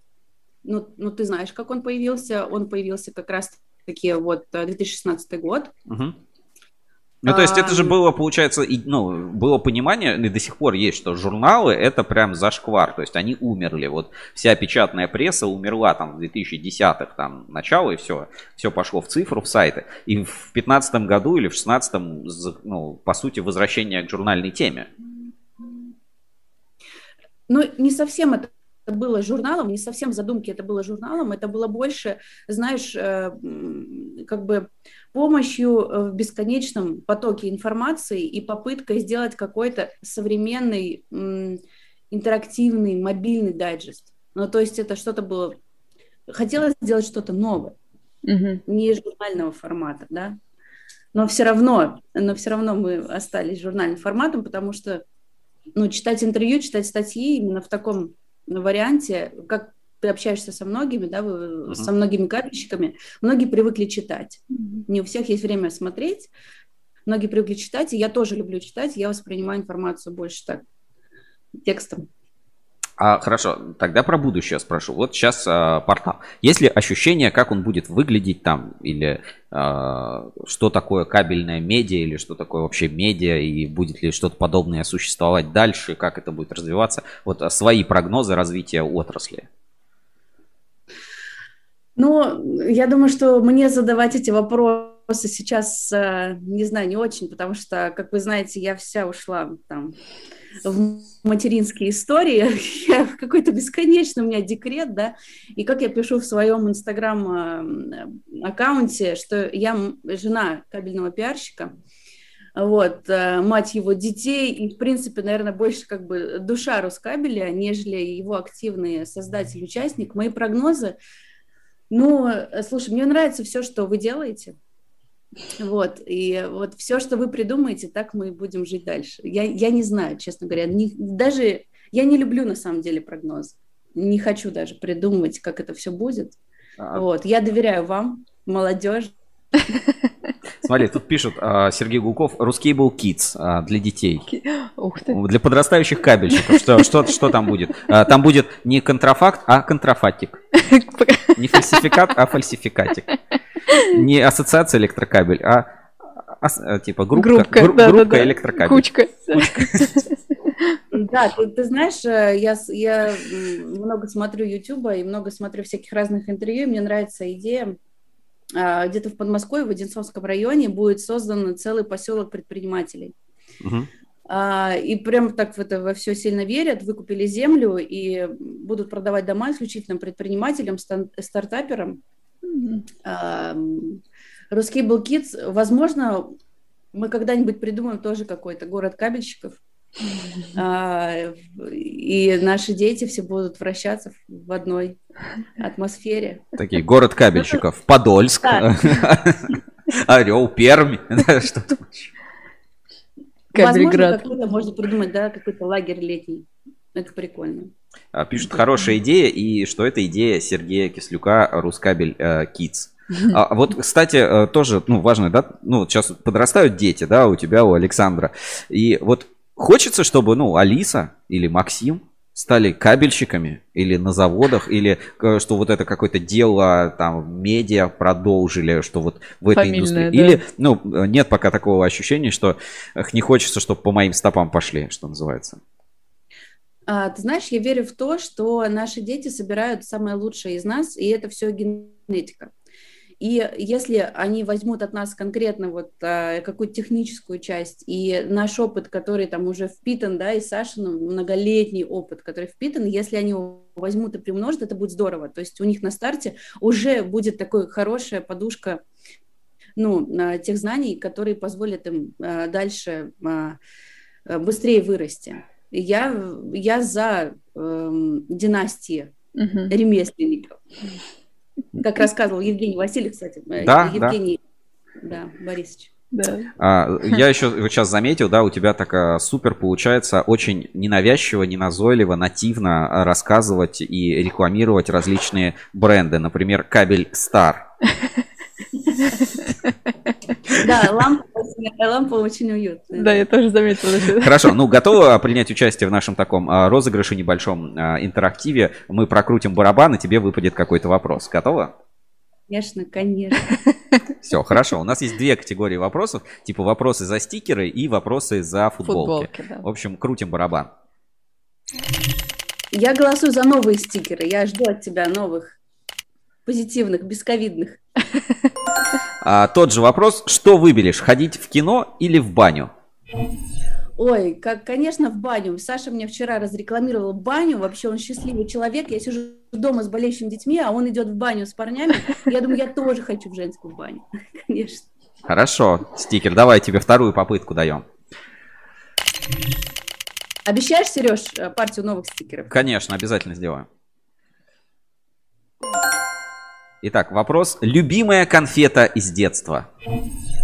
ну, ну ты знаешь, как он появился, он появился как раз-таки вот 2016 э, год. Uh-huh. Ну, то есть это же было, получается, и, ну, было понимание, и до сих пор есть, что журналы это прям зашквар, то есть они умерли. Вот вся печатная пресса умерла там в 2010-х, там, начало, и все, все пошло в цифру, в сайты. И в 15 году или в 16-м, ну, по сути, возвращение к журнальной теме. Ну, не совсем это было журналом, не совсем задумки это было журналом, это было больше, знаешь, э, как бы помощью э, в бесконечном потоке информации и попыткой сделать какой-то современный интерактивный мобильный дайджест. Ну, то есть это что-то было... Хотелось сделать что-то новое, mm-hmm. не журнального формата, да. Но все равно, но все равно мы остались журнальным форматом, потому что ну, читать интервью, читать статьи именно в таком варианте, как ты общаешься со многими, да, uh-huh. со многими капельщиками, многие привыкли читать. Uh-huh. Не у всех есть время смотреть, многие привыкли читать, и я тоже люблю читать, я воспринимаю информацию больше так текстом. А, хорошо, тогда про будущее спрошу. Вот сейчас а, портал. Есть ли ощущение, как он будет выглядеть там, или а, что такое кабельная медиа, или что такое вообще медиа, и будет ли что-то подобное существовать дальше, как это будет развиваться? Вот а, свои прогнозы развития отрасли. Ну, я думаю, что мне задавать эти вопросы сейчас, а, не знаю, не очень, потому что, как вы знаете, я вся ушла там в материнские истории, *laughs* я какой-то бесконечный у меня декрет, да, и как я пишу в своем инстаграм-аккаунте, что я жена кабельного пиарщика, вот, э, мать его детей, и, в принципе, наверное, больше как бы душа Рускабеля, нежели его активный создатель, участник. Мои прогнозы, ну, слушай, мне нравится все, что вы делаете, вот, и вот все, что вы придумаете, так мы и будем жить дальше. Я, я не знаю, честно говоря, не, даже я не люблю на самом деле прогноз. Не хочу даже придумывать, как это все будет. А... Вот, я доверяю вам, молодежь. *laughs* Смотри, тут пишут а, Сергей Гулков, русский был Kids а, для детей. Ух ты. Для подрастающих кабельщиков. Что, что, что там будет? А, там будет не контрафакт, а контрафатик. *laughs* Не фальсификат, а фальсификатик. Не ассоциация электрокабель, а, а типа группка, группка, гру, да, группка да, да. электрокабель. Кучка. Кучка. Да, ты, ты знаешь, э, я, я много смотрю Ютуба и много смотрю всяких разных интервью. Мне нравится идея. А, где-то в Подмосковье, в Одинцовском районе, будет создан целый поселок предпринимателей. Угу. И прям так в это во все сильно верят, выкупили землю и будут продавать дома исключительно предпринимателям, стартаперам. Русский Kids, возможно, Мы когда-нибудь придумаем тоже какой-то город кабельщиков. А, И наши дети все будут вращаться в одной атмосфере. Такие, город кабельщиков. Подольск. Да. *laughs* Орел, Пермь. *laughs* Что-то. Возможно, какой-то можно придумать, да, какой-то лагерь летний. Это прикольно. А, Пишут, хорошая идея, и что это идея Сергея Кислюка, Рускабель э, Kids. *laughs* А вот, кстати, э, тоже, ну, важно, да, ну, сейчас подрастают дети, да, у тебя, у Александра. И вот хочется, чтобы, ну, Алиса или Максим стали кабельщиками или на заводах, или э, что вот это какое-то дело, там, медиа продолжили, что вот в этой Фамильное, индустрии. да. Или, ну, нет пока такого ощущения, что не хочется, чтобы по моим стопам пошли, что называется. А, ты знаешь, я верю в то, что наши дети собирают самое лучшее из нас, и это все генетика. И если они возьмут от нас конкретно вот а, какую-то техническую часть и наш опыт, который там уже впитан, да, и Сашин многолетний опыт, который впитан, если они его возьмут и примножат, это будет здорово. То есть у них на старте уже будет такая хорошая подушка ну, а, тех знаний, которые позволят им а, дальше а, быстрее вырасти. Я, я за эм, династии Мгм. ремесленников. Как рассказывал Евгений Васильев, кстати. э, Да, да. Евгений да, Борисович. Да. А, я еще вот сейчас заметил, да, у тебя так а, супер получается очень ненавязчиво, неназойливо, нативно рассказывать и рекламировать различные бренды. Например, кабель Star. *laughs* Да, лампа, лампа очень уютная. Да, я тоже заметила. это. Хорошо, ну готова принять участие в нашем таком а, розыгрыше небольшом а, интерактиве. Мы прокрутим барабан, и тебе выпадет какой-то вопрос. Готова? Конечно, конечно. Все, хорошо. У нас есть две категории вопросов. Типа вопросы за стикеры и вопросы за футболки. Футболки, да. В общем, крутим барабан. Я голосую за новые стикеры. Я жду от тебя новых, позитивных, бесковидных. А, тот же вопрос. Что выберешь, ходить в кино или в баню? Ой, как, конечно, в баню. Саша мне вчера разрекламировал баню. Вообще он счастливый человек. Я сижу дома с болеющими детьми, а он идет в баню с парнями. Я думаю, я тоже хочу в женскую баню. *laughs* Конечно. Хорошо, стикер. Давай тебе вторую попытку даем. Обещаешь, Сереж, партию новых стикеров? Конечно, обязательно сделаю. Итак, вопрос. Любимая конфета из детства?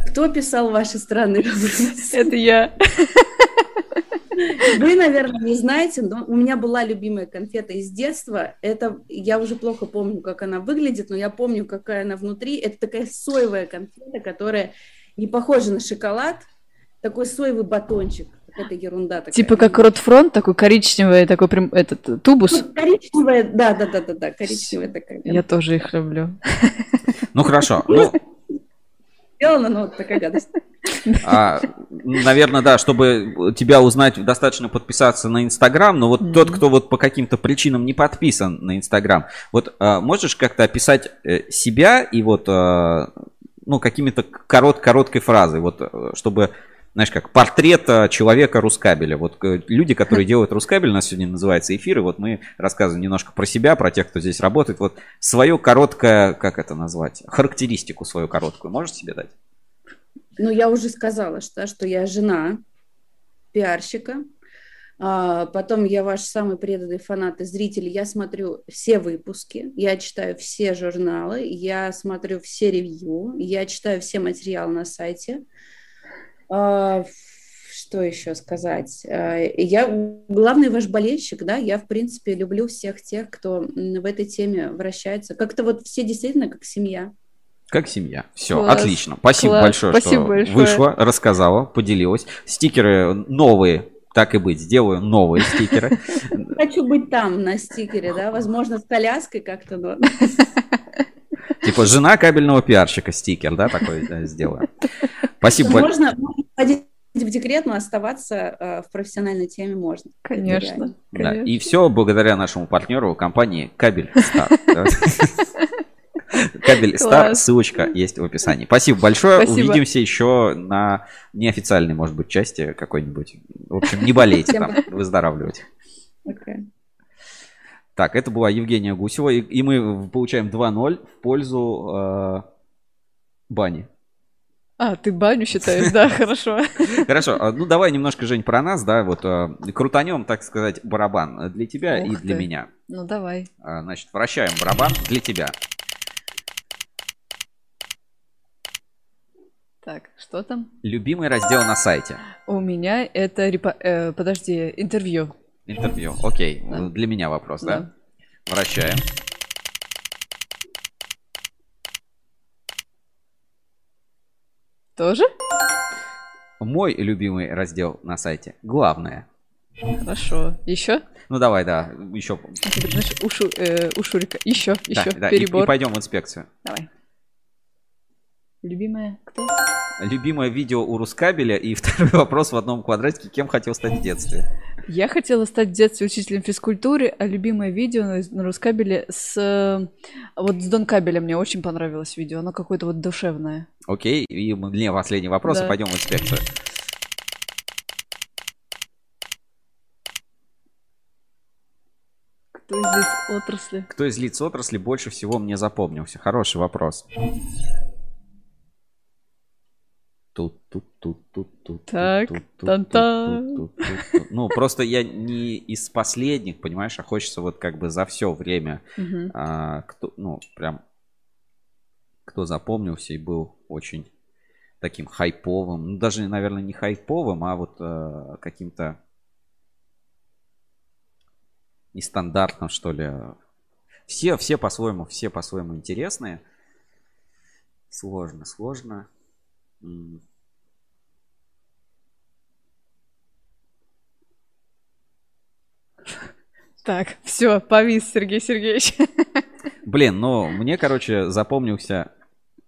Кто писал ваши странные вопросы? *laughs* Это я. Вы, наверное, не знаете, но у меня была любимая конфета из детства. Это я уже плохо помню, как она выглядит, но я помню, какая она внутри. Это такая соевая конфета, которая не похожа на шоколад. Такой соевый батончик. Это ерунда такая. Типа как Ротфронт, такой коричневый, такой прям этот тубус. Ну, коричневая, да, да, да, да, да, коричневая такая. Я тоже их люблю. Ну хорошо. Ну, Сделана, но вот такая гадость. а, наверное, да, чтобы тебя узнать, достаточно подписаться на Инстаграм. Но вот тот, кто вот по каким-то причинам не подписан на Инстаграм, вот а, можешь как-то описать э, себя и вот а, ну какими-то корот короткой фразой, вот э, чтобы знаешь, как портрет а, человека Рускабеля. Вот э, люди, которые делают Рускабель, у нас сегодня называется эфир, и вот мы рассказываем немножко про себя, про тех, кто здесь работает. Вот свое короткое, как это назвать, характеристику свою короткую можешь себе дать? Ну, я уже сказала, что, что я жена пиарщика. А, потом я ваш самый преданный фанат и зритель. Я смотрю все выпуски, я читаю все журналы, я смотрю все ревью, я читаю все материалы на сайте. Что еще сказать? А, Я главный ваш болельщик, да, я, в принципе, люблю всех тех, кто в этой теме вращается. Как-то вот все действительно как семья. Как семья. Все, Класс. отлично. Спасибо Класс. большое, Спасибо что большое. вышла, рассказала, поделилась. Стикеры новые, так и быть, сделаю новые стикеры. Хочу быть там на стикере, да, возможно, с коляской как-то, но... *laughs* Типа жена кабельного пиарщика стикер, да, такой э, сделаю. Спасибо. большое. Можно ходить в декрет, но оставаться э, в профессиональной теме можно. Конечно. Да, и все благодаря нашему партнеру компании Кабель Стар. *laughs* Кабель Стар, ссылочка есть в описании. Спасибо большое. Спасибо. Увидимся еще на неофициальной, может быть, части какой-нибудь. В общем, не болейте там, выздоравливайте. Окей. Так, это была Евгения Гусева, и, и мы получаем 2-0 в пользу э, бани. А, ты баню считаешь, да, *laughs* хорошо. Хорошо, а, ну давай немножко, Жень, про нас, да, вот э, крутанем, так сказать, барабан для тебя и для меня. Ну, давай. А, Значит, вращаем барабан для тебя. Так, что там? Любимый раздел на сайте. У меня это, э, подожди, интервью. Интервью. Окей, Да. для меня вопрос, да? Вращаем. Тоже? Мой любимый раздел на сайте. Главное. Хорошо. Еще? Ну давай, да, еще. У, Шу- э, у Шурика. Еще, еще. Да, да, и, Перебор. и пойдем в инспекцию. Давай. Любимая кто? Любимое видео у Рускабеля и второй *laughs* вопрос в одном квадратике. Кем хотел стать в детстве? Я хотела стать в детстве учителем физкультуры, а любимое видео на, на Рускабеле с... э, Вот с Дон Кабеля мне очень понравилось видео. Оно какое-то вот душевное. Окей, и мне последний вопрос, Да. и пойдем в инспекцию. Кто из лиц отрасли? Кто из лиц отрасли больше всего мне запомнился? Хороший вопрос. Тут, тут, тут, тут, тут. Так, тут, тут, та-та. тут, тут, тут, тут. Ну, просто я не из последних, понимаешь, а хочется вот как бы за все время, а, кто, ну, прям, кто запомнился и был очень таким хайповым, ну, даже, наверное, не хайповым, а вот э, каким-то нестандартным, что ли. Все, все по-своему, все по-своему интересные. Сложно, сложно. Так, все, повис Сергей Сергеевич. Блин, ну, мне, короче, запомнился,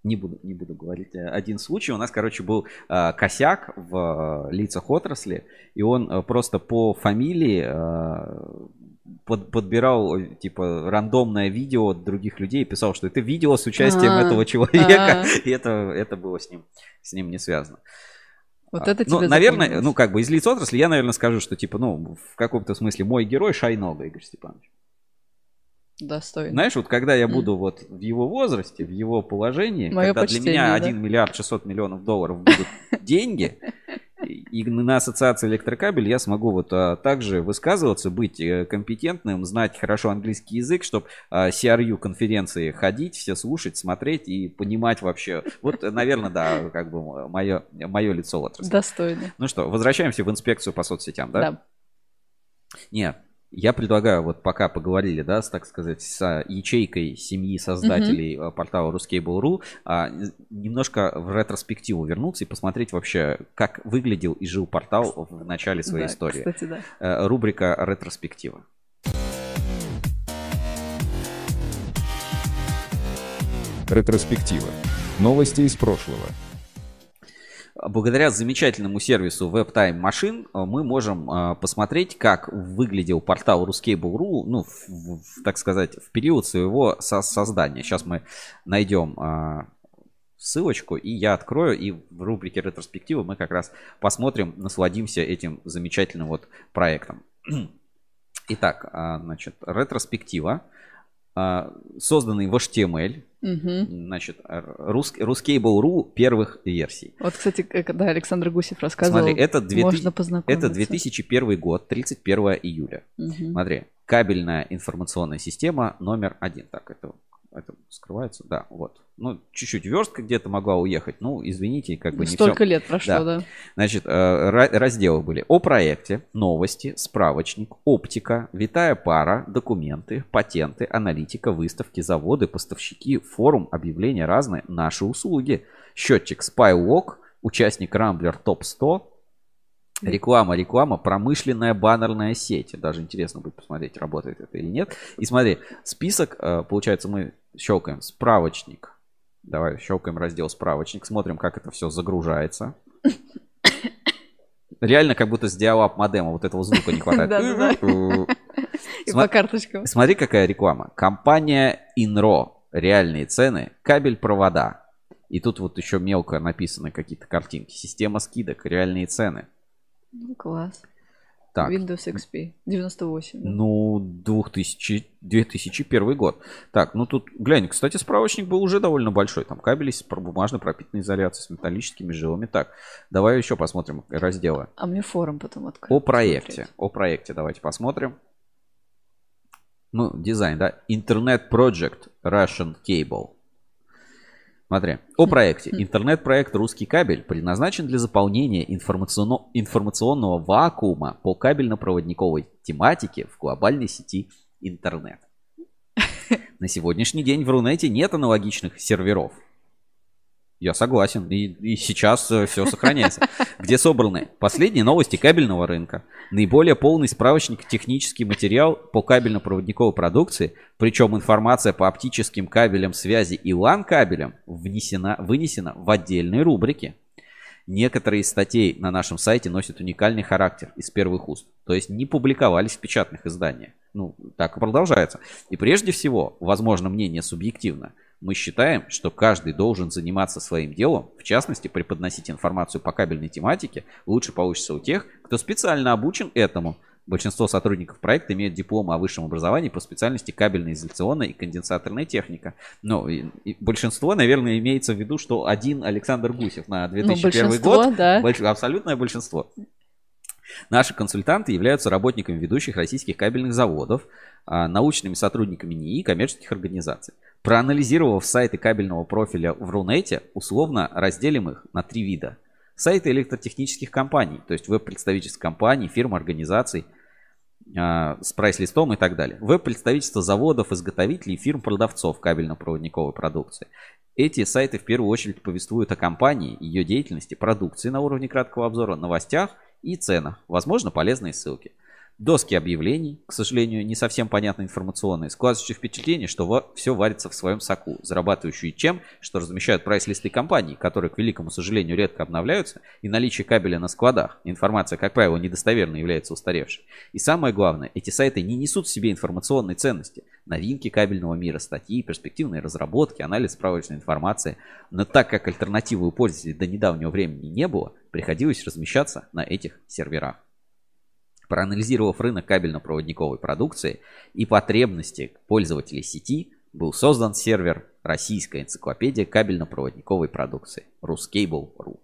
не буду, не буду говорить, э, один случай. У нас, короче, был э, косяк в э, лицах отрасли, и он э, просто по фамилии э, под- подбирал, э, типа, рандомное видео от других людей и писал, что это видео с участием А, этого человека, а. *laughs* и это, это было с ним, с ним не связано. Вот А, это ну, наверное, ну, как бы из лиц отрасли я, наверное, скажу, что, типа, ну, в каком-то смысле мой герой Шайнога Игорь Степанович. Достойно. Знаешь, вот когда я буду вот в его возрасте, в его положении, Моё когда для меня да. 1 миллиард 600 миллионов долларов будут деньги, *laughs* и на ассоциации электрокабель я смогу вот а, также высказываться, быть э, компетентным, знать хорошо английский язык, чтобы CRU конференции ходить, все слушать, смотреть и понимать вообще. Вот, наверное, да, как бы мое, мое лицо отрасли. Достойно. Ну что, возвращаемся в инспекцию по соцсетям, да? Да. Нет, я предлагаю, вот пока поговорили, да, с, так сказать, с а, ячейкой семьи создателей а, портала Ruskable.ru, а, немножко в ретроспективу вернуться и посмотреть вообще, как выглядел и жил портал в начале своей Да, истории. кстати, да. Э, Рубрика ретроспектива. Ретроспектива. Новости из прошлого. Благодаря замечательному сервису WebTime Machine э, мы можем э, посмотреть, как выглядел портал Ruskable.ru, ну, в- в- так сказать, в период своего со- создания. Сейчас мы найдем э, ссылочку, и я открою, и в рубрике ретроспективы мы как раз посмотрим, насладимся этим замечательным вот проектом. Итак, значит, ретроспектива, созданный в HTML, Мгм. значит, рус, Ruskable.ru первых версий. Вот, кстати, когда Александр Гусев рассказывал, Смотри, это, 2000 можно познакомиться. это 2001 год, 31 июля. Мгм. Смотри, кабельная информационная система номер один. Так, это, это скрывается? Да, вот. Ну, чуть-чуть верстка где-то могла уехать. Ну, извините, как бы не Столько всё. лет прошло, да. Значит, э, ра- разделы были о проекте, новости, справочник, оптика, витая пара, документы, патенты, аналитика, выставки, заводы, поставщики, форум, объявления разные, наши услуги, счетчик Spywalk, участник Рамблер Топ 100, Реклама, реклама, промышленная баннерная сеть. Даже интересно будет посмотреть, работает это или нет. И смотри, список, э, получается, мы щелкаем справочник. Давай щелкаем раздел справочник, смотрим, как это все загружается. Реально, как будто с диалаб модема вот этого звука не хватает. Да-да-да. И по карточкам. Смотри, какая реклама. Компания Inro. Реальные цены. Кабель провода. И тут вот еще мелко написаны какие-то картинки. Система скидок. Реальные цены. Ну, класс. Так. Windows XP 98. да. Ну, 2000, 2001 год. Так, ну тут, глянь, кстати, справочник был уже довольно большой. Там кабели с бумажной пропитанной изоляцией, с металлическими жилами. Так, давай еще посмотрим разделы. А мне форум потом открыл. О проекте. О проекте давайте посмотрим. Ну, дизайн, да. Internet Project Russian Cable. Смотри. О проекте. Интернет-проект «Русский кабель» предназначен для заполнения информационно- информационного вакуума по кабельно-проводниковой тематике в глобальной сети интернет. *laughs* На сегодняшний день в Рунете нет аналогичных серверов. Я согласен. И, и сейчас все сохраняется. *laughs* Где собраны последние новости кабельного рынка, наиболее полный справочник технический материал по кабельно-проводниковой продукции, причем информация по оптическим кабелям связи и LAN-кабелям внесена, вынесена в отдельные рубрики. Некоторые из статей на нашем сайте носят уникальный характер из первых уст, то есть не публиковались в печатных изданиях. Ну, так и продолжается. И прежде всего, возможно, мнение субъективно. Мы считаем, что каждый должен заниматься своим делом, в частности, преподносить информацию по кабельной тематике лучше получится у тех, кто специально обучен этому. Большинство сотрудников проекта имеют дипломы о высшем образовании по специальности кабельная, изоляционная и конденсаторная техника. Ну, и- и большинство, наверное, имеется в виду, что один Александр Гусев на 2001 Ну, год. да. Больш- Абсолютное большинство. Наши консультанты являются работниками ведущих российских кабельных заводов, а, научными сотрудниками НИИ и коммерческих организаций. Проанализировав сайты кабельного профиля в Рунете, условно разделим их на три вида. Сайты электротехнических компаний, то есть веб-представительств компаний, фирм, организаций а, с прайс-листом и так далее. Веб-представительства заводов, изготовителей, фирм-продавцов кабельно-проводниковой продукции. Эти сайты в первую очередь повествуют о компании, ее деятельности, продукции на уровне краткого обзора, новостях и ценах. Возможно, полезные ссылки. Доски объявлений, к сожалению, не совсем понятно информационные, складывающие впечатление, что все варится в своем соку, зарабатывающие чем, что размещают прайс-листы компаний, которые, к великому сожалению, редко обновляются, и наличие кабеля на складах. Информация, как правило, недостоверной является устаревшей. И самое главное, эти сайты не несут в себе информационной ценности. Новинки кабельного мира, статьи, перспективные разработки, анализ справочной информации. Но так как альтернативы у пользователей до недавнего времени не было, приходилось размещаться на этих серверах. Проанализировав рынок кабельно-проводниковой продукции и потребности пользователей сети, был создан сервер «Российская энциклопедия кабельно-проводниковой продукции» Ruscable.ru.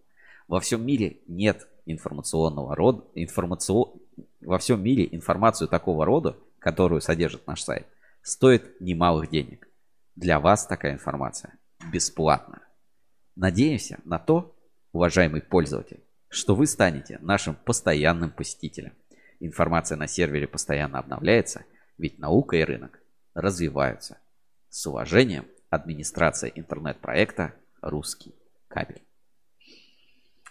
Во всем мире нет информационного рода, информацио... во всем мире информацию такого рода, которую содержит наш сайт, стоит немалых денег. Для вас такая информация бесплатна. Надеемся на то, уважаемый пользователь, что вы станете нашим постоянным посетителем. Информация на сервере постоянно обновляется, ведь наука и рынок развиваются. С уважением, администрация интернет-проекта «Русский кабель».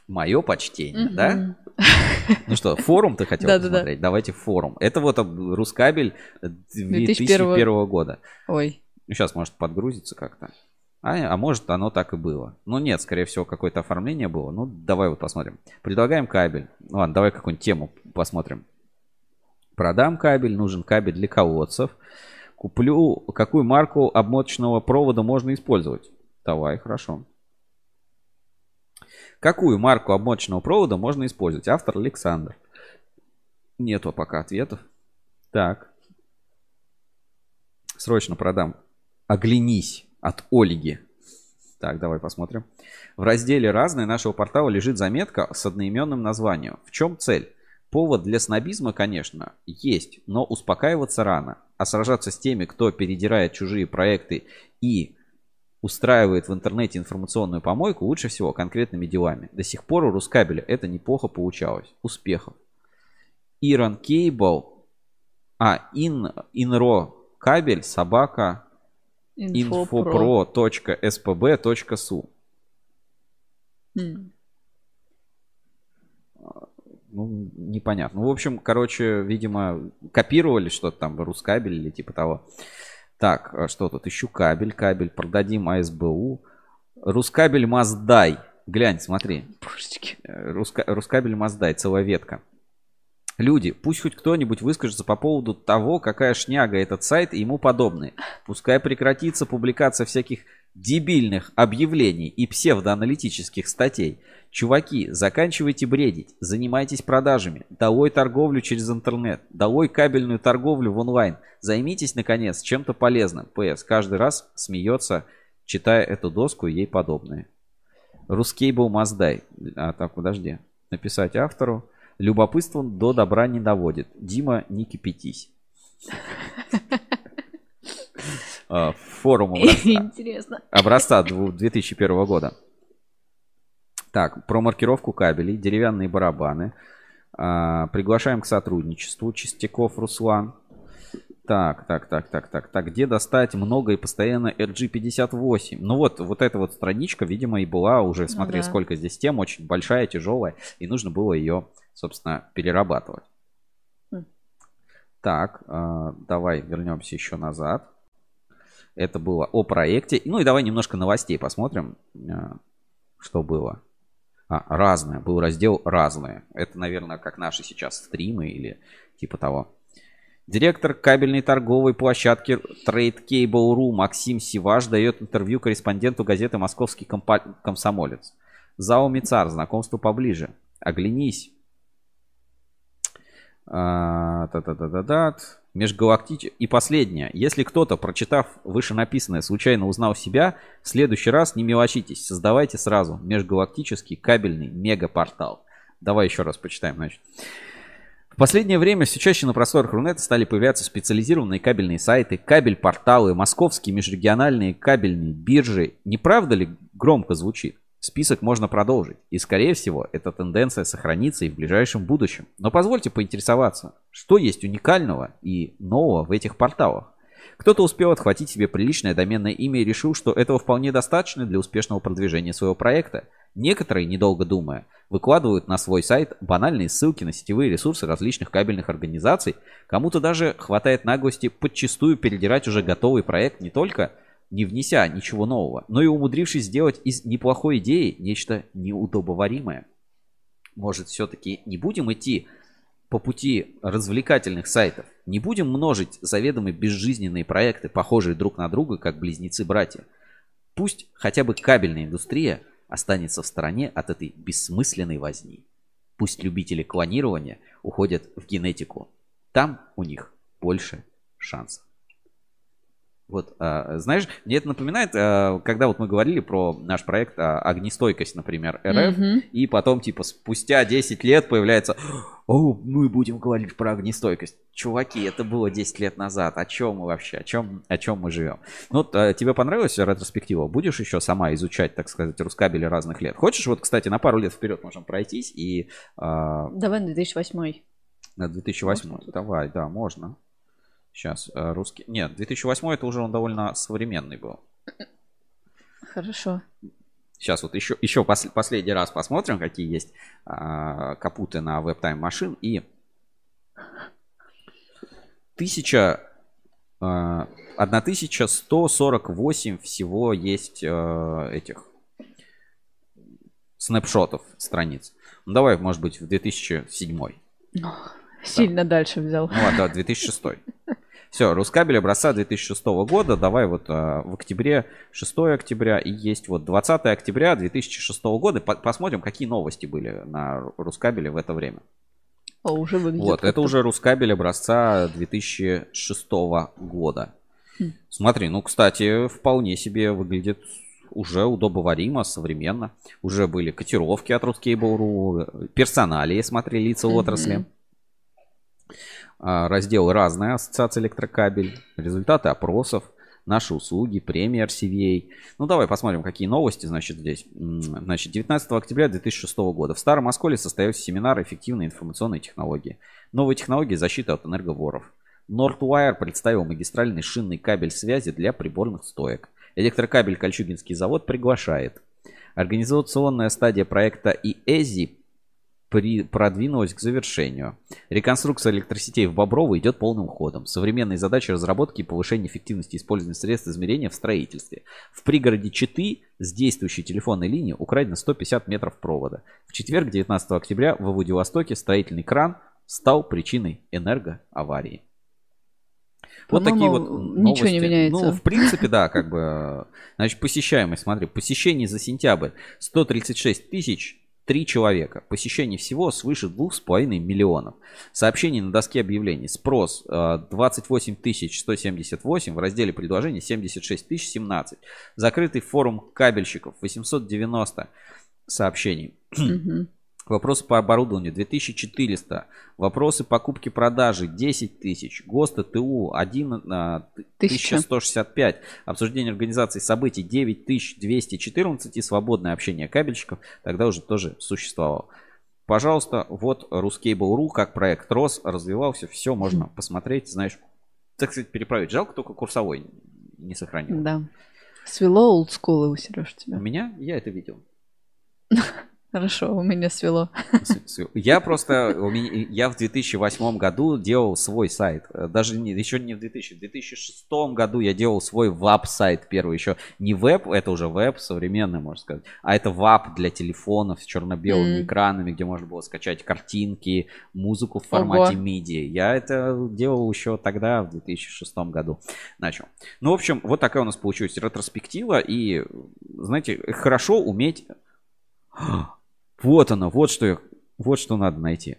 Мое почтение, Мгм. да? Ну что, форум ты хотел посмотреть? Давайте форум. Это вот Рускабель 2001 2001 года. Ой. Ну, сейчас, может, подгрузится как-то. А, а может, оно так и было. Ну, нет, скорее всего, какое-то оформление было. Ну, давай вот посмотрим. Предлагаем кабель. Ну, ладно, давай какую-нибудь тему посмотрим. Продам кабель, нужен кабель для колодцев. Куплю, какую марку обмоточного провода можно использовать? Давай, хорошо. Какую марку обмоточного провода можно использовать? Автор Александр. Нету пока ответов. Так. Срочно продам. Оглянись от Ольги. Так, давай посмотрим. В разделе «Разные» нашего портала лежит заметка с одноименным названием. В чем цель? Повод для снобизма, конечно, есть, но успокаиваться рано. А сражаться с теми, кто передирает чужие проекты и устраивает в интернете информационную помойку, лучше всего конкретными делами. До сих пор у Рускабеля это неплохо получалось. Успехов. Иран Кейбл. А, ин, инро кабель собака infopro.spb.su М. Ну, непонятно. Ну, в общем, короче, видимо, копировали что-то там, Рускабель или типа того. Так, а что тут? Ищу кабель, кабель, продадим АСБУ. Рускабель Маздай. Глянь, смотри. Э, Руска... Рускабель Маздай, целая ветка. Люди, пусть хоть кто-нибудь выскажется по поводу того, какая шняга этот сайт и ему подобные. Пускай прекратится публикация всяких дебильных объявлений и псевдоаналитических статей. Чуваки, заканчивайте бредить, занимайтесь продажами, долой торговлю через интернет, долой кабельную торговлю в онлайн. Займитесь, наконец, чем-то полезным. ПС. Каждый раз смеется, читая эту доску и ей подобные. Рускейбл Маздай. А, так, подожди. Написать автору. Любопытством до добра не доводит. Дима, не кипятись. *laughs* Форум *laughs* образца, Интересно. образца дву- 2001 года. Так, про маркировку кабелей, деревянные барабаны. А, приглашаем к сотрудничеству. Чистяков Руслан. Так, так, так, так, так, так. Где достать много и постоянно RG58? Ну вот, вот эта вот страничка, видимо, и была уже, смотри, да. сколько здесь тем, очень большая, тяжелая, и нужно было ее, собственно, перерабатывать. Хм. Так, а, давай вернемся еще назад. Это было о проекте. Ну и давай немножко новостей посмотрим, а, что было. А, разное. Был раздел разное. Это, наверное, как наши сейчас стримы или типа того. Директор кабельной торговой площадки Trade Cable.ru Максим Сиваш дает интервью корреспонденту газеты «Московский комсомолец». Зао Мицар, знакомство поближе. Оглянись. А, Та-та-та-та-та. Межгалактич... И последнее. Если кто-то, прочитав вышенаписанное, случайно узнал себя, в следующий раз не мелочитесь. Создавайте сразу межгалактический кабельный мегапортал. Давай еще раз почитаем, значит. В последнее время все чаще на просторах Рунета стали появляться специализированные кабельные сайты, кабель-порталы, московские межрегиональные кабельные биржи. Не правда ли громко звучит? Список можно продолжить. И, скорее всего, эта тенденция сохранится и в ближайшем будущем. Но позвольте поинтересоваться, что есть уникального и нового в этих порталах? Кто-то успел отхватить себе приличное доменное имя и решил, что этого вполне достаточно для успешного продвижения своего проекта. Некоторые, недолго думая, выкладывают на свой сайт банальные ссылки на сетевые ресурсы различных кабельных организаций. Кому-то даже хватает наглости подчастую передирать уже готовый проект не только не внеся ничего нового, но и умудрившись сделать из неплохой идеи нечто неудобоваримое. Может, все-таки не будем идти по пути развлекательных сайтов? Не будем множить заведомо безжизненные проекты, похожие друг на друга, как близнецы-братья? Пусть хотя бы кабельная индустрия останется в стороне от этой бессмысленной возни. Пусть любители клонирования уходят в генетику. Там у них больше шансов. Вот, а, знаешь, мне это напоминает, а, когда вот мы говорили про наш проект а, «Огнестойкость», например, РФ, Мгм. и потом, типа, спустя 10 лет появляется «О, мы будем говорить про огнестойкость». Чуваки, это было 10 лет назад. О чем мы вообще? О чем, о чем мы живем? Ну, вот, тебе понравилась ретроспектива? Будешь еще сама изучать, так сказать, рускабели разных лет? Хочешь, вот, кстати, на пару лет вперед можем пройтись и Давай на 2008. на 2008. Давай, да, можно. Сейчас, э, русский... Нет, 2008 это уже он довольно современный был. Хорошо. Сейчас вот еще, еще пос- последний раз посмотрим, какие есть а, капуты на WebTime машин. И 1000, а, 1148 всего есть а, этих снапшотов страниц. Ну, давай, может быть, в 2007. Сильно дальше взял. Ну ладно, да, 2006. *laughs* Все, Рускабель образца 2006 года. Давай вот а, в октябре, 6 октября и есть вот 20 октября 2006 года. По- посмотрим, какие новости были на Рускабеле в это время. О, уже выглядит. Вот, это уже Рускабель образца 2006 года. Хм. Смотри, ну, кстати, вполне себе выглядит уже удобоваримо, современно. Уже были котировки от Ruskable.ru, персоналии, смотри, лица Мгм. отрасли. А, Раздел «Разная ассоциация электрокабель», результаты опросов, наши услуги, премия RCVA. Ну, давай посмотрим, какие новости, значит, здесь. Значит, 19 октября 2006 года в Старом Осколе состоялся семинар «Эффективные информационные технологии». Новые технологии защиты от энерговоров. Nordwire представил магистральный шинный кабель связи для приборных стоек. Электрокабель Кольчугинский завод приглашает. Организационная стадия проекта ИЭЗИ при- продвинулась к завершению. Реконструкция электросетей в Боброво идет полным ходом. Современные задачи разработки и повышения эффективности использования средств измерения в строительстве. В пригороде Читы с действующей телефонной линии украдено 150 метров провода. В четверг, 19 октября, во Владивостоке строительный кран стал причиной энергоаварии. Вот такие вот По-моему, ничего не новости. меняется. Ну, в принципе, да, как бы. Значит, посещаемость, смотри, посещений за сентябрь 136 тысяч, 3 человека. Посещений всего свыше 2,5 миллионов. Сообщений на доске объявлений. Спрос э, 28 178, в разделе предложений 76 017. Закрытый форум кабельщиков 890 сообщений. Мгм. Вопросы по оборудованию 2400. Вопросы покупки-продажи 10 тысяч. ГОСТы ТУ 1, а, т- Тысяча. 1165. Обсуждение организации событий 9214 и свободное общение кабельщиков тогда уже тоже существовало. Пожалуйста, вот Ruscable.ru, как проект рос, развивался, все можно посмотреть, знаешь. Так сказать, переправить. Жалко только курсовой не сохранил. Да. Свело олдскулы у Сереж У тебя. меня, я это видел. *laughs* Хорошо, у меня свело. Я просто, у меня- я в 2008 году делал свой сайт. Э, Даже не, еще не в 2000, в 2006 году я делал свой веб-сайт первый. Еще не веб, это уже веб современный, можно сказать. А это веб для телефонов с черно-белыми М. экранами, где можно было скачать картинки, музыку в формате Ого. MIDI. Я это делал еще тогда, в 2006 году начал. Ну, в общем, вот такая у нас получилась ретроспектива. И, знаете, хорошо уметь вот оно, вот что, вот что надо найти.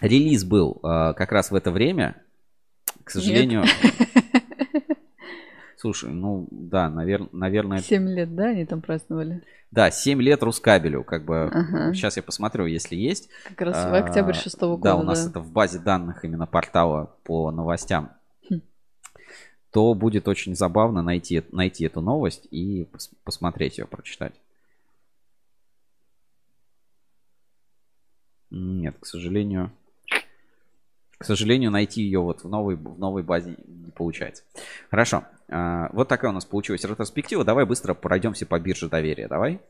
Релиз был а, как раз в это время. К сожалению. Слушай, ну да, навер- наверное. Семь лет, да, они там праздновали? Да, 7 лет Рускабелю, как бы. Ага. Сейчас я посмотрю, если есть. Как раз в А, октябрь шестого Да, у года, нас да. это в базе данных именно портала по новостям. Хм. То будет очень забавно найти, найти эту новость и пос- посмотреть ее, прочитать. Нет, к сожалению. К сожалению, найти ее вот в новой, в новой базе не получается. Хорошо. А, Вот такая у нас получилась ретроспектива. Давай быстро пройдемся по бирже доверия. Давай.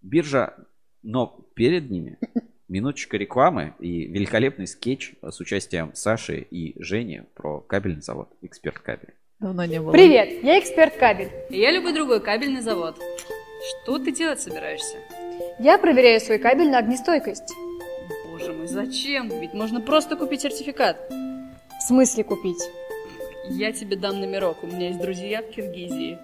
Биржа, но перед ними минуточка рекламы и великолепный скетч с участием Саши и Жени про кабельный завод «Эксперт кабель». Давно не было. Привет, я эксперт кабель. И я любой другой кабельный завод. Что ты делать собираешься? Я проверяю свой кабель на огнестойкость. Боже мой, зачем? Ведь можно просто купить сертификат. В смысле купить? Я тебе дам номерок, у меня есть друзья в Киргизии.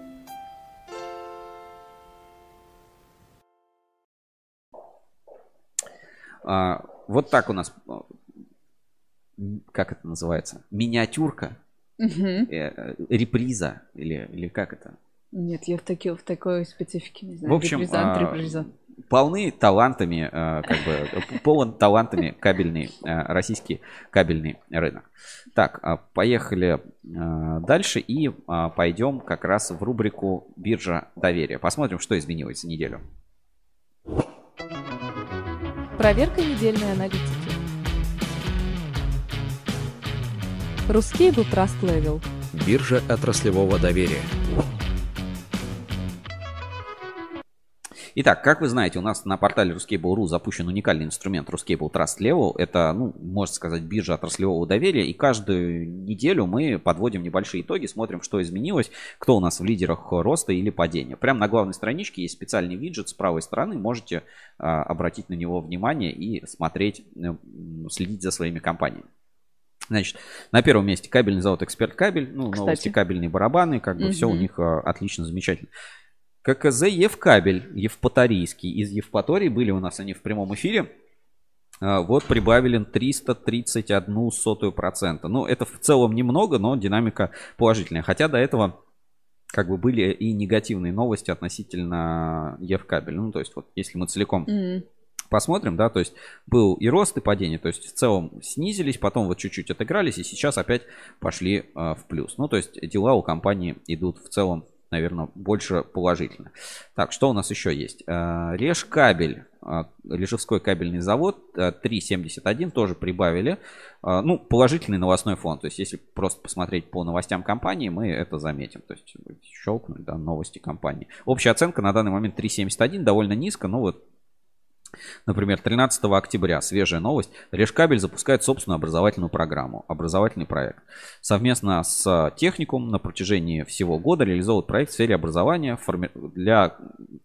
А, вот так у нас, а, как это называется, миниатюрка, Мгм. э, реприза или, или как это? Нет, я в, таки, в такой специфике не знаю. В общем, Реприза, а. Полны талантами, э, как бы полон талантами кабельный э, российский кабельный рынок. Так, а, поехали э, дальше и а, пойдем как раз в рубрику биржа доверия. Посмотрим, что изменилось за неделю. Проверка недельной аналитики. Русский был Trust Level. Биржа отраслевого доверия. Итак, как вы знаете, у нас на портале Ruscable.ru запущен уникальный инструмент Ruscable Trust Level. Это, ну, можно сказать, биржа отраслевого доверия. И каждую неделю мы подводим небольшие итоги, смотрим, что изменилось, кто у нас в лидерах роста или падения. Прямо на главной страничке есть специальный виджет с правой стороны. Можете а, обратить на него внимание и смотреть, э, следить за своими компаниями. Значит, на первом месте кабельный завод Эксперт Кабель. Ну, Кстати. новости кабельные барабаны, как бы все у них а, отлично, замечательно. ККЗ Евкабель, Евпаторийский. Из Евпатории были у нас они в прямом эфире. А, Вот прибавили 331 сотую процента. Ну, это в целом немного, но динамика положительная. Хотя до этого как бы были и негативные новости относительно Евкабель. Ну, то есть вот если мы целиком М. посмотрим, да, то есть был и рост, и падение, то есть в целом снизились, потом вот чуть-чуть отыгрались, и сейчас опять пошли а, в плюс. Ну, то есть дела у компании идут в целом, наверное, больше положительно. Так, что у нас еще есть? А, Режкабель, а, Режевской кабельный завод, а, 3.71 тоже прибавили. Ну, положительный новостной фон, то есть если просто посмотреть по новостям компании, мы это заметим. То есть щелкнуть, да, новости компании. Общая оценка на данный момент 3.71, довольно низко, но вот Например, 13 октября, свежая новость, Решкабель запускает собственную образовательную программу, образовательный проект. Совместно с техникум на протяжении всего года реализовывает проект в сфере образования форми- для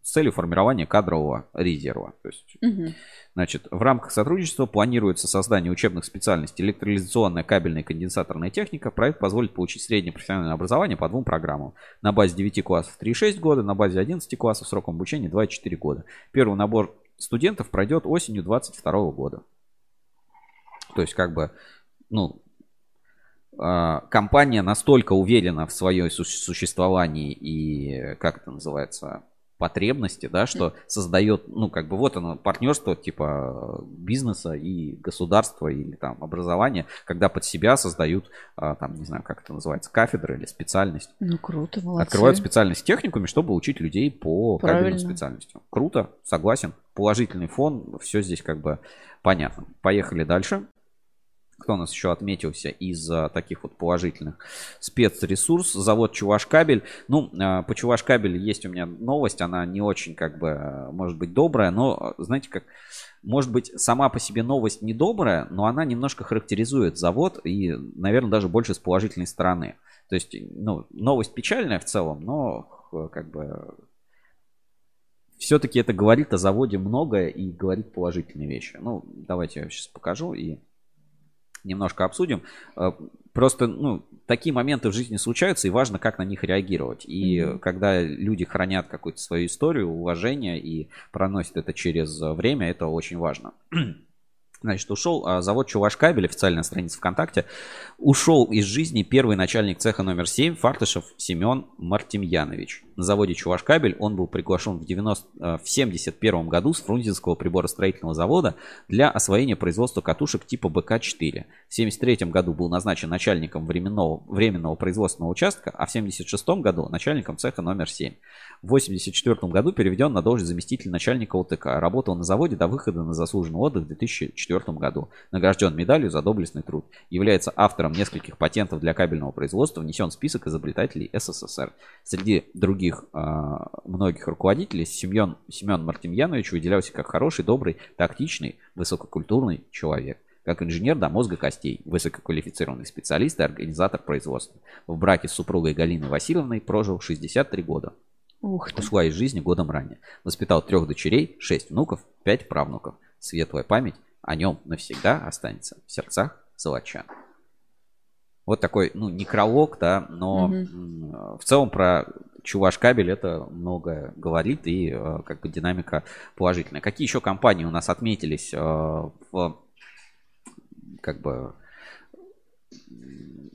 с целью формирования кадрового резерва. То есть, Мгм. Значит, в рамках сотрудничества планируется создание учебных специальностей электролизационная, кабельная и конденсаторная техника. Проект позволит получить среднее профессиональное образование по двум программам. На базе 9 классов 3,6 года, на базе 11 классов сроком обучения 2,4 года. Первый набор студентов пройдет осенью 2022 года. То есть, как бы, ну, а, компания настолько уверена в своем су- существовании и, как это называется, потребности, да, что создает, ну, как бы вот оно, партнерство типа бизнеса и государства или там образования, когда под себя создают, а, там, не знаю, как это называется, кафедры или специальность. Ну, круто, молодцы. Открывают специальность техникуме, чтобы учить людей по кабельным Правильно. специальностям. Круто, согласен. Положительный фон, все здесь как бы понятно. Поехали дальше. Кто у нас еще отметился из а, таких вот положительных? Спецресурс, завод Чувашкабель. Ну, а, по Чувашкабелю есть у меня новость, она не очень как бы, а, может быть, добрая, но, знаете, как, может быть, сама по себе новость не добрая, но она немножко характеризует завод и, наверное, даже больше с положительной стороны. То есть, ну, новость печальная в целом, но как бы все-таки это говорит о заводе многое и говорит положительные вещи. Ну, давайте я сейчас покажу и немножко обсудим. Э, Просто, ну, такие моменты в жизни случаются, и важно, как на них реагировать. И Мгм. когда люди хранят какую-то свою историю, уважение и проносят это через э, время, это очень важно. *clears throat* Значит, ушел а, завод Чувашкабель, официальная страница ВКонтакте. Ушел из жизни первый начальник цеха номер 7 Фартышев Семен Мартемьянович. На заводе Чувашкабель он был приглашен в, 90, э, в 71 году с Фрунзенского приборостроительного завода для освоения производства катушек типа БК-4. В 73 году был назначен начальником временного, временного производственного участка, а в 76 году начальником цеха номер 7. В 84 году переведен на должность заместителя начальника ОТК. Работал на заводе до выхода на заслуженный отдых в 2004 году. Награжден медалью за доблестный труд. Является автором нескольких патентов для кабельного производства. Внесен в список изобретателей СССР. Среди других а, многих руководителей Семен, Семен Мартемьянович выделялся как хороший, добрый, тактичный, высококультурный человек. Как инженер до мозга костей, высококвалифицированный специалист и организатор производства. В браке с супругой Галиной Васильевной прожил 63 года. Ух ты. Ушла из жизни годом ранее. Воспитал трех дочерей, шесть внуков, пять правнуков. Светлая память о нем навсегда останется в сердцах золочан. Вот такой, ну, некролог, да, но м, в целом про Чуваш кабель это многое говорит и э, как бы динамика положительная. Какие еще компании у нас отметились э, в как бы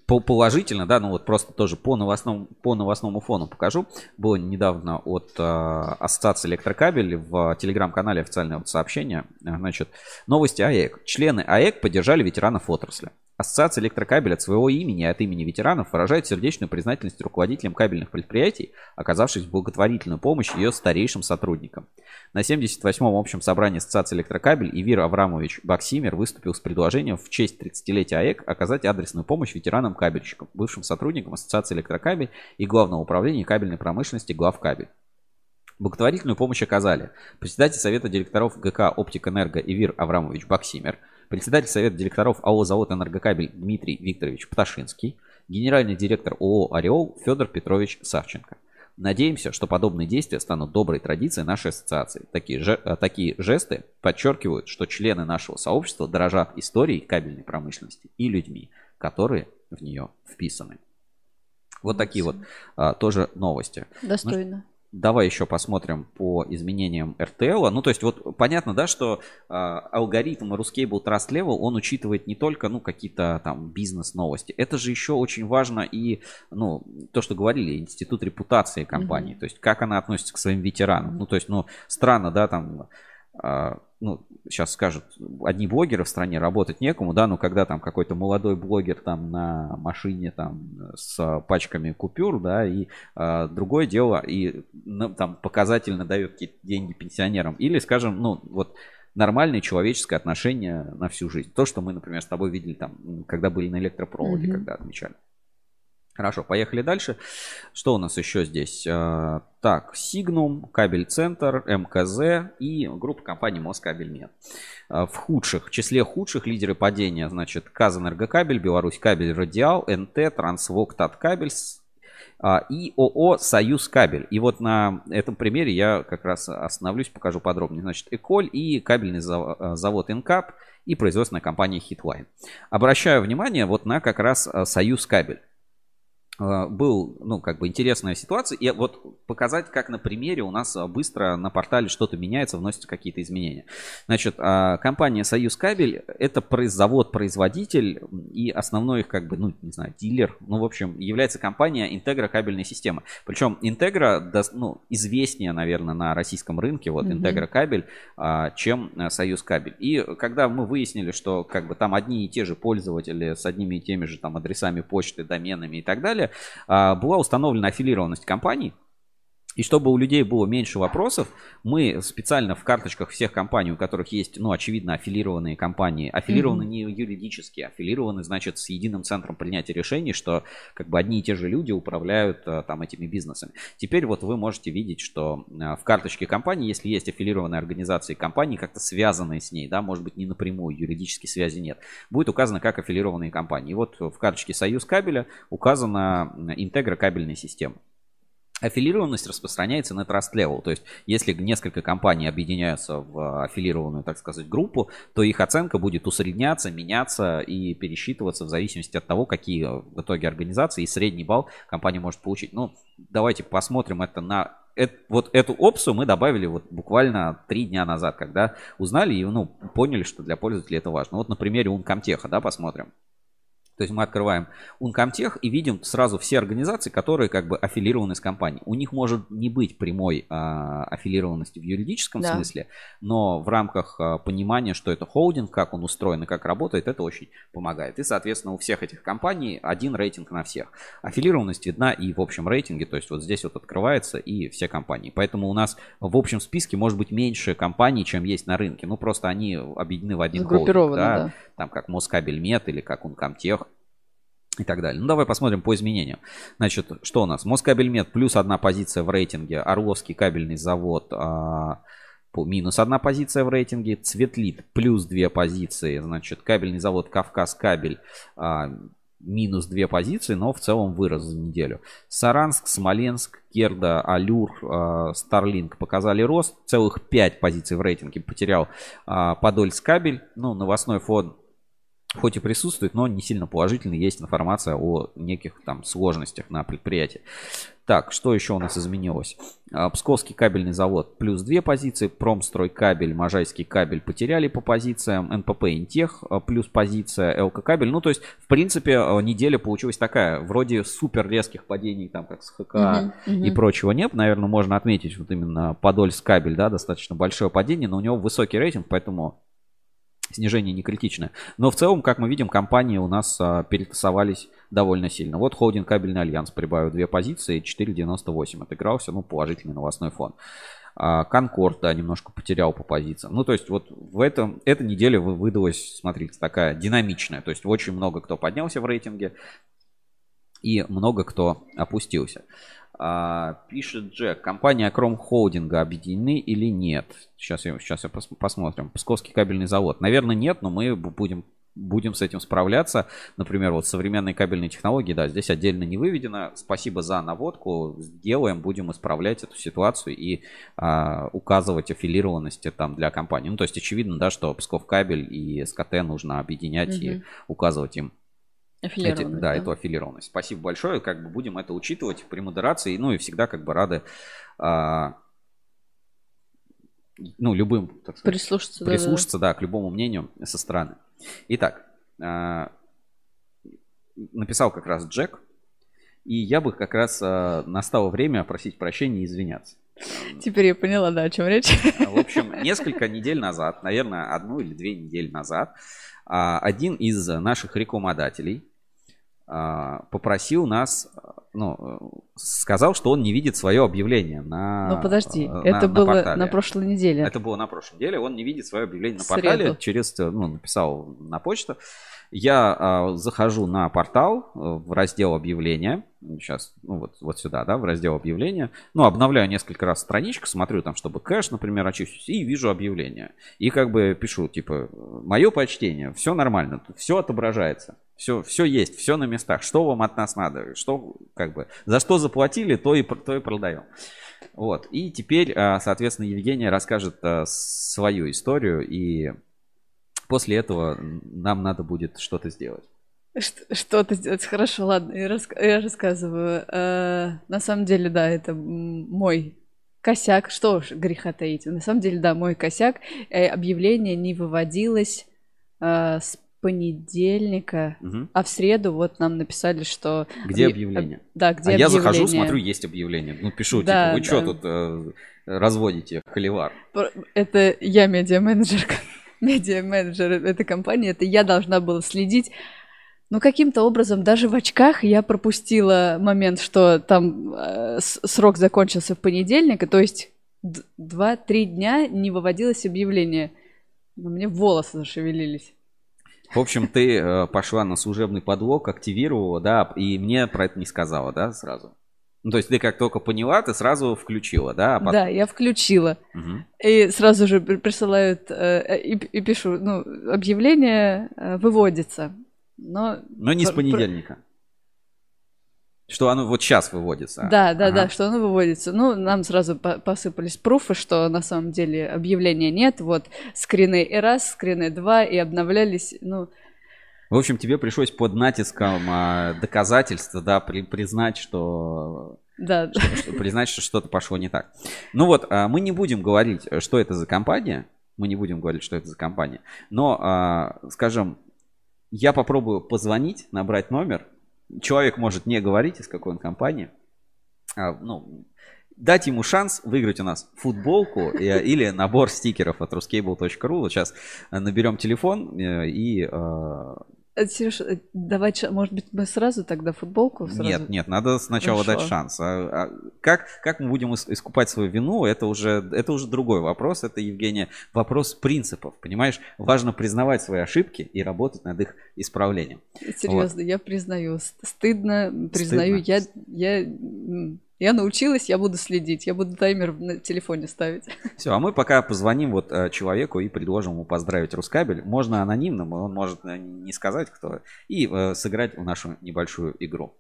положительно, да, ну вот просто тоже по новостному, по новостному фону покажу. Было недавно от э, Ассоциации Электрокабель в телеграм-канале официальное вот сообщение. Значит, новости АЭК. Члены АЭК поддержали ветеранов отрасли. Ассоциация Электрокабель от своего имени и от имени ветеранов выражает сердечную признательность руководителям кабельных предприятий, оказавшись в благотворительную помощь ее старейшим сотрудникам. На 78-м общем собрании Ассоциации Электрокабель Ивир Аврамович Баксимер выступил с предложением в честь 30-летия АЭК оказать адресную помощь ветеранам-кабельщикам, бывшим сотрудникам Ассоциации Электрокабель и Главного управления кабельной промышленности Главкабель. Благотворительную помощь оказали председатель Совета директоров ГК «Оптик-Энерго» Ивир Аврамович Баксимер, председатель Совета директоров АО «Завод Энергокабель» Дмитрий Викторович Пташинский, генеральный директор ООО «Ореол» Федор Петрович Савченко. Надеемся, что подобные действия станут доброй традицией нашей ассоциации. Такие, же, э, такие жесты подчеркивают, что члены нашего сообщества дорожат историей кабельной промышленности и людьми, которые в нее вписаны. Вот такие вот а, тоже новости. Достойно. Ну, Давай еще посмотрим по изменениям RTL. Ну, то есть, вот понятно, да, что э, алгоритм Ruscable Trust Level, он учитывает не только, ну, какие-то там бизнес-новости. Это же еще очень важно и, ну, то, что говорили, институт репутации компании. Мгм. То есть, как она относится к своим ветеранам. Ну, то есть, ну, странно, да, там, ну, сейчас скажут, одни блогеры в стране работать некому, да, но когда там какой-то молодой блогер там на машине там с пачками купюр, да, и а, другое дело, и ну, там показательно дает какие-то деньги пенсионерам, или, скажем, ну, вот нормальное человеческое отношение на всю жизнь. То, что мы, например, с тобой видели там, когда были на электропроводе, Мгм. когда отмечали. Хорошо, поехали дальше. Что у нас еще здесь? А, Так, Signum, Кабель Центр, МКЗ и группа компаний Москабельмет. А, В худших, в числе худших лидеры падения, значит, Казэнергокабель, Беларусь Кабель Радиал, НТ, Трансвок, Таткабель, а, и ООО «Союз Кабель». И вот на этом примере я как раз остановлюсь, покажу подробнее. Значит, Эколь и кабельный э, завод Инкап и производственная компания Хитline. Обращаю внимание вот на как раз э, «Союз Кабель». Э, Был, ну, как бы интересная ситуация. И вот показать, как на примере у нас э, быстро на портале что-то меняется, вносятся какие-то изменения. Значит, а, компания Союз Кабель это произ- завод-производитель и основной их, как бы, ну, не знаю, дилер. Ну, в общем, является компания Интегра кабельной системы. Причем Интегра, ну, известнее, наверное, на российском рынке, вот. Интегра кабель, а, чем э, Союз Кабель. И когда мы выяснили, что как бы там одни и те же пользователи с одними и теми же там адресами почты, доменами и так далее, а, была установлена аффилированность компаний. И чтобы у людей было меньше вопросов, мы специально в карточках всех компаний, у которых есть, ну, очевидно, аффилированные компании, аффилированы Мгм. не юридически, аффилированы, значит, с единым центром принятия решений, что как бы одни и те же люди управляют э, там этими бизнесами. Теперь вот вы можете видеть, что э, в карточке компании, если есть аффилированные организации компании, как-то связанные с ней, да, может быть, не напрямую, юридической связи нет, будет указано как аффилированные компании. И вот в карточке Союз кабеля указана э, Интегра кабельной системы. Аффилированность распространяется на trust level, то есть если несколько компаний объединяются в аффилированную, так сказать, группу, то их оценка будет усредняться, меняться и пересчитываться в зависимости от того, какие в итоге организации и средний балл компания может получить. Ну, давайте посмотрим это на... эт- вот эту опцию мы добавили вот буквально три дня назад, когда узнали и ну, поняли, что для пользователей это важно. Вот на примере Uncomtech, да, посмотрим. То есть мы открываем Uncomtech и видим сразу все организации, которые как бы аффилированы с компанией. У них может не быть прямой а, аффилированности в юридическом Да. смысле, но в рамках а, понимания, что это холдинг, как он устроен и как работает, это очень помогает. И, соответственно, у всех этих компаний один рейтинг на всех. Аффилированность видна и в общем рейтинге, то есть вот здесь вот открывается и все компании. Поэтому у нас в общем списке может быть меньше компаний, чем есть на рынке. Ну, просто они объединены в один холдинг. Сгруппированы, да. да. Там как Москабельмет или как Uncomtech и так далее. Ну, давай посмотрим по изменениям. Значит, что у нас? Москабельмет плюс одна позиция в рейтинге. Орловский кабельный завод а, минус одна позиция в рейтинге. Цветлит плюс две позиции. Значит, кабельный завод Кавказ кабель а, минус две позиции, но в целом вырос за неделю. Саранск, Смоленск, Керда, Алюр, а, Старлинг показали рост. Целых 5 позиций в рейтинге потерял а, Подольск кабель. Ну, новостной фон хоть и присутствует, но не сильно положительный. Есть информация о неких там сложностях на предприятии. Так, что еще у нас изменилось? А, Псковский кабельный завод плюс две позиции, Промстрой кабель, Можайский кабель потеряли по позициям, НПП Интех а, плюс позиция, ЛК кабель. Ну, то есть, в принципе, а, неделя получилась такая, вроде супер резких падений, там, как с ХК Мгм, мгм. и прочего нет. Наверное, можно отметить вот именно Подольск кабель, да, достаточно большое падение, но у него высокий рейтинг, поэтому снижение не критичное. Но в целом, как мы видим, компании у нас а, перетасовались довольно сильно. Вот холдинг кабельный альянс прибавил две позиции, 4,98 отыгрался, ну, положительный новостной фон. А, Конкорд, да, немножко потерял по позициям. Ну, то есть, вот в этом, эта неделя вы- выдалась, смотрите, такая динамичная. То есть, очень много кто поднялся в рейтинге и много кто опустился. А, пишет Джек, компания Кром Холдинга объединены или нет? Сейчас я, сейчас я пос- посмотрим. Псковский кабельный завод. Наверное, нет, но мы бу- будем, будем с этим справляться. Например, вот современные кабельные технологии, да, здесь отдельно не выведено. Спасибо за наводку. Сделаем, будем исправлять эту ситуацию и а, указывать аффилированности там для компании. Ну, то есть очевидно, да, что Псков кабель и СКТ нужно объединять и Мгм. указывать им эти- да, да. эту аффилированность. Спасибо большое, как бы будем это учитывать при модерации, ну и всегда как бы рады, а, ну любым, так сказать, Прислушаться, прислушаться, да, к любому мнению со стороны. Итак, а, написал как раз Джек, и я бы как раз а, настало время просить прощения и извиняться. Теперь я поняла, да, о чем речь. В общем, несколько недель назад, наверное, одну или две недели назад, а, один из наших рекламодателей а, попросил нас, а, ну, сказал, что он не видит свое объявление на Ну подожди, э, на- это на было портале. на прошлой неделе. Это было на прошлой неделе. Он не видит свое объявление на среду. портале через, ну, написал на почту. Я а, захожу на портал э, в раздел объявления. Сейчас, ну вот, вот сюда, да, в раздел объявления. Ну, обновляю несколько раз страничку, смотрю там, чтобы кэш, например, очистить, и вижу объявление. И как бы пишу, типа, мое почтение, все нормально, все отображается. Все, все есть, все на местах. Что вам от нас надо? Что, как бы, за что заплатили, то и, то и продаем. Вот. И теперь, а, соответственно, Евгения расскажет а, свою историю, и после этого нам надо будет что-то сделать. Что-то сделать. Хорошо, ладно, я, раска- я рассказываю. Э, на самом деле, да, это мой косяк. Что ж, греха таить. На самом деле, да, мой косяк. Э, объявление не выводилось э, с понедельника, Мгм. а в среду вот нам написали, что... Где объ- объявление? об- Да, где а я захожу, объявление. смотрю, есть объявление. Ну, пишу, Да, типа, вы что да. тут э, разводите холивар? Это я медиа-менеджер, медиа-менеджер этой компании, это я должна была следить. Но каким-то образом даже в очках я пропустила момент, что там э, срок закончился в понедельник, и то есть д- два-три дня не выводилось объявление. Но мне волосы зашевелились. В общем, ты э, пошла на служебный подлог, активировала, да, и мне про это не сказала, да, сразу? Ну, то есть ты как только поняла, ты сразу включила, да? а потом- Да, я включила. Мгм. И сразу же при- присылают, э, и, и пишу, ну, объявление э, выводится. Но, Но не с понедельника. Что оно вот сейчас выводится. Да, да, Ага. да, что оно выводится. Ну, нам сразу по- посыпались пруфы, что на самом деле объявления нет. Вот скрины и раз, скрины два, и обновлялись. Ну, В общем, тебе пришлось под натиском а, доказательства, да, при- признать, что да. что- признать, что что-то пошло не так. Ну вот, а, мы не будем говорить, что это за компания. Мы не будем говорить, что это за компания. Но, а, скажем, я попробую позвонить, набрать номер. Человек может не говорить, из какой он компании. Ну, дать ему шанс выиграть у нас футболку или набор стикеров от ruscable.ru. Вот сейчас наберем телефон э, и... э, Сереж, давай, ша- может быть, мы сразу тогда футболку сразу? Нет, нет, надо сначала Хорошо. дать шанс. А- а как, как мы будем ис- искупать свою вину, это уже, это уже другой вопрос. Это, Евгения, вопрос принципов. Понимаешь, важно признавать свои ошибки и работать над их исправлением. Серьезно, я признаю. Ст- Стыдно, признаю. Я, я, м, я научилась, я буду следить. Я буду таймер на телефоне ставить. *laughs* Все, а мы пока позвоним вот э, человеку и предложим ему поздравить Рускабель. Можно анонимным, он может э, не сказать кто, и э, сыграть в нашу небольшую игру.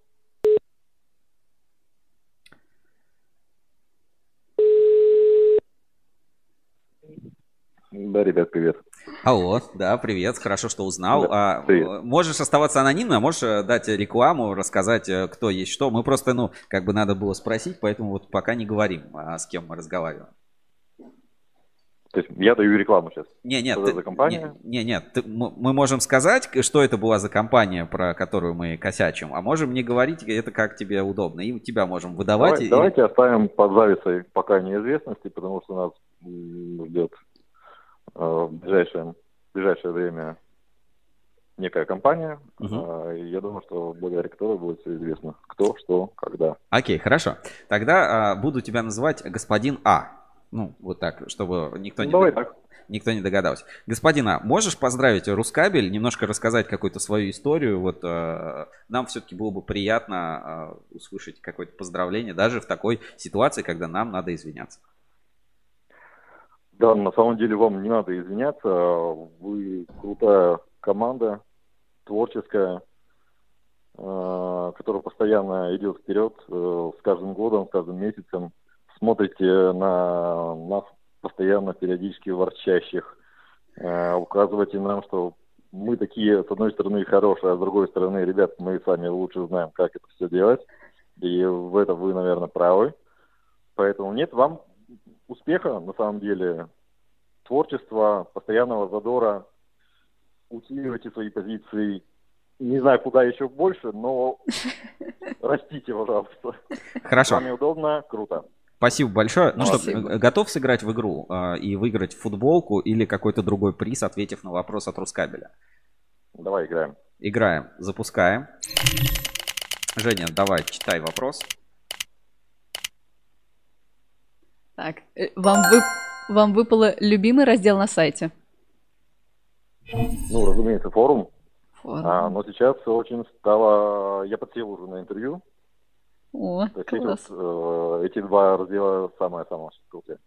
Да, ребят, привет. Алло, да, привет, хорошо, что узнал. Да, А, э, можешь оставаться анонимно, можешь э, дать рекламу, рассказать, э, кто есть что. Мы просто, ну, как бы надо было спросить, поэтому вот пока не говорим, а с кем мы разговариваем. То есть я даю рекламу сейчас. Не, нет, Что ты- за компания? Не, не, нет, ты- мы можем сказать, что это была за компания, про которую мы косячим, а можем не говорить, это как тебе удобно, и тебя можем выдавать. Давай- и- Давайте оставим под завесой пока неизвестности, потому что нас ждет в ближайшее, в ближайшее время некая компания. Э, и я думаю, что благодаря которой будет все известно, кто, что, когда. Окей, хорошо. Тогда а, буду тебя называть господин А. Ну, вот так, чтобы никто не, Ну, Давай дог- так. никто не догадался. Господин А, можешь поздравить Рускабель, немножко рассказать какую-то свою историю? Вот э, нам все-таки было бы приятно э, услышать какое-то поздравление, даже в такой ситуации, когда нам надо извиняться. Да, на самом деле вам не надо извиняться. Вы крутая команда, творческая, э, которая постоянно идет вперед э, с каждым годом, с каждым месяцем. Смотрите на нас постоянно периодически ворчащих. Э, Указывайте нам, что мы такие, с одной стороны, хорошие, а с другой стороны, ребят, мы сами лучше знаем, как это все делать. И в этом вы, наверное, правы. Поэтому нет, вам успеха, на самом деле, творчества, постоянного задора, усиливайте свои позиции. Не знаю, куда еще больше, но *laughs* растите, пожалуйста. Хорошо. С удобно, круто. Спасибо большое. Ну что, Спасибо. э, готов сыграть в игру э, и выиграть футболку или какой-то другой приз, ответив на вопрос от Рускабеля? Давай играем. Играем. Запускаем. Женя, давай, читай вопрос. Так, э, вам, вы- вам выпало любимый раздел на сайте. Ну, разумеется, форум. А, но сейчас очень стало... Я подсел уже на интервью. О, То есть эти, класс. вот, э, эти два раздела самое-самое крутое.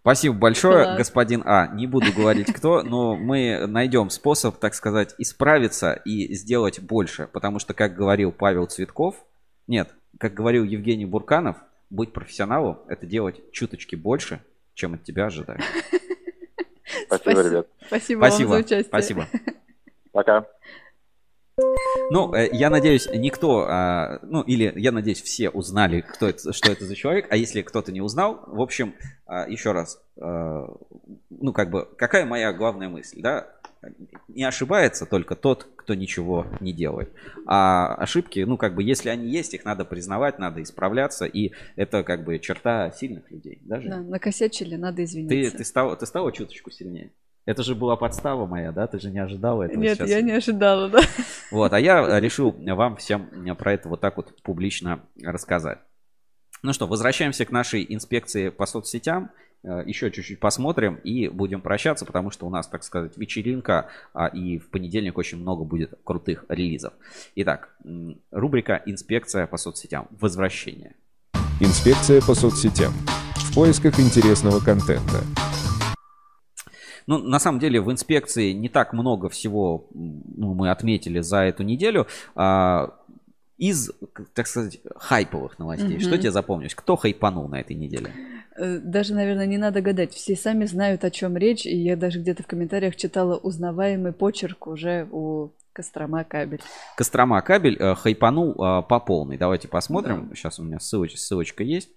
Спасибо большое, Класс. господин А. Не буду говорить кто, но мы найдем способ, так сказать, исправиться и сделать больше. Потому что, как говорил Павел Цветков, нет, как говорил Евгений Бурканов, быть профессионалом – это делать чуточки больше, чем от тебя ожидают. Спасибо, ребят. Спасибо, вам Спасибо, за участие. спасибо. Пока. Ну, э, я надеюсь, никто, а, ну, или я надеюсь, все узнали, кто это, что это за человек. А если кто-то не узнал, в общем, а, еще раз, а, ну, как бы, какая моя главная мысль, да? Не ошибается только тот, кто ничего не делает. А ошибки, ну, как бы, если они есть, их надо признавать, надо исправляться, и это, как бы, черта сильных людей. Даже Да, накосячили, надо ты, извиниться. ты, стала, ты стала чуточку сильнее. Это же была подстава моя, да? Ты же не ожидала этого Нет, сейчас. я не ожидала, да. Вот, а я решил вам всем про это вот так вот публично рассказать. Ну что, возвращаемся к нашей инспекции по соцсетям. Э, Еще чуть-чуть посмотрим и будем прощаться, потому что у нас, так сказать, вечеринка, а, и в понедельник очень много будет крутых релизов. Итак, рубрика «Инспекция по соцсетям. Возвращение». Инспекция по соцсетям. В поисках интересного контента. Ну, на самом деле, в инспекции не так много всего ну, мы отметили за эту неделю. А, из, так сказать, хайповых новостей. Что Мгм. тебе запомнилось? Кто хайпанул на этой неделе? Э, Даже, наверное, не надо гадать. Все сами знают, о чем речь. И я даже где-то в комментариях читала узнаваемый почерк уже у Кострома кабель. Кострома кабель э, хайпанул э, по полной. Давайте посмотрим. Сейчас у меня ссылоч- ссылочка есть.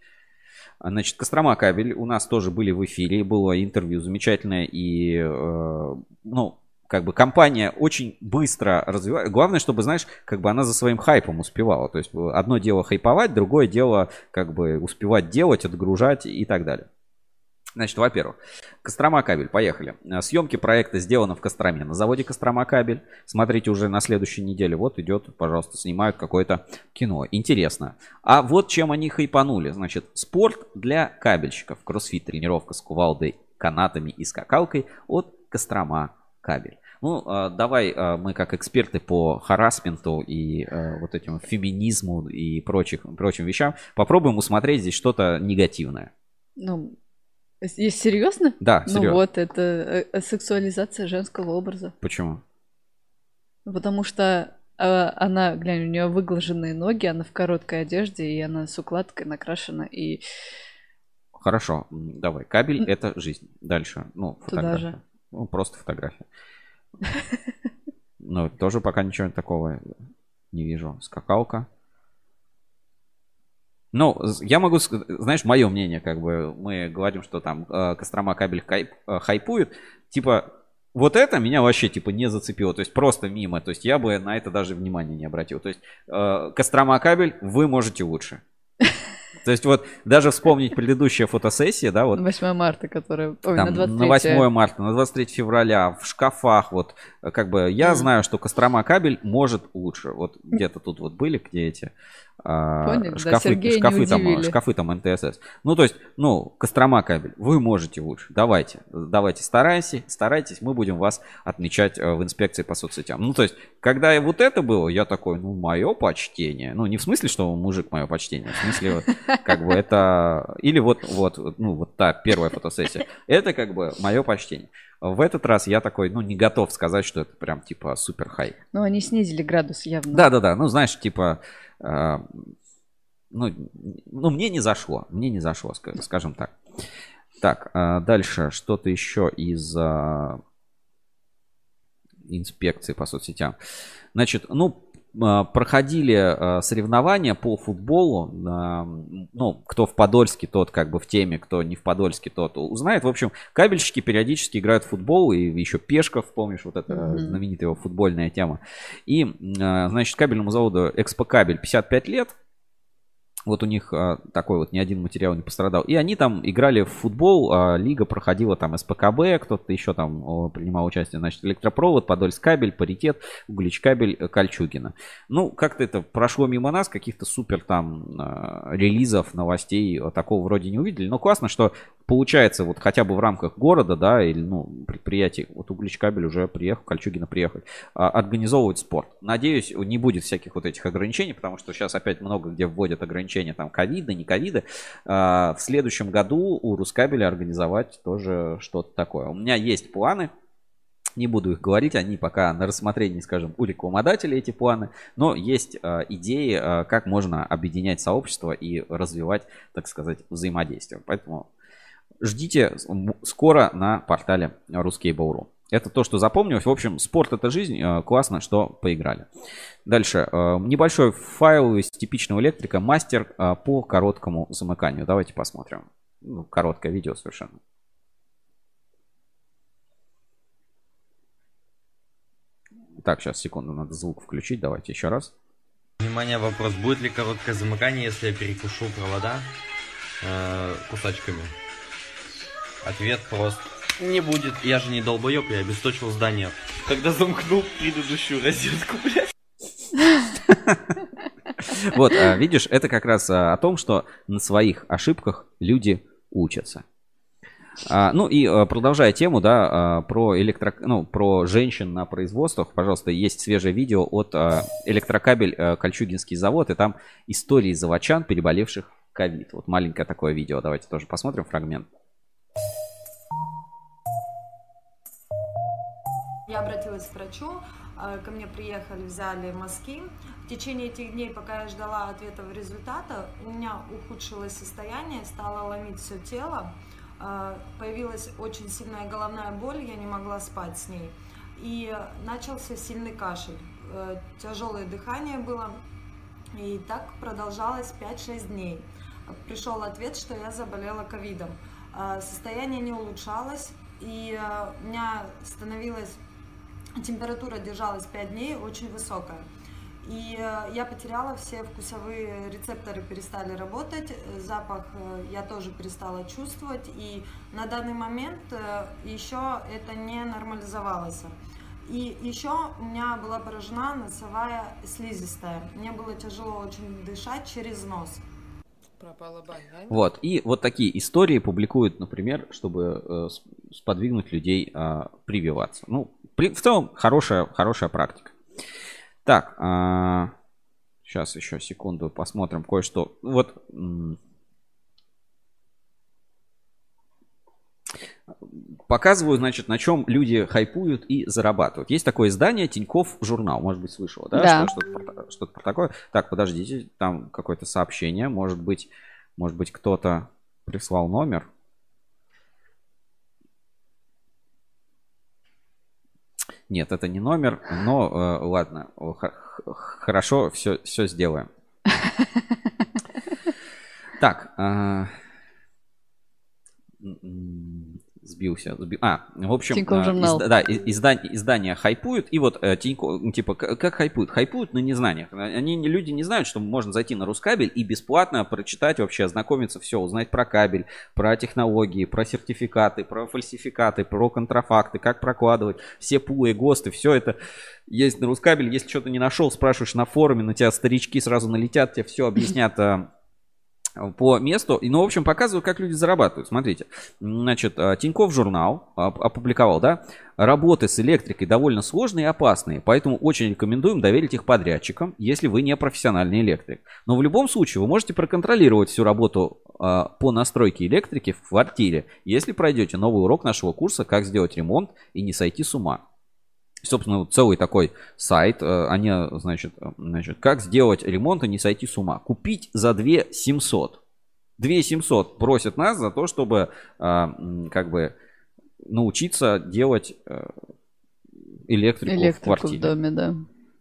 Значит, Кострома кабель у нас тоже были в эфире. Было интервью замечательное. И, э, ну, как бы компания очень быстро развивается. Главное, чтобы, знаешь, как бы она за своим хайпом успевала. То есть э, одно дело хайповать, другое дело как бы успевать делать, отгружать и так далее. Значит, во-первых, Кострома кабель, поехали. Э, Съемки проекта сделаны в Костроме на заводе Кострома кабель. Смотрите уже на следующей неделе. Вот идет, пожалуйста, снимают какое-то кино. Интересно. А вот чем они хайпанули. Значит, спорт для кабельщиков. Кроссфит, тренировка с кувалдой, канатами и скакалкой от Кострома кабель. Ну, э, давай э, мы как эксперты по харасменту и вот этим феминизму и прочих, прочим вещам попробуем усмотреть здесь что-то негативное. Ну, с- есть серьезно? Да, Ну серьезно. вот, это э, э, сексуализация женского образа. Почему? Потому что э, она, глянь, у нее выглаженные ноги, она в короткой одежде, и она с укладкой накрашена, и Хорошо, давай. Кабель это жизнь. Дальше. Ну, Туда фотография. же. Ну, просто фотография. *laughs* Ну, тоже пока ничего такого не вижу. Скакалка. Ну, я могу, ск- знаешь, мое мнение, как бы, мы говорим, что там э, Кострома кабель хайп- э, хайпует. Типа, вот это меня вообще, типа, не зацепило. То есть, просто мимо. То есть, я бы на это даже внимания не обратил. То есть, э, Кострома кабель, вы можете лучше. *laughs* То есть, вот, даже вспомнить предыдущая фотосессия, да, вот, 8 марта, которая... Ой, там, на 23 на 8 марта, на 23 февраля, в шкафах, вот, э, как бы, я Мгм. знаю, что Кострома кабель может лучше. Вот где-то тут вот были, где эти Поняли, да, шкафы, не шкафы, там, шкафы там НТСС. Ну, то есть, ну, Кострома кабель, вы можете лучше. Давайте, давайте, старайтесь, старайтесь, мы будем вас отмечать э, в инспекции по соцсетям. Ну, то есть, когда вот это было, я такой, ну, мое почтение. Ну, не в смысле, что мужик мое почтение, в смысле, вот, как бы это... Или вот, вот, ну, вот та первая фотосессия. Это как бы мое почтение. В этот раз я такой, ну, не готов сказать, что это прям типа супер хай. Ну, они снизили градус явно. Да, да, да. Ну, знаешь, типа, э, ну, ну, мне не зашло. Мне не зашло, ска- скажем так. Так, э, дальше что-то еще из э, инспекции по соцсетям. Значит, ну, проходили э, соревнования по футболу. э, Ну, кто в Подольске, тот как бы в теме, кто не в Подольске, тот узнает. В общем, кабельщики периодически играют в футбол, и еще Пешков, помнишь, вот эта знаменитая его футбольная тема. И, э, значит, кабельному заводу Экспо Кабель 55 лет. Вот у них а, такой вот ни один материал не пострадал. И они там играли в футбол, а, лига проходила там СПКБ, кто-то еще там о, принимал участие, значит, электропровод, Подольск кабель, паритет, Углич кабель, э, Кольчугина. Ну, как-то это прошло мимо нас, каких-то супер там а, релизов, новостей а, такого вроде не увидели. Но классно, что получается вот хотя бы в рамках города, да, или, ну, предприятий, вот Углич кабель уже приехал, Кольчугина приехали, а, организовывать спорт. Надеюсь, не будет всяких вот этих ограничений, потому что сейчас опять много где вводят ограничения там ковида, не ковида. А, в следующем году у Рускабеля организовать тоже что-то такое. У меня есть планы, не буду их говорить, они пока на рассмотрении, скажем, у рекламодателей эти планы, но есть э, идеи, э, как можно объединять сообщество и развивать, так сказать, взаимодействие. Поэтому ждите скоро на портале Ruskable.ru. Это то, что запомнилось. В общем, спорт это жизнь. Э, классно, что поиграли. Дальше. Э, небольшой файл из типичного электрика. Мастер э, по короткому замыканию. Давайте посмотрим. Ну, короткое видео совершенно. Так, сейчас, секунду, надо звук включить. Давайте еще раз. Внимание, вопрос. Будет ли короткое замыкание, если я перекушу провода э, кусачками? Ответ прост. Не будет. Я же не долбоеб, я обесточил здание. Когда замкнул предыдущую розетку, блядь. *laughs* Вот, а, видишь, это как раз а, о том, что на своих ошибках люди учатся. А, ну и продолжая тему, да, про электро, ну, про женщин на производствах, пожалуйста, есть свежее видео от электрокабель Кольчугинский завод, и там истории заводчан, переболевших ковид. Вот маленькое такое видео, давайте тоже посмотрим фрагмент. Я обратилась к врачу, а, ко мне приехали, взяли мазки. В течение этих дней, пока я ждала ответов результата, у меня ухудшилось состояние, стало ломить все тело, а, появилась очень сильная головная боль, я не могла спать с ней. И начался сильный кашель, э, тяжелое дыхание было, и так продолжалось 5-6 дней. Пришел ответ, что я заболела ковидом. Состояние не улучшалось, и э, у меня становилось температура держалась 5 дней, очень высокая. И э, я потеряла все вкусовые рецепторы, перестали работать, запах э, я тоже перестала чувствовать, и на данный момент э, еще это не нормализовалось. И еще у меня была поражена носовая слизистая. Мне было тяжело очень дышать через нос. Пропала бань, да? Вот, и вот такие истории публикуют, например, чтобы э, сподвигнуть людей э, прививаться. Ну, в целом, хорошая, хорошая практика. Так, э, сейчас еще секунду посмотрим кое-что. Вот показываю, значит, на чем люди хайпуют и зарабатывают. Есть такое издание Тиньков журнал, может быть, слышала, да? Да. Что-то, что-то про такое. Так, подождите, там какое-то сообщение, может быть, может быть, кто-то прислал номер. Нет, это не номер, но э, ладно, хорошо, все, все сделаем. *laughs* Так, э, сбился. сби- А, в общем, э, журнал. изда- да, и- издание, издания хайпуют, и вот э, Тинько- типа, как хайпуют? Хайпуют на незнаниях. Они, не- люди не знают, что можно зайти на Рускабель и бесплатно прочитать вообще, ознакомиться все, узнать про кабель, про технологии, про сертификаты, про фальсификаты, про контрафакты, как прокладывать, все пулы, ГОСТы, все это есть на Рускабель. Если что-то не нашел, спрашиваешь на форуме, на тебя старички сразу налетят, тебе все объяснят э, по месту. И, ну, в общем, показываю, как люди зарабатывают. Смотрите, значит, э, Тиньков журнал оп- опубликовал, да, работы с электрикой довольно сложные и опасные, поэтому очень рекомендуем доверить их подрядчикам, если вы не профессиональный электрик. Но в любом случае вы можете проконтролировать всю работу э, по настройке электрики в квартире, если пройдете новый урок нашего курса «Как сделать ремонт и не сойти с ума». Собственно, вот целый такой сайт, э, они, значит, э, значит, как сделать ремонт и не сойти с ума. Купить за 2 700. 2 700 просят нас за то, чтобы э, как бы научиться делать э, электрику, в Электрику в квартире. доме, да.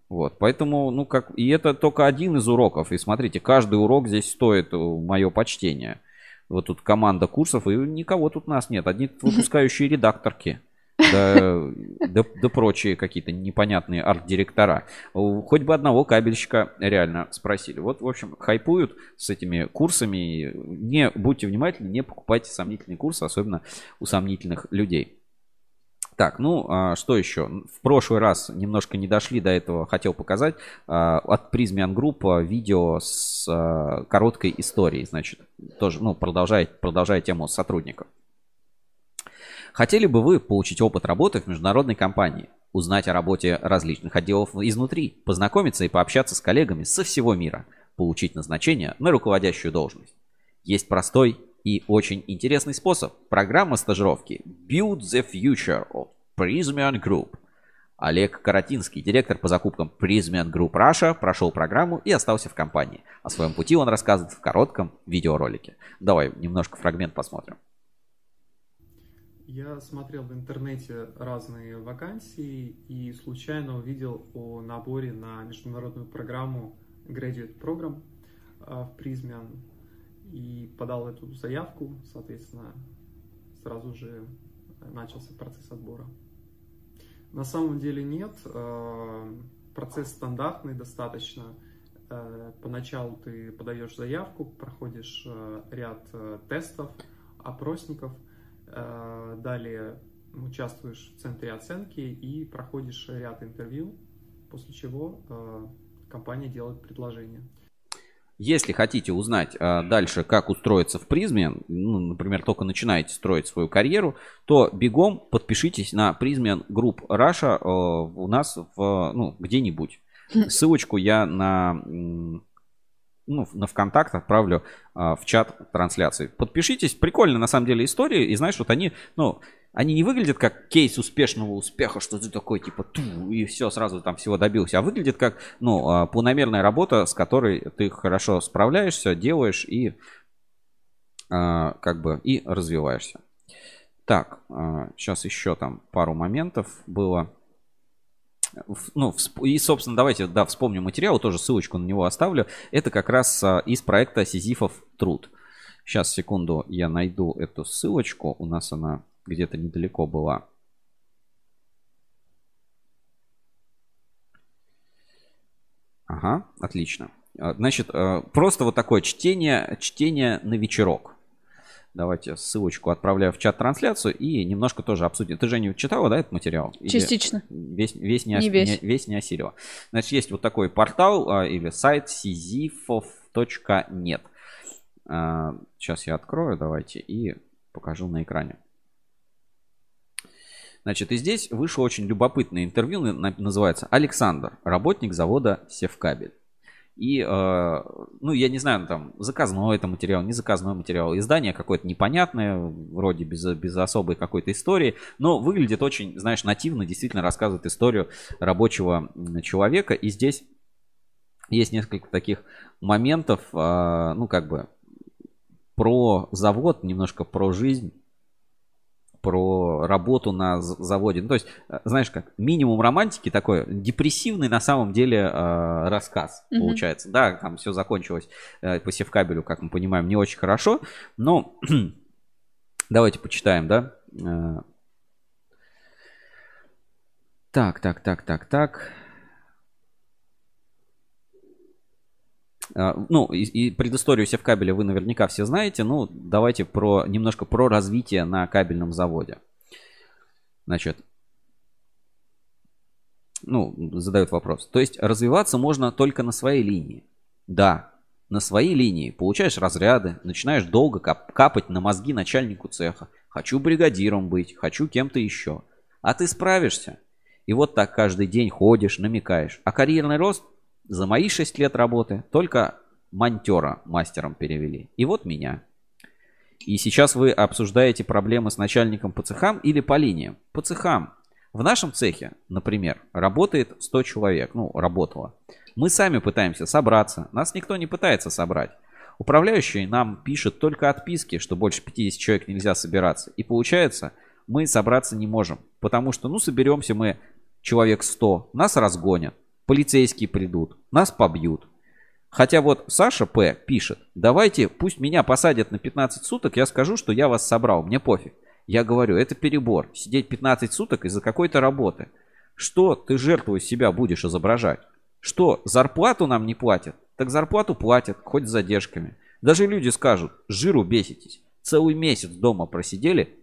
Вот, поэтому, ну как, и это только один из уроков. И смотрите, каждый урок здесь стоит мое почтение. Вот тут команда курсов, и никого тут нас нет. Одни *laughs* выпускающие редакторки. Да, да, да прочие какие-то непонятные арт-директора. Хоть бы одного кабельщика реально спросили. Вот, в общем, хайпуют с этими курсами. Не будьте внимательны, не покупайте сомнительные курсы, особенно у сомнительных людей. Так, ну а что еще? В прошлый раз немножко не дошли до этого, хотел показать а, от Prismian Group видео с а, короткой историей, значит, тоже, ну, продолжая, продолжая тему сотрудников. Хотели бы вы получить опыт работы в международной компании, узнать о работе различных отделов изнутри, познакомиться и пообщаться с коллегами со всего мира, получить назначение на руководящую должность? Есть простой и очень интересный способ. Программа стажировки Build the Future of Prismian Group. Олег Каратинский, директор по закупкам Prismian Group Russia, прошел программу и остался в компании. О своем пути он рассказывает в коротком видеоролике. Давай немножко фрагмент посмотрим. Я смотрел в интернете разные вакансии и случайно увидел о наборе на международную программу Graduate Program а, в Prismian и подал эту заявку, соответственно, сразу же начался процесс отбора. На самом деле нет, а, процесс стандартный достаточно. А, поначалу ты подаешь заявку, проходишь ряд тестов, опросников – Э, далее участвуешь в центре оценки и проходишь ряд интервью, после чего э, компания делает предложение. Если хотите узнать а, дальше, как устроиться в призме, ну, например, только начинаете строить свою карьеру, то бегом подпишитесь на Prismian Group Russia а, у нас в, ну, где-нибудь. *laughs* Ссылочку я на ну, на ВКонтакт отправлю а, в чат трансляции. Подпишитесь. Прикольно, на самом деле, история. И знаешь, вот они, ну, они не выглядят как кейс успешного успеха, что ты такой, типа, ту, и все, сразу там всего добился. А выглядит как, ну, а, полномерная работа, с которой ты хорошо справляешься, делаешь и а, как бы и развиваешься. Так, сейчас еще там пару моментов было ну, и, собственно, давайте, да, вспомним материал, тоже ссылочку на него оставлю. Это как раз а, из проекта Сизифов труд. Сейчас, секунду, я найду эту ссылочку. У нас она где-то недалеко была. Ага, отлично. А, значит, а, просто вот такое чтение, чтение на вечерок. Давайте ссылочку отправляю в чат-трансляцию и немножко тоже обсудим. Ты, Женя, читала, да, этот материал? Или Частично. Весь, весь, не, не весь. Не, весь не осилила. Значит, есть вот такой портал а, или сайт sizifov.net. А, сейчас я открою, давайте, и покажу на экране. Значит, и здесь вышло очень любопытное интервью, называется «Александр, работник завода Севкабель». И, э, ну, я не знаю, там, заказной это материал, не заказной материал. Издание какое-то непонятное, вроде без, без особой какой-то истории, но выглядит очень, знаешь, нативно, действительно рассказывает историю рабочего человека. И здесь есть несколько таких моментов, э, ну, как бы, про завод, немножко про жизнь про работу на заводе. Ну, то есть, э, знаешь как, минимум романтики такой, депрессивный на самом деле э, рассказ mm-hmm. получается. Да, там все закончилось э, по севкабелю, как мы понимаем, не очень хорошо, но *clears throat* давайте почитаем, да. Э, так, так, так, так, так. А, ну, и, и предысторию севкабеля вы наверняка все знаете. Ну, давайте про, немножко про развитие на кабельном заводе. Значит, ну, задают вопрос. То есть развиваться можно только на своей линии. Да, на своей линии. Получаешь разряды, начинаешь долго кап- капать на мозги начальнику цеха. Хочу бригадиром быть, хочу кем-то еще. А ты справишься. И вот так каждый день ходишь, намекаешь. А карьерный рост за мои 6 лет работы только монтера мастером перевели. И вот меня. И сейчас вы обсуждаете проблемы с начальником по цехам или по линиям? По цехам. В нашем цехе, например, работает 100 человек. Ну, работало. Мы сами пытаемся собраться. Нас никто не пытается собрать. Управляющий нам пишет только отписки, что больше 50 человек нельзя собираться. И получается, мы собраться не можем. Потому что, ну, соберемся мы человек 100, нас разгонят. Полицейские придут, нас побьют. Хотя вот Саша П. пишет, давайте, пусть меня посадят на 15 суток, я скажу, что я вас собрал, мне пофиг. Я говорю, это перебор. Сидеть 15 суток из-за какой-то работы. Что ты жертву себя будешь изображать? Что, зарплату нам не платят? Так зарплату платят, хоть с задержками. Даже люди скажут, жиру беситесь. Целый месяц дома просидели,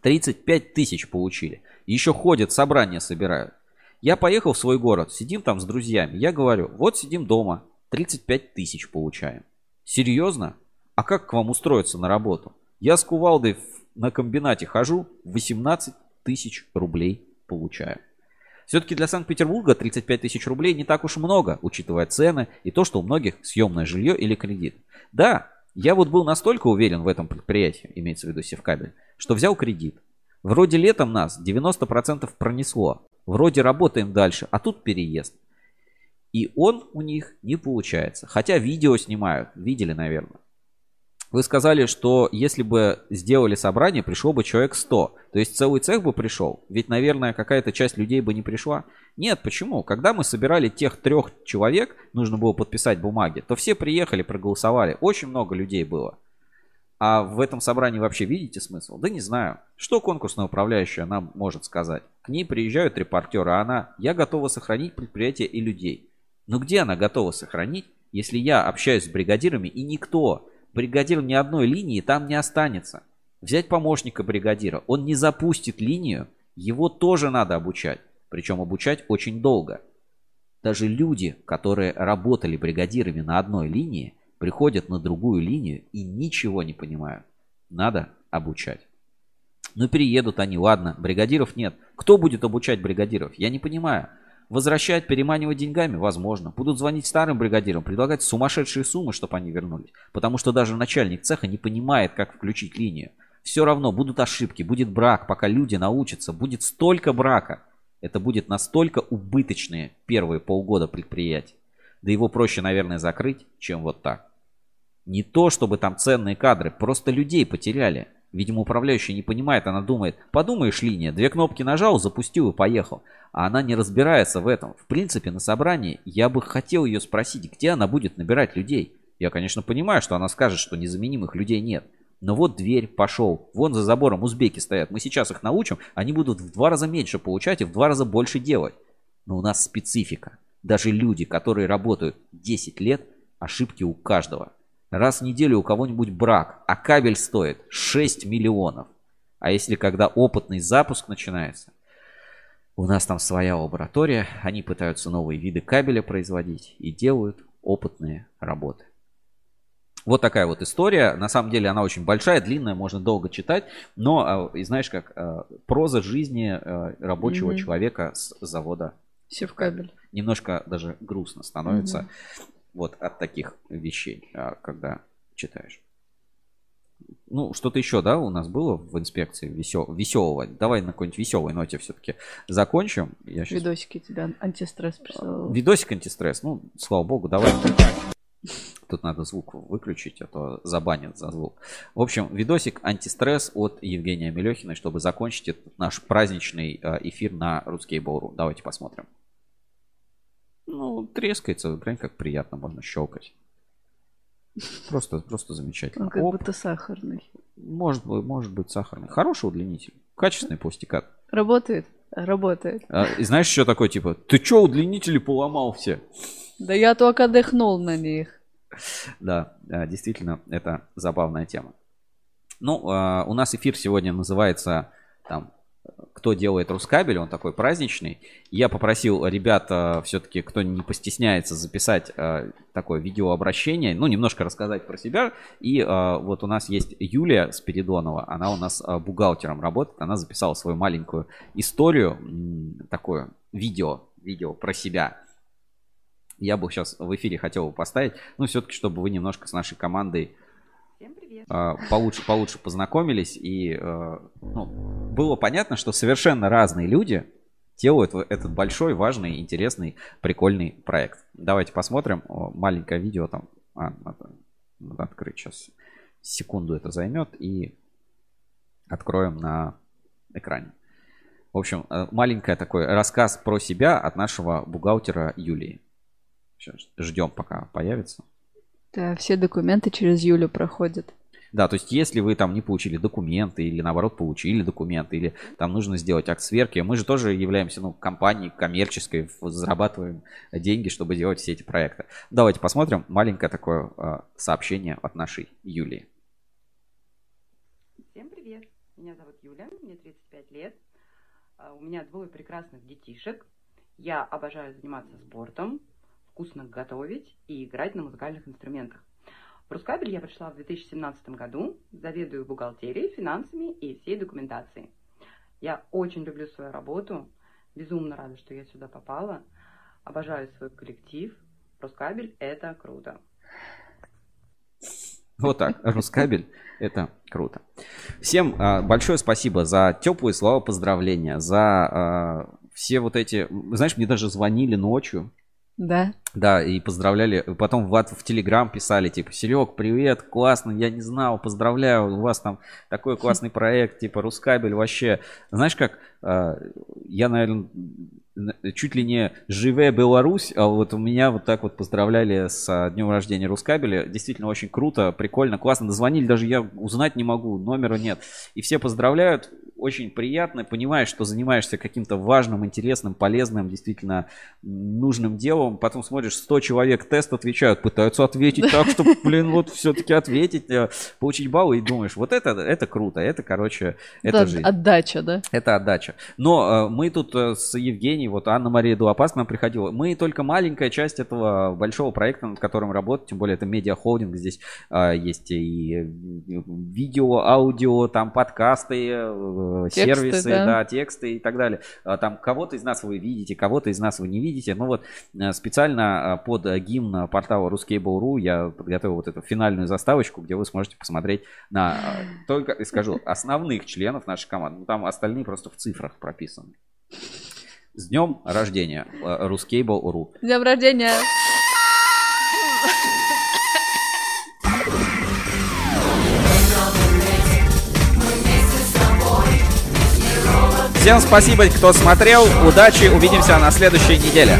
35 тысяч получили. Еще ходят, собрания собирают. Я поехал в свой город, сидим там с друзьями. Я говорю, вот сидим дома, 35 тысяч получаем. Серьезно? А как к вам устроиться на работу? Я с кувалдой на комбинате хожу, 18 тысяч рублей получаю. Все-таки для Санкт-Петербурга 35 тысяч рублей не так уж много, учитывая цены и то, что у многих съемное жилье или кредит. Да, я вот был настолько уверен в этом предприятии, имеется в виду Севкабель, что взял кредит. Вроде летом нас 90% пронесло. Вроде работаем дальше, а тут переезд. И он у них не получается. Хотя видео снимают. Видели, наверное. Вы сказали, что если бы сделали собрание, пришло бы человек 100. То есть целый цех бы пришел. Ведь, наверное, какая-то часть людей бы не пришла. Нет, почему? Когда мы собирали тех трех человек, нужно было подписать бумаги, то все приехали, проголосовали. Очень много людей было. А в этом собрании вообще видите смысл? Да не знаю. Что конкурсная управляющая нам может сказать? К ней приезжают репортеры, а она, я готова сохранить предприятие и людей. Но где она готова сохранить, если я общаюсь с бригадирами и никто бригадир ни одной линии там не останется. Взять помощника бригадира, он не запустит линию, его тоже надо обучать. Причем обучать очень долго. Даже люди, которые работали бригадирами на одной линии, приходят на другую линию и ничего не понимают. Надо обучать. Ну переедут они, ладно, бригадиров нет. Кто будет обучать бригадиров? Я не понимаю. Возвращать, переманивать деньгами? Возможно. Будут звонить старым бригадирам, предлагать сумасшедшие суммы, чтобы они вернулись. Потому что даже начальник цеха не понимает, как включить линию. Все равно будут ошибки, будет брак, пока люди научатся. Будет столько брака. Это будет настолько убыточные первые полгода предприятия. Да его проще, наверное, закрыть, чем вот так. Не то, чтобы там ценные кадры, просто людей потеряли. Видимо, управляющий не понимает, она думает, подумаешь, линия, две кнопки нажал, запустил и поехал. А она не разбирается в этом. В принципе, на собрании я бы хотел ее спросить, где она будет набирать людей. Я, конечно, понимаю, что она скажет, что незаменимых людей нет. Но вот дверь, пошел. Вон за забором узбеки стоят. Мы сейчас их научим, они будут в два раза меньше получать и в два раза больше делать. Но у нас специфика. Даже люди, которые работают 10 лет, ошибки у каждого. Раз в неделю у кого-нибудь брак, а кабель стоит 6 миллионов. А если когда опытный запуск начинается, у нас там своя лаборатория, они пытаются новые виды кабеля производить и делают опытные работы. Вот такая вот история. На самом деле она очень большая, длинная, можно долго читать. Но, а, и знаешь как, а, проза жизни а, рабочего mm-hmm. человека с завода. Севкабель. Немножко даже грустно становится. Mm-hmm вот от таких вещей, а, когда читаешь. Ну, что-то еще, да, у нас было в инспекции весел... веселого. Давай на какой-нибудь веселой ноте все-таки закончим. Я сейчас... Видосики тебя антистресс присылал. Видосик антистресс, ну, слава богу, давай. Тут надо звук выключить, а то забанят за звук. В общем, видосик антистресс от Евгения Мелехина, чтобы закончить этот наш праздничный а, эфир на Русский Бору. Давайте посмотрим. Ну, трескается, прям как приятно, можно щелкать. Просто, просто замечательно. Он как Оп. будто сахарный. Может быть, может быть сахарный. Хороший удлинитель. Качественный пластикат. Работает? Работает. А, и знаешь, еще такой, типа, ты что, удлинители поломал все? Да я только дыхнул на них. Да, действительно, это забавная тема. Ну, а, у нас эфир сегодня называется там кто делает Рускабель, он такой праздничный. Я попросил ребята все-таки, кто не постесняется, записать э, такое видеообращение, ну, немножко рассказать про себя. И э, вот у нас есть Юлия Спиридонова, она у нас э, бухгалтером работает, она записала свою маленькую историю, такое видео, видео про себя. Я бы сейчас в эфире хотел бы поставить, ну, все-таки, чтобы вы немножко с нашей командой а, получше, получше познакомились, и э, ну, было понятно, что совершенно разные люди делают этот большой, важный, интересный, прикольный проект. Давайте посмотрим. Маленькое видео там. А, надо, надо открыть сейчас. Секунду это займет и откроем на экране. В общем, э, маленький такой рассказ про себя от нашего бухгалтера Юлии. Сейчас ждем, пока появится. Да, все документы через Юлю проходят. Да, то есть если вы там не получили документы или наоборот получили документы, или там нужно сделать акт сверки, мы же тоже являемся ну, компанией коммерческой, зарабатываем деньги, чтобы делать все эти проекты. Давайте посмотрим маленькое такое э, сообщение от нашей Юлии. Всем привет! Меня зовут Юля, мне 35 лет. А, У меня двое прекрасных детишек. Я обожаю заниматься спортом, вкусно готовить и играть на музыкальных инструментах. В Рускабель я пришла в 2017 году, заведую бухгалтерией, финансами и всей документацией. Я очень люблю свою работу, безумно рада, что я сюда попала. Обожаю свой коллектив. Рускабель – это круто. Вот так, Рускабель, это круто. Всем а, большое спасибо за теплые слова поздравления, за а, все вот эти... Знаешь, мне даже звонили ночью, Да. да, и поздравляли. Потом в, в Телеграм писали, типа, Серег, привет, классно, я не знал, поздравляю, у вас там такой классный *laughs* проект, типа, Рускабель вообще. Знаешь как, э, я, наверное, чуть ли не живая Беларусь, а вот у меня вот так вот поздравляли с а, днем рождения Рускабеля. Действительно очень круто, прикольно, классно. Дозвонили, даже я узнать не могу, номера нет. И все поздравляют, очень приятно, понимаешь, что занимаешься каким-то важным, интересным, полезным, действительно нужным делом. Потом смотришь, 100 человек тест отвечают, пытаются ответить так, что, блин, вот все-таки ответить, э, получить баллы, и думаешь, вот это, это круто, это, короче, это Да, жизнь. Отдача, да? Это отдача. Но э, мы тут э, с Евгенией, вот Анна-Мария Дуапас к нам приходила, мы только маленькая часть этого большого проекта, над которым работаем, тем более это медиа-холдинг, здесь э, есть и видео, аудио, там подкасты, э, Тексты, сервисы, да. да, тексты и так далее. А Там кого-то из нас вы видите, кого-то из нас вы не видите. Ну вот э, специально э, под гимн портала Ruskable.ru я подготовил вот эту финальную заставочку, где вы сможете посмотреть на только, скажу, основных членов нашей команды. Ну, там остальные просто в цифрах прописаны. С днем рождения, э, Ruskable.ru. С днем рождения! Всем спасибо, кто смотрел. Удачи, увидимся на следующей неделе.